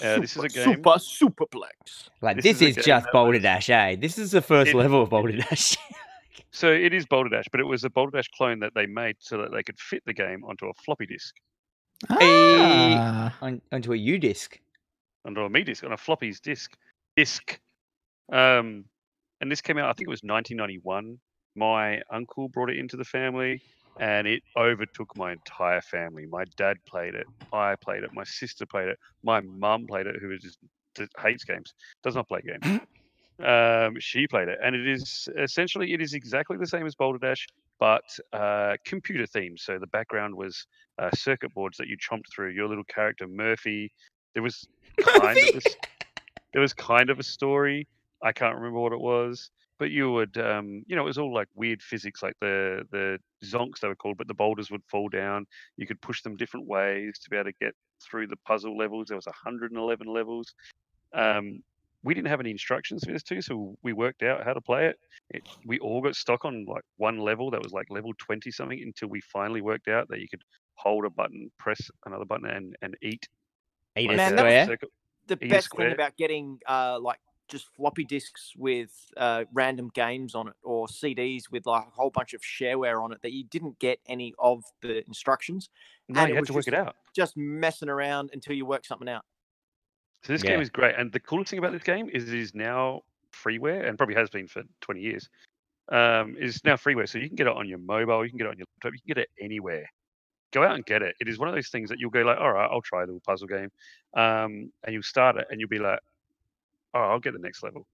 Uh, this is a game- Super Supaplex. Like This this, is is, just Boulder Dash, eh? This is the first It- level of Boulder Dash. So it is Boulder Dash, but it was a Boulder Dash clone that they made so that they could fit the game onto a floppy disk, Ah, on, onto a U disc. onto a me disk, on a floppy's disk. Disk. Um, and this came out, I think it was 1991. My uncle brought it into the family, and it overtook my entire family. My dad played it. I played it. My sister played it. My mum played it, who is just just hates games, does not play games. um, she played it, and it is essentially it is exactly the same as Boulder Dash, but uh, computer themed. So the background was uh, circuit boards that you chomped through. Your little character Murphy. There was kind of a, there was kind of a story. I can't remember what it was, but you would, um, you know, it was all like weird physics, like the the zonks they were called, but the boulders would fall down. You could push them different ways to be able to get through the puzzle levels. There was 111 levels. Um, we didn't have any instructions for this too, so we worked out how to play it. it. We all got stuck on like one level that was like level 20 something until we finally worked out that you could hold a button, press another button, and and eat. Eat like a Man, a that was square. circuit. The Eat best square. thing about getting uh, like just floppy disks with uh, random games on it or CDs with like a whole bunch of shareware on it that you didn't get any of the instructions. No, and you had was to work it out. Just messing around until you work something out. So this Yeah. game is great, and the coolest thing about this game is it is now freeware, and probably has been for 20 years. Um, is now freeware, so you can get it on your mobile, you can get it on your laptop, you can get it anywhere. Go out and get it. It is one of those things that you'll go like, all right, I'll try a little puzzle game, um, and you'll start it, and you'll be like, oh, I'll get the next level.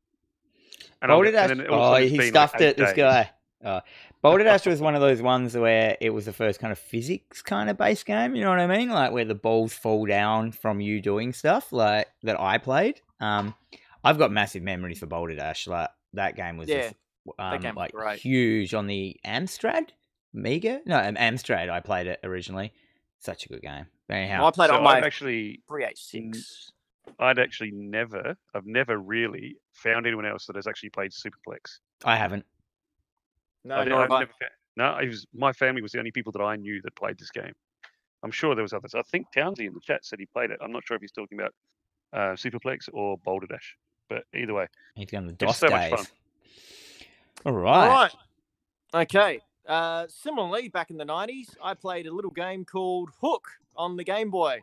And I'll Boulder get- and Dash. then all of Oh, he like, stuffed eight it. This guy. Oh. Boulder Dash was one of those ones where it was the first kind of physics kind of base game. You know what I mean? Like where the balls fall down from you doing stuff like that. I played. Um, I've got massive memories for Boulder Dash. Like that game was Yeah, just, um, game was like great. huge on the Amstrad, Mega. No, um, Amstrad. I played it originally. Such a good game. Anyhow, I played it So on my I've actually 386. I'd actually never, I've never really found anyone else that has actually played Supaplex. I haven't. No, I did- nor I've never no, it was my family was the only people that I knew that played this game. I'm sure there was others. I think Townsy in the chat said he played it. I'm not sure if he's talking about uh, Supaplex or Boulder Dash, but either way, He's going to It's DOS so much days. fun. All All right. right. Okay. Uh, similarly, back in the 90s, I played a little game called Hook on the Game Boy. Is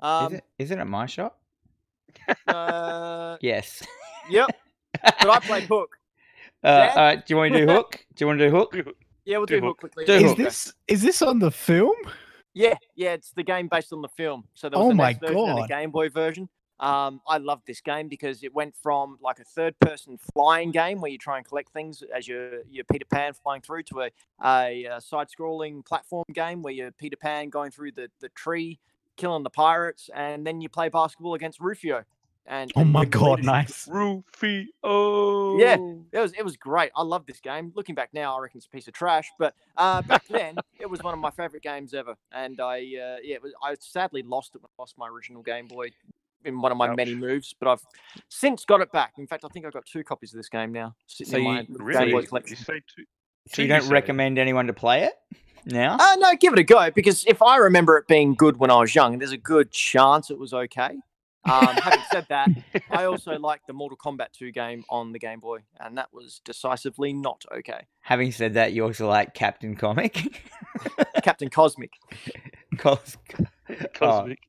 Um, it? Isn't it my shop? uh, Yes. yep. But I played Hook. Uh, Dan? uh, do you want to do hook? Do you want to do hook? Yeah, we'll Do do, Hook. Hook quickly. Do Yeah, is Hook. this is this on the film? Yeah, yeah, it's the game based on the film. So there was Oh a my NES version and a Game Boy version. Um, I loved this game because it went from like a third-person flying game where you try and collect things as you're, you're Peter Pan flying through to a, a, uh side-scrolling platform game where you're Peter Pan going through the, the tree, killing the pirates, and then you play basketball against Rufio. And Oh my god, nice. Rufio. It was it was great. I love this game. Looking back now, I reckon it's a piece of trash. But uh, back then, it was one of my favorite games ever. And I uh, yeah, it was, I sadly lost it when I lost my original Game Boy in one of my many moves. But I've since got it back. In fact, I think I've got two copies of this game now sitting So in you- my little Game Really? Boy You collection. say two, So you don't say? recommend anyone to play it now? Uh, no, give it a go because if I remember it being good when I was young, there's a good chance it was okay. Um, having said that, I also like the Mortal Kombat 2 game on the Game Boy, and that was decisively not okay. Having said that, you also like Captain Comic. Captain Cosmic. Cos- Cosmic.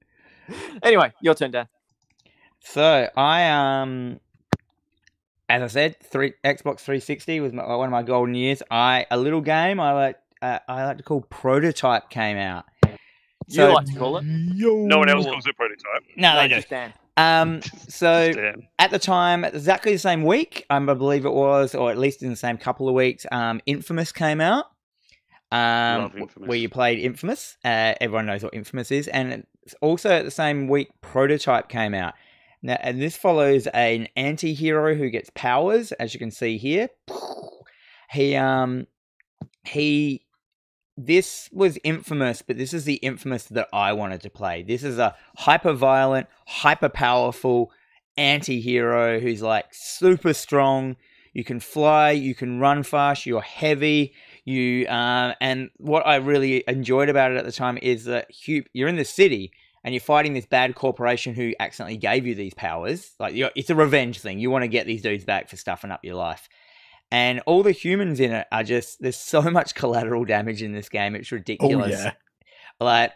Anyway, your turn, Dan. So I um, as I said, three Xbox 360 was my, one of my golden years. I a little game I like uh, I like to call Prototype came out. You So- like to call it? No one else calls it prototype. No, No, they do. just Dan. Um, so Dan. at the time, exactly the same week, um, I believe it was, or at least in the same couple of weeks, um, Infamous came out. Um, Infamous. where you played Infamous. Uh, everyone knows what Infamous is, and also at the same week, Prototype came out. Now, and this follows an anti-hero who gets powers, as you can see here. He um he this was infamous, but this is the infamous that I wanted to play. This is a hyper violent, hyper powerful anti hero who's like super strong. You can fly, you can run fast, you're heavy. You um, and what I really enjoyed about it at the time is that you, you're in the city and you're fighting this bad corporation who accidentally gave you these powers. Like it's a revenge thing. You want to get these dudes back for stuffing up your life and all the humans in it are just there's so much collateral damage in this game it's ridiculous. Oh ridiculous yeah. like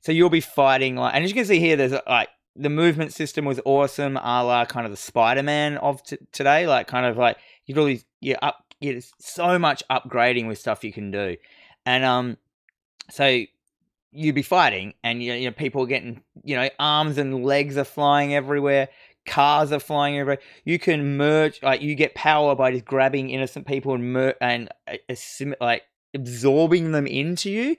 so you'll be fighting like and as you can see here there's like the movement system was awesome a la kind of the spider-man of t- today like kind of like you really you up you so much upgrading with stuff you can do and um so you'd be fighting and you you know people are getting you know arms and legs are flying everywhere cars are flying everywhere. You can merge like you get power by just grabbing innocent people and mer- and uh, assim- like absorbing them into you.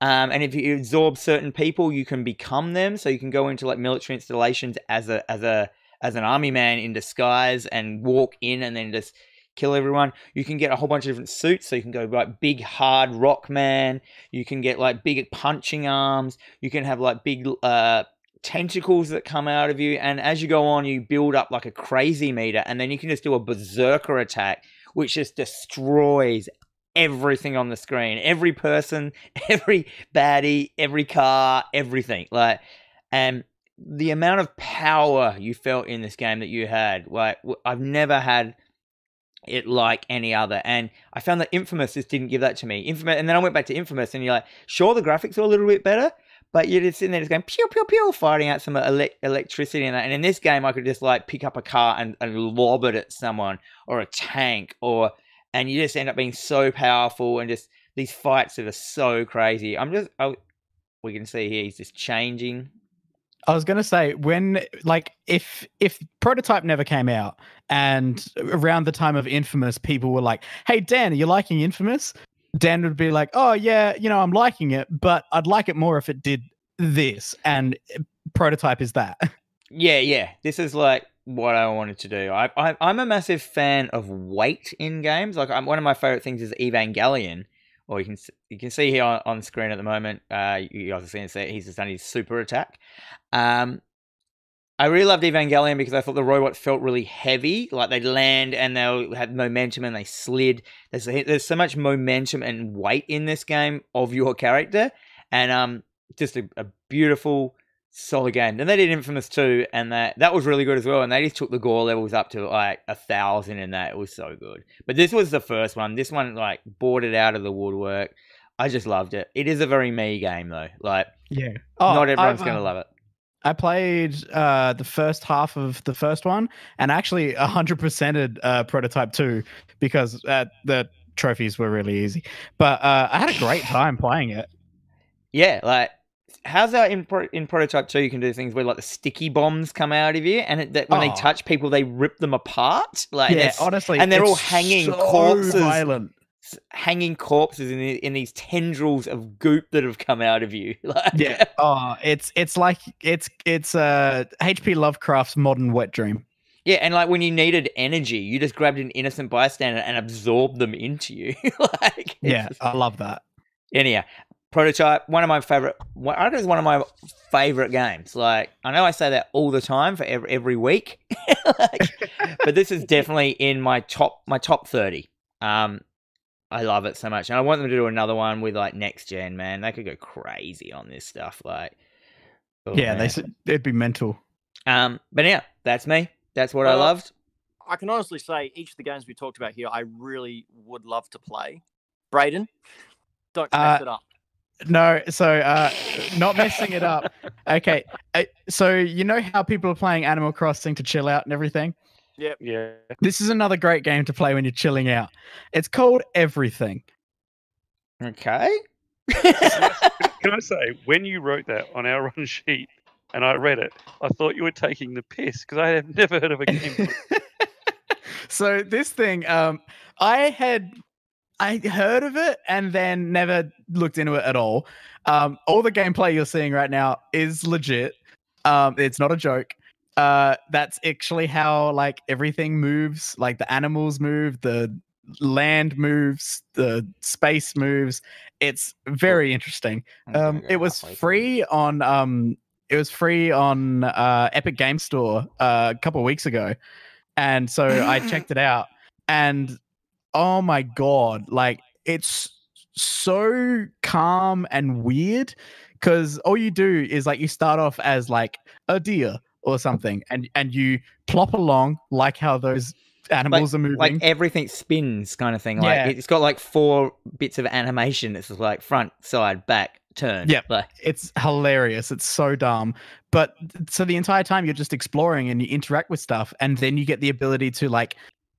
Um, and if you absorb certain people you can become them. So you can go into like military installations as a as a as an army man in disguise and walk in and then just kill everyone. You can get a whole bunch of different suits. So you can go like big hard rock man. You can get like big punching arms. You can have like big uh tentacles that come out of you and as you go on you build up like a crazy meter and then you can just do a berserker attack which just destroys everything on the screen. Every person every baddie every car everything. Like and the amount of power you felt in this game that you had like I've never had it like any other. And i found that infamous just didn't give that to me. Infamous and then i went back to infamous and you're like sure the graphics are a little bit better but you're just sitting there just going pew pew pew fighting out some ele- electricity and that. And in this game i could just like pick up a car and, and lob it at someone or a tank or and you just end up being so powerful and just these fights that are so crazy. I'm just I, we can see here he's just changing. I was gonna say when like if if prototype never came out and around the time of Infamous, people were like, "Hey Dan, are you liking Infamous?" Dan would be like, "Oh yeah, you know I'm liking it, but I'd like it more if it did this." And uh, prototype is that. Yeah, yeah. This is like what I wanted to do. I, I I'm a massive fan of weight in games. Like, I'm, one of my favorite things is Evangelion, or you can you can see here on, on screen at the moment. Uh, you guys are seeing this. He's just done his super attack. Um, I really loved Evangelion because I thought the robot felt really heavy. Like they'd land and they had momentum and they slid. There's there's so much momentum and weight in this game of your character, and um, just a, a beautiful solid game. And they did Infamous 2, and that that was really good as well. And they just took the gore levels up to like a thousand in that. It was so good. But this was the first one. This one like bought it out of the woodwork. I just loved it. It is a very me game though. Like Yeah. not everyone's I've, gonna uh, love it. I played uh, the first half of the first one and actually 100%ed uh, Prototype 2 because uh, the trophies were really easy. But uh, I had a great time playing it. Yeah, like how's that in Pro- in Prototype 2 you can do things where like the sticky bombs come out of you and it, that when they Oh. touch people they rip them apart. Like yeah, honestly. and they're all hanging so corpses Violent. Hanging corpses in, in these tendrils of goop that have come out of you. Like, Yeah. Oh, it's it's like it's it's uh HP Lovecraft's modern wet dream. Yeah, and like when you needed energy, you just grabbed an innocent bystander and absorbed them into you. like, Yeah, just- I love that. anyhow, prototype, one of my favorite. one- I think it's one of my favorite games. Like I know I say that all the time for every, every week, like, but this is definitely in my top my top thirty. Um, I love it so much, and I want them to do another one with like next gen. Man, they could go crazy on this stuff. Like, oh, yeah, they man. said it'd be mental. Um, but yeah, that's me. That's what I loved. I can honestly say each of the games we talked about here, I really would love to play. Braden, don't mess Uh, it up. No, so uh not messing it up. Okay. Uh, so you know how people are playing Animal Crossing to chill out and everything? Yeah. This is another great game to play when you're chilling out. It's called Everything. Okay. Can I say, when you wrote that on our run sheet and I read it, I thought you were taking the piss because I have never heard of a game. so this thing, um, I had I heard of it and then never looked into it at all. Um, all the gameplay you're seeing right now is legit. Um, it's not a joke. Uh, that's actually how like everything moves. Like the animals move, the land moves, the space moves. It's very interesting. Um, it was free on um, it was free on uh, Epic Game Store uh, a couple of weeks ago, and so I checked it out, and oh my god, like it's so calm and weird because all you do is like you start off as like a deer or something, and and you plop along like how those animals are moving. like everything spins kind of thing. Like Yeah. it's got like four bits of animation. It's like front, side, back, turn. Yep. Like it's hilarious. It's so dumb. But so the entire time you're just exploring and you interact with stuff, and then you get the ability to like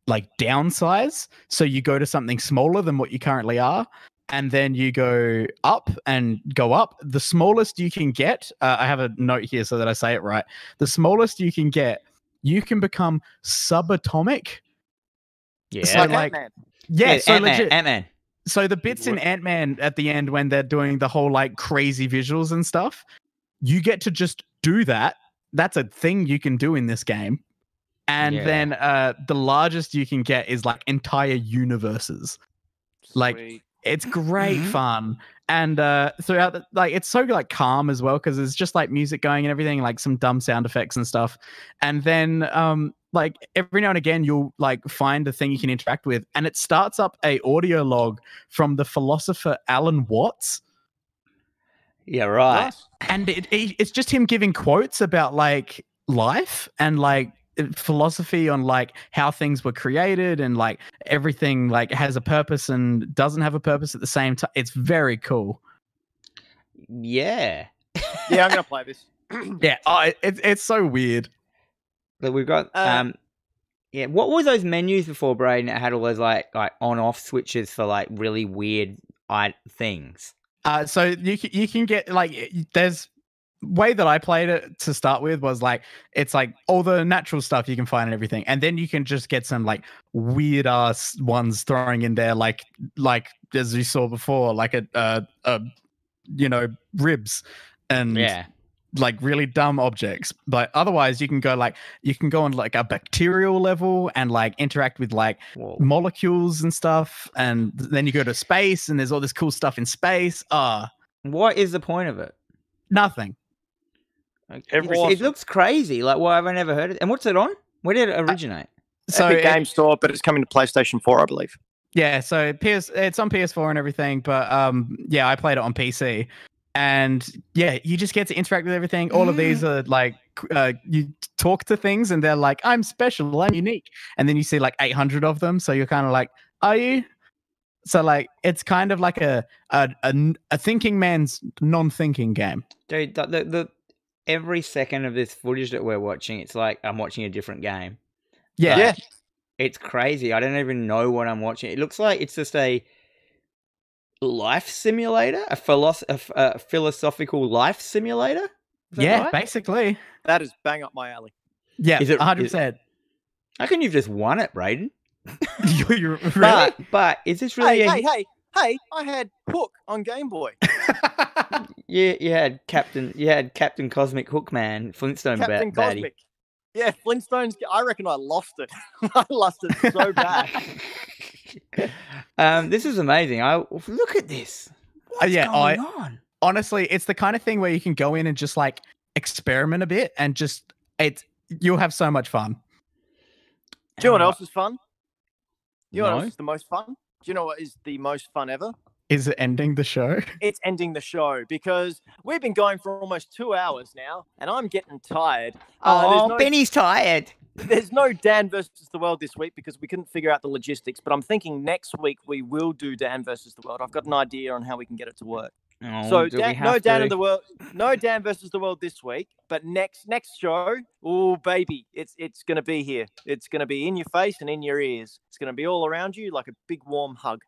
like downsize. So you go to something smaller than what you currently are, and then you go up and go up. The smallest you can get, uh, I have a note here so that I say it right. The smallest you can get, you can become subatomic. yeah. So, like, like- Ant-Man. Yeah, so Ant-Man, legit. Ant-Man. So the bits in Ant Man at the end when they're doing the whole like crazy visuals and stuff, you get to just do that. That's a thing you can do in this game. And Yeah. then uh the largest you can get is like entire universes. Like, Sweet. It's great Mhm. fun. And uh throughout the, like it's so like calm as well because there's just like music going and everything, like some dumb sound effects and stuff. And then um like every now and again you'll like find a thing you can interact with and it starts up a audio log from the philosopher Alan Watts Yeah, right. And it, it, it's just him giving quotes about like life and like philosophy on like how things were created and like everything like has a purpose and doesn't have a purpose at the same time it's very cool Yeah. Yeah, I'm gonna play this. yeah oh, it, it's it's so weird But we've got Uh, um yeah, what were those menus before Braden It had all those like like on off switches for like really weird I things? Uh, so you can, you can get like there's way that I played it to start with was like it's like all the natural stuff you can find and everything, and then you can just get some like weird ass ones throwing in there, like like as you saw before, like a uh, a you know ribs and Yeah. like really dumb objects. But otherwise, you can go like you can go on like a bacterial level and like interact with like Whoa. molecules and stuff, and then you go to space and there's all this cool stuff in space. Ah. What is the point of it? Nothing. Like, Every- it looks crazy. Like, why have I never heard it? And what's it on? Where did it originate? So Epic it- Game Store, but it's coming to PlayStation 4, I believe. yeah, so PS it's on PS4 and everything, but um yeah, I played it on PC. And yeah, you just get to interact with everything. All of these are like uh, you talk to things and they're like, I'm special, I'm unique. And then you see like 800 of them, so you're kind of like, are you? So like it's kind of like a a a thinking man's non-thinking game. Dude, the, the, the every second of this footage that we're watching, it's like I'm watching a different game. Yeah. Yeah. It's crazy. I don't even know what I'm watching. It looks like it's just a life simulator, a, philosoph- a, f- a philosophical life simulator. Yeah, right? basically. That is bang up my alley. Yeah, Is it- 100%. How can you've just won it, Braden? You- you- really? But but is this really? Hey, a, hey, hey, hey! I had Hook on Game Boy. You you had Captain you had Captain Cosmic Hookman Flintstone ba- Captain baddie. Cosmic. Yeah, Flintstones. I reckon I lost it. I lost it so bad. um, this is amazing. I look at this. What's yeah, I- going on? honestly, it's the kind of thing where you can go in and just like experiment a bit and just it's you'll have so much fun. Do you know what Uh, else is fun? You know what else is the most fun? Do you know what is the most fun ever? Is it ending the show? It's ending the show because we've been going for almost two hours now, and I'm getting tired. Uh, oh, there's, no, Benny's tired. there's no Dan versus the world this week because we couldn't figure out the logistics. But I'm thinking next week we will do Dan versus the world. I've got an idea on how we can get it to work. Oh, so Dan, no Dan to? in the world, no Dan versus the world this week. But next next show, oh baby, it's it's gonna be here. It's gonna be in your face and in your ears. It's gonna be all around you like a big warm hug.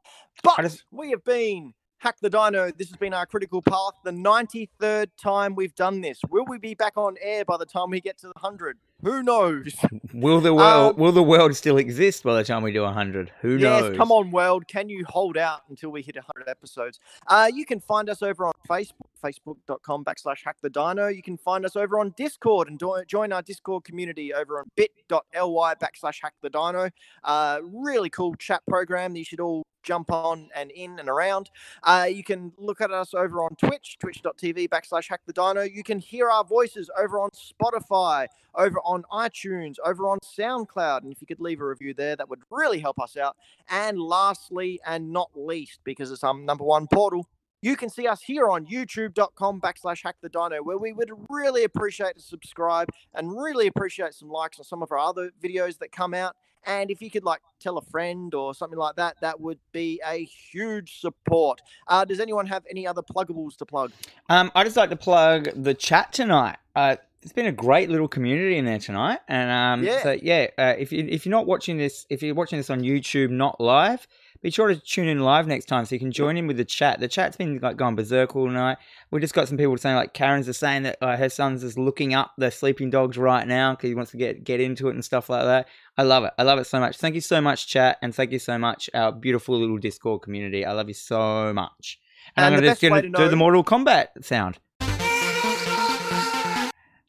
But just- we have been Hack the Dino. This has been our critical path. The 93rd time we've done this. Will we be back on air by the time we get to the 100? Who knows? Will the world Um, will the world still exist by the time we do hundred? Who knows? Yes, come on, world. Can you hold out until we hit 100 episodes? Uh, you can find us over on Facebook, facebook.com backslash hack the dino. You can find us over on Discord and do- join our Discord community over on bit.ly backslash hack the dino. Uh, really cool chat program that you should all jump on and in and around. Uh, you can look at us over on Twitch, twitch.tv backslash hack the dino. You can hear our voices over on Spotify, over on iTunes, over on SoundCloud. And if you could leave a review there, that would really help us out. And lastly, and not least, because it's our number one portal, you can see us here on youtube.com backslash hack the dino, where we would really appreciate to subscribe and really appreciate some likes on some of our other videos that come out. And if you could like tell a friend or something like that, that would be a huge support. Uh, does anyone have any other pluggables to plug? Um, I just like to plug the chat tonight. Uh, it's been a great little community in there tonight, and um, Yeah. so yeah, uh, if you if you're not watching this, if you're watching this on YouTube, not live, be sure to tune in live next time so you can join in with the chat. The chat's been like going berserk all night. We just got some people saying like Karen's just saying that uh, her son's is looking up the sleeping dogs right now because he wants to get get into it and stuff like that. I love it. I love it so much. Thank you so much, chat, and thank you so much, our beautiful little Discord community. I love you so much. And, And I'm just gonna to do know- the Mortal Kombat sound.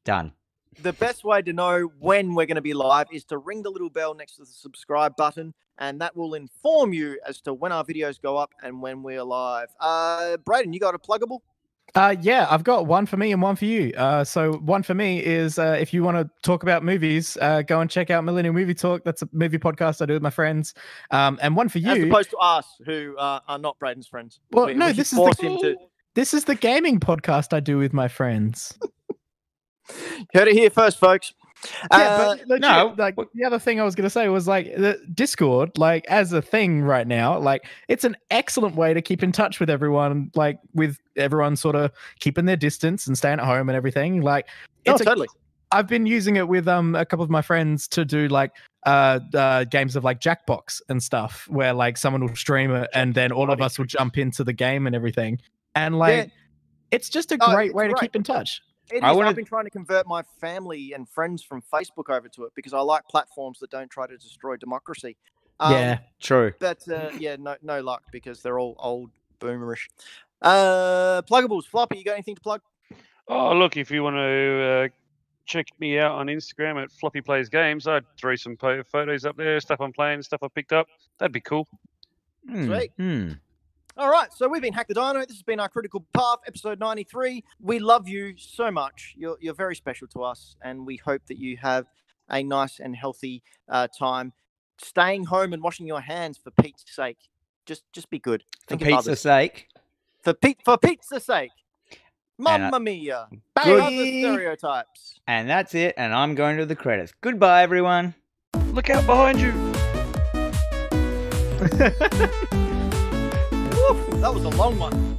Done. The best way to know when we're going to be live is to ring the little bell next to the subscribe button, and that will inform you as to when our videos go up and when we're live. Uh, Braden, you got a pluggable? Uh, yeah, I've got one for me and one for you. Uh, so one for me is uh, if you want to talk about movies, uh, go and check out Millennial Movie Talk. That's a movie podcast I do with my friends. Um, and one for you, As opposed to us, who uh, are not Braden's friends. Well, We- no, we this is the to. this is the gaming podcast I do with my friends. Heard it here first, folks. yeah, Uh, but legit, no, like the other thing I was gonna say was like the Discord, like as a thing right now, like it's an excellent way to keep in touch with everyone, like with everyone sort of keeping their distance and staying at home and everything. Like oh, it's a, totally. I've been using it with um a couple of my friends to do like uh, uh games of like Jackbox and stuff, where like someone will stream it and then all of us will jump into the game and everything. And like Yeah. it's just a Oh, great it's way to great. keep in touch. It I is. wanna- I've been trying to convert my family and friends from Facebook over to it because I like platforms that don't try to destroy democracy. Um, yeah. True. But uh, yeah, no, no luck because they're all old boomerish. Uh, pluggables, floppy. You got anything to plug? Oh, look, if you want to uh, check me out on Instagram at Floppy Plays Games, I'd throw some po- photos up there, stuff I'm playing, stuff I picked up. That'd be cool. Hmm, Sweet. hmm. All right, so we've been Hack the Dino. This has been our Critical Path, episode 93. We love you so much. You're, you're very special to us, and we hope that you have a nice and healthy uh, time staying home and washing your hands for Pete's sake. Just just be good. For Think of pizza's sake. For, Pete, for pizza's sake. And, uh, Mamma mia. Good. the stereotypes. And that's it. And I'm going to the credits. Goodbye, everyone. Look out behind you. That was a long one.